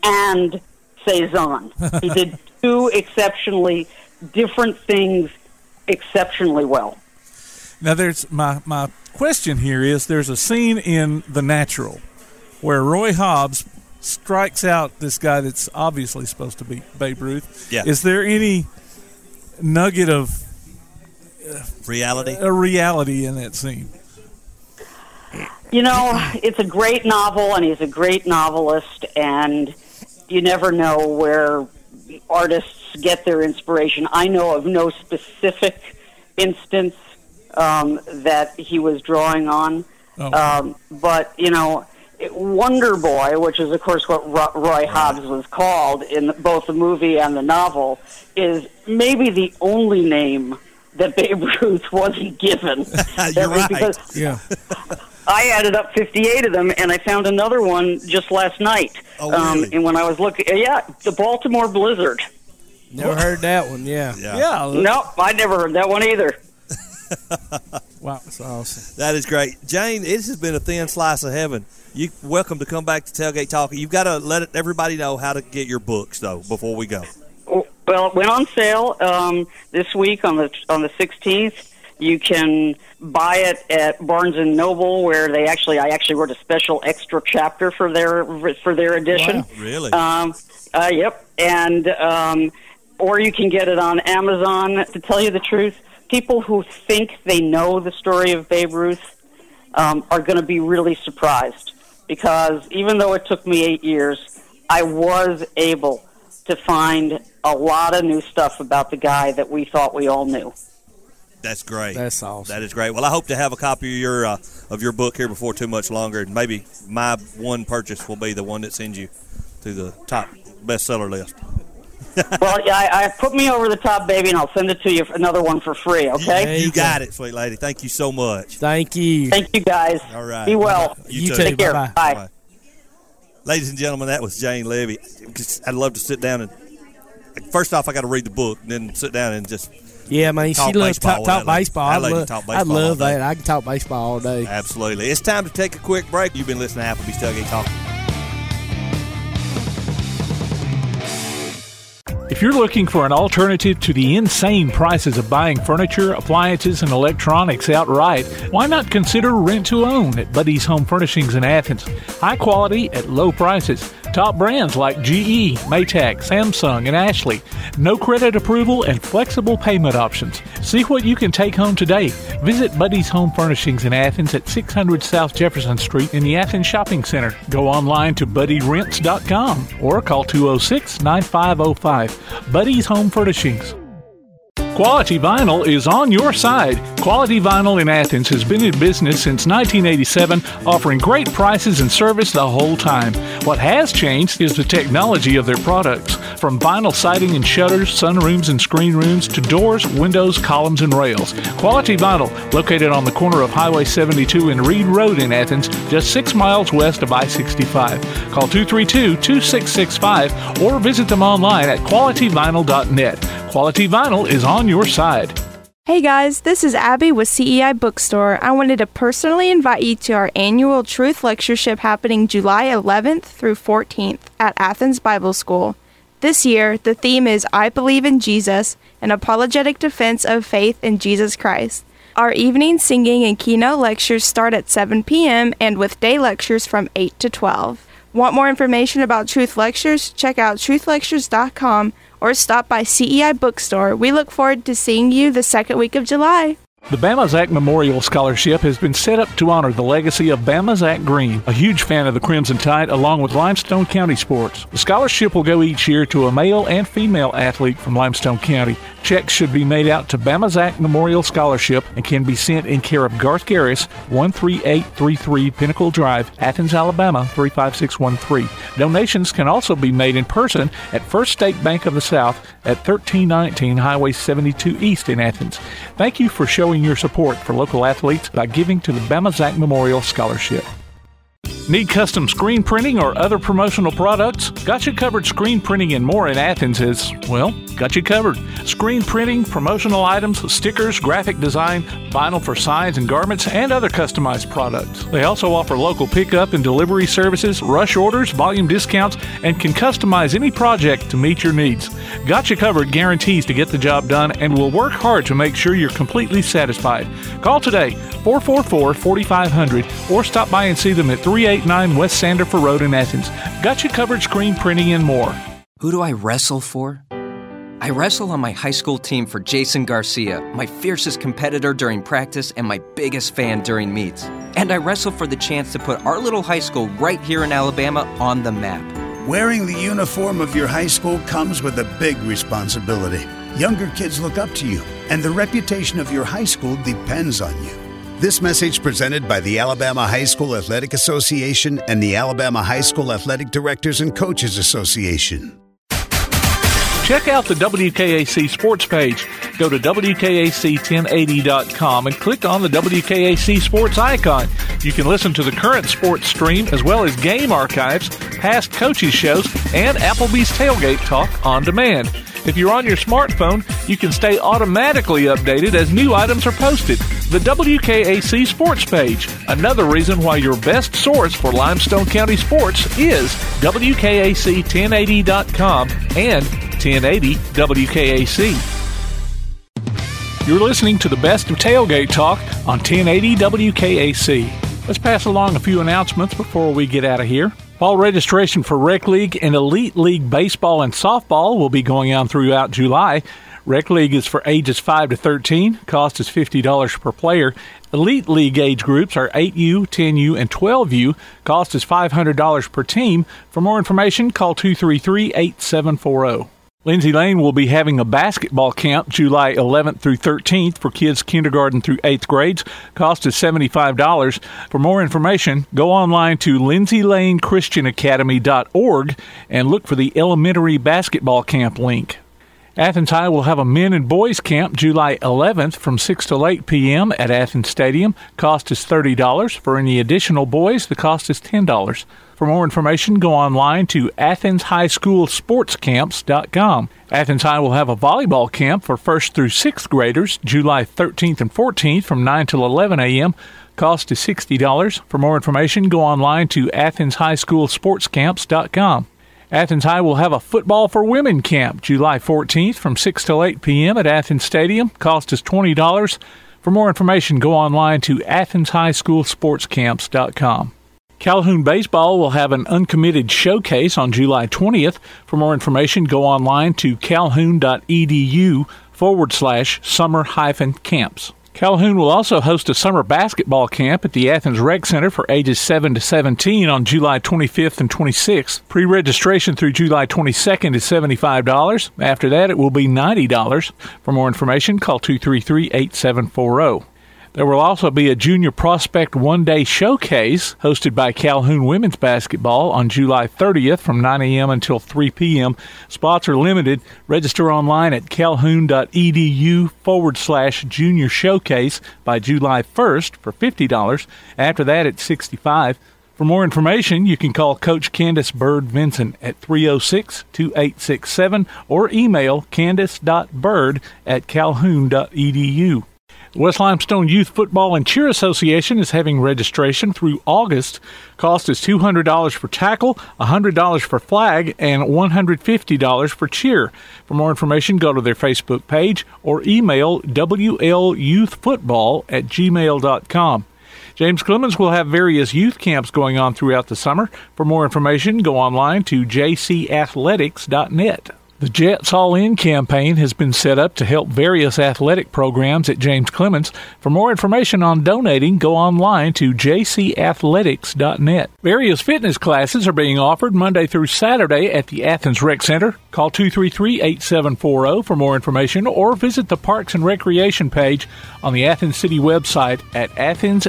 Speaker 27: and Cezanne. he did two exceptionally different things exceptionally well.
Speaker 24: Now, there's my my question here is there's a scene in The Natural where Roy Hobbs strikes out this guy that's obviously supposed to be Babe Ruth.
Speaker 2: Yeah.
Speaker 24: Is there any nugget of uh,
Speaker 2: Reality.
Speaker 24: a reality in that scene?
Speaker 27: You know, it's a great novel, and he's a great novelist, and you never know where artists get their inspiration. I know of no specific instance um, that he was drawing on,
Speaker 28: Oh.
Speaker 27: um, but you know, Wonder Boy, which is of course what Roy Hobbs was called in both the movie and the novel, is maybe the only name that Babe Ruth wasn't given.
Speaker 2: You're right.
Speaker 27: Because
Speaker 16: Yeah.
Speaker 27: I added up 58 of them, and I found another one just last night.
Speaker 2: Oh,
Speaker 27: um,
Speaker 2: really?
Speaker 27: and when I was looking, yeah, the Baltimore Blizzard.
Speaker 16: Never heard that one. Yeah.
Speaker 24: Yeah.
Speaker 27: No, I never heard that one either.
Speaker 16: Wow, that's awesome.
Speaker 2: That is great, Jane. This has been a thin slice of heaven. You welcome to come back to Tailgate Talk. You've got to let everybody know how to get your books though before we go.
Speaker 27: Well, it went on sale um, this week on the on the 16th. You can buy it at Barnes and Noble, where they actually I actually wrote a special extra chapter for their for their edition.
Speaker 2: Wow, really?
Speaker 27: Um, uh, yep, and um, or you can get it on Amazon. To tell you the truth, people who think they know the story of Babe Ruth um, are going to be really surprised because even though it took me eight years, I was able to find a lot of new stuff about the guy that we thought we all knew.
Speaker 2: That's great.
Speaker 16: That's awesome.
Speaker 2: That is great. Well, I hope to have a copy of your uh, of your book here before too much longer, and maybe my one purchase will be the one that sends you to the top bestseller list.
Speaker 27: Well, yeah, I, I put me over the top, baby, and I'll send it to you for another one for free. Okay?
Speaker 2: You got it, sweet lady. Thank you so much.
Speaker 16: Thank you.
Speaker 27: Thank you, guys.
Speaker 2: All right.
Speaker 27: Be well.
Speaker 2: You, too.
Speaker 27: Take care.
Speaker 16: Bye-bye.
Speaker 27: Bye.
Speaker 2: Bye. Ladies and gentlemen, that was Jane Leavy. I'd love to sit down and first off, I got to read the book, and then sit down and just
Speaker 16: Yeah, man.
Speaker 2: Talk
Speaker 16: she loves
Speaker 2: baseball
Speaker 16: talk, talk
Speaker 2: that lady.
Speaker 16: baseball.
Speaker 2: That
Speaker 16: I
Speaker 2: lady
Speaker 16: love,
Speaker 2: talk baseball. I love
Speaker 16: that. I can talk baseball all day.
Speaker 2: Absolutely. It's time to take a quick break. You've been listening to Applebee's Tailgate Talk.
Speaker 6: If you're looking for an alternative to the insane prices of buying furniture, appliances, and electronics outright, why not consider rent to own at Buddy's Home Furnishings in Athens? High quality at low prices. Top brands like GE, Maytag, Samsung, and Ashley. No credit approval and flexible payment options. See what you can take home today. Visit Buddy's Home Furnishings in Athens at 600 South Jefferson Street in the Athens Shopping Center. Go online to buddyrents.com or call 206 9505. Buddy's Home Furnishings. Quality Vinyl is on your side. Quality Vinyl in Athens has been in business since 1987, offering great prices and service the whole time. What has changed is the technology of their products. From vinyl siding and shutters, sunrooms and screen rooms, to doors, windows, columns, and rails. Quality Vinyl, located on the corner of Highway 72 and Reed Road in Athens, just six miles west of I 65. Call 232 2665 or visit them online at qualityvinyl.net. Quality Vinyl is on your side.
Speaker 28: Hey guys, this is Abby with CEI Bookstore. I wanted to personally invite you to our annual Truth Lectureship happening July 11th through 14th at Athens Bible School. This year, the theme is I Believe in Jesus, an apologetic defense of faith in Jesus Christ. Our evening singing and keynote lectures start at 7 p.m. and with day lectures from 8 to 12. Want more information about Truth Lectures? Check out truthlectures.com or stop by CEI Bookstore. We look forward to seeing you the second week of July.
Speaker 6: The Bama Zach Memorial Scholarship has been set up to honor the legacy of Bama Zach Green, a huge fan of the Crimson Tide, along with Limestone County sports. The scholarship will go each year to a male and female athlete from Limestone County. Checks should be made out to Bama Zach Memorial Scholarship and can be sent in care of Garth Garris, 13833 Pinnacle Drive, Athens, Alabama 35613. Donations can also be made in person at First State Bank of the South at 1319 Highway 72 East in Athens. Thank you for showing your support for local athletes by giving to the Bama Zach Memorial Scholarship. Need custom screen printing or other promotional products? Got you covered screen printing and more in Athens is, well, got you covered. Screen printing, promotional items, stickers, graphic design, vinyl for signs and garments, and other customized products. They also offer local pickup and delivery services, rush orders, volume discounts, and can customize any project to meet your needs. Got you covered guarantees to get the job done and will work hard to make sure you're completely satisfied. Call today 444 4500 or stop by and see them at 389 West Sandifer Road in Athens. Got you covered screen printing and more.
Speaker 29: Who do I wrestle for? I wrestle on my high school team for Jason Garcia, my fiercest competitor during practice and my biggest fan during meets. And I wrestle for the chance to put our little high school right here in Alabama on the map.
Speaker 30: Wearing the uniform of your high school comes with a big responsibility. Younger kids look up to you, and the reputation of your high school depends on you. This message presented by the Alabama High School Athletic Association and the Alabama High School Athletic Directors and Coaches Association.
Speaker 6: Check out the WKAC sports page. Go to WKAC1080.com and click on the WKAC sports icon. You can listen to the current sports stream as well as game archives, past coaches shows, and Applebee's tailgate talk on demand. If you're on your smartphone, you can stay automatically updated as new items are posted. The WKAC sports page, another reason why your best source for Limestone County sports is WKAC1080.com and 1080 WKAC. You're listening to the best of tailgate talk on 1080 WKAC. Let's pass along a few announcements before we get out of here. Fall registration for Rec League and Elite League baseball and softball will be going on throughout July. Rec League is for ages 5 to 13. Cost is $50 per player. Elite League age groups are 8U, 10U, and 12U. Cost is $500 per team. For more information, call 233 8740. Lindsay Lane will be having a basketball camp July 11th through 13th for kids kindergarten through 8th grades. Cost is $75. For more information, go online to lindsaylanechristianacademy.org and look for the elementary basketball camp link. Athens High will have a men and boys camp July 11th from 6 to 8 p.m. at Athens Stadium. Cost is $30. For any additional boys, the cost is $10. For more information, go online to athenshighschoolsportscamps.com. Athens High will have a volleyball camp for 1st through 6th graders July 13th and 14th from 9 till 11 a.m. Cost is $60. For more information, go online to athenshighschoolsportscamps.com. Athens High will have a football for women camp July 14th from 6 till 8 p.m. at Athens Stadium. Cost is $20. For more information, go online to athenshighschoolsportscamps.com. Calhoun Baseball will have an uncommitted showcase on July 20th. For more information, go online to calhoun.edu forward slash summer hyphen camps. Calhoun will also host a summer basketball camp at the Athens Rec Center for ages 7 to 17 on July 25th and 26th. Pre registration through July 22nd is $75. After that, it will be $90. For more information, call 233 8740. There will also be a Junior Prospect One Day Showcase hosted by Calhoun Women's Basketball on July 30th from 9 a.m. until 3 p.m. Spots are limited. Register online at calhoun.edu forward slash junior showcase by July 1st for $50. After that, it's 65. For more information, you can call Coach Candace Bird Vincent at 306 2867 or email candace.bird at calhoun.edu. West Limestone Youth Football and Cheer Association is having registration through August. Cost is $200 for tackle, $100 for flag, and $150 for cheer. For more information, go to their Facebook page or email WLYouthFootball at gmail.com. James Clemens will have various youth camps going on throughout the summer. For more information, go online to jcathletics.net. The Jets All In campaign has been set up to help various athletic programs at James Clemens. For more information on donating, go online to jcathletics.net. Various fitness classes are being offered Monday through Saturday at the Athens Rec Center. Call 233-8740 for more information or visit the Parks and Recreation page on the Athens City website at athensal.us.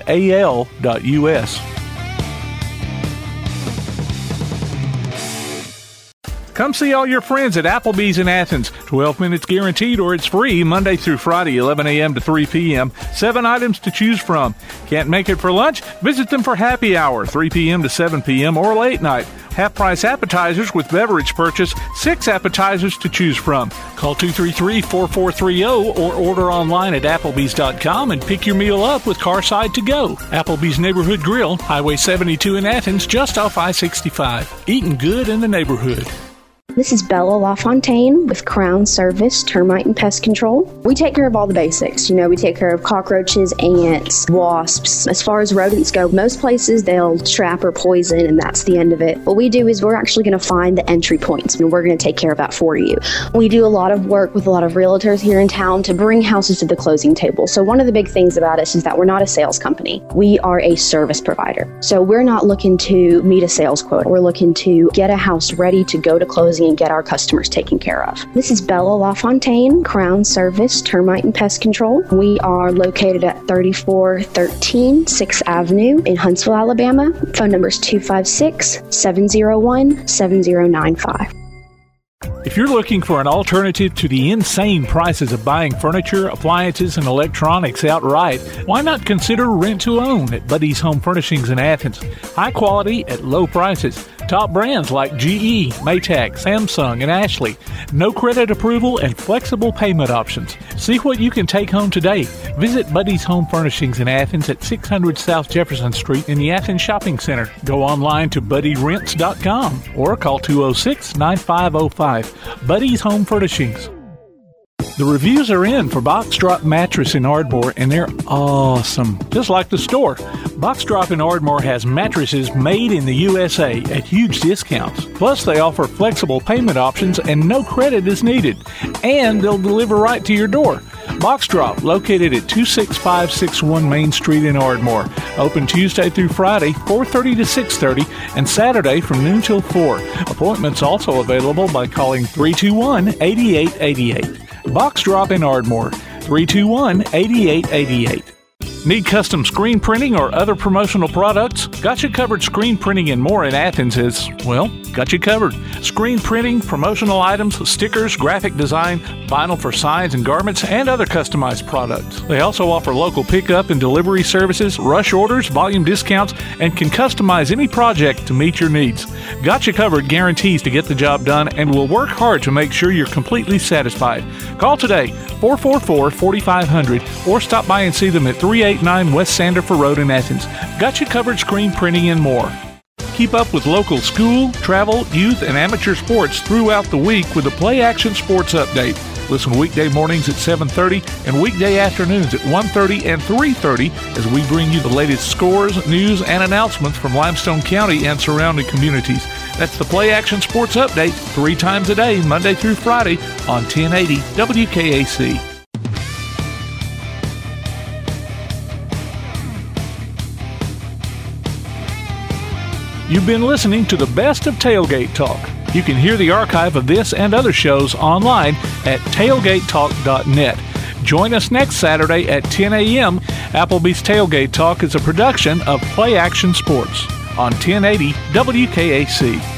Speaker 6: Come see all your friends at Applebee's in Athens. 12 minutes guaranteed or it's free Monday through Friday, 11 a.m. to 3 p.m. Seven items to choose from. Can't make it for lunch? Visit them for happy hour, 3 p.m. to 7 p.m. or late night. Half price appetizers with beverage purchase, six appetizers to choose from. Call 233 4430 or order online at Applebee's.com and pick your meal up with Carside to go. Applebee's Neighborhood Grill, Highway 72 in Athens, just off I 65. Eating good in the neighborhood.
Speaker 12: This is Bella LaFontaine with Crown Service Termite and Pest Control. We take care of all the basics. You know, we take care of cockroaches, ants, wasps. As far as rodents go, most places they'll trap or poison, and that's the end of it. What we do is we're actually going to find the entry points, and we're going to take care of that for you. We do a lot of work with a lot of realtors here in town to bring houses to the closing table. So, one of the big things about us is that we're not a sales company, we are a service provider. So, we're not looking to meet a sales quota, we're looking to get a house ready to go to closing and get our customers taken care of. This is Bella LaFontaine, Crown Service Termite and Pest Control. We are located at 3413 6th Avenue in Huntsville, Alabama. Phone number is 256 701 7095.
Speaker 6: If you're looking for an alternative to the insane prices of buying furniture, appliances, and electronics outright, why not consider rent to own at Buddy's Home Furnishings in Athens? High quality at low prices. Top brands like GE, Maytag, Samsung, and Ashley. No credit approval and flexible payment options. See what you can take home today. Visit Buddy's Home Furnishings in Athens at 600 South Jefferson Street in the Athens Shopping Center. Go online to buddyrents.com or call 206 9505. Buddy's Home Furnishings. The reviews are in for Box Drop Mattress in Ardmore, and they're awesome, just like the store. Box Drop in Ardmore has mattresses made in the USA at huge discounts. Plus, they offer flexible payment options and no credit is needed. And they'll deliver right to your door. Box Drop, located at 26561 Main Street in Ardmore. Open Tuesday through Friday, 4.30 to 6.30, and Saturday from noon till 4. Appointments also available by calling 321-8888. Box Drop in Ardmore, 321-8888. Need custom screen printing or other promotional products? Got you covered screen printing and more in Athens is, well, got you covered. Screen printing, promotional items, stickers, graphic design, vinyl for signs and garments, and other customized products. They also offer local pickup and delivery services, rush orders, volume discounts, and can customize any project to meet your needs. Got you covered guarantees to get the job done and will work hard to make sure you're completely satisfied. Call today 444 4500 or stop by and see them at 389 West Sandifer Road in Athens. Got you covered screen printing and more. Keep up with local school, travel, youth, and amateur sports throughout the week with the Play Action Sports Update. Listen weekday mornings at 7:30 and weekday afternoons at 1:30 and 3:30 as we bring you the latest scores, news, and announcements from Limestone County and surrounding communities. That's the Play Action Sports Update, three times a day, Monday through Friday on 1080 WKAC. You've been listening to the best of Tailgate Talk. You can hear the archive of this and other shows online at tailgatetalk.net. Join us next Saturday at 10 a.m. Applebee's Tailgate Talk is a production of Play Action Sports on 1080 WKAC.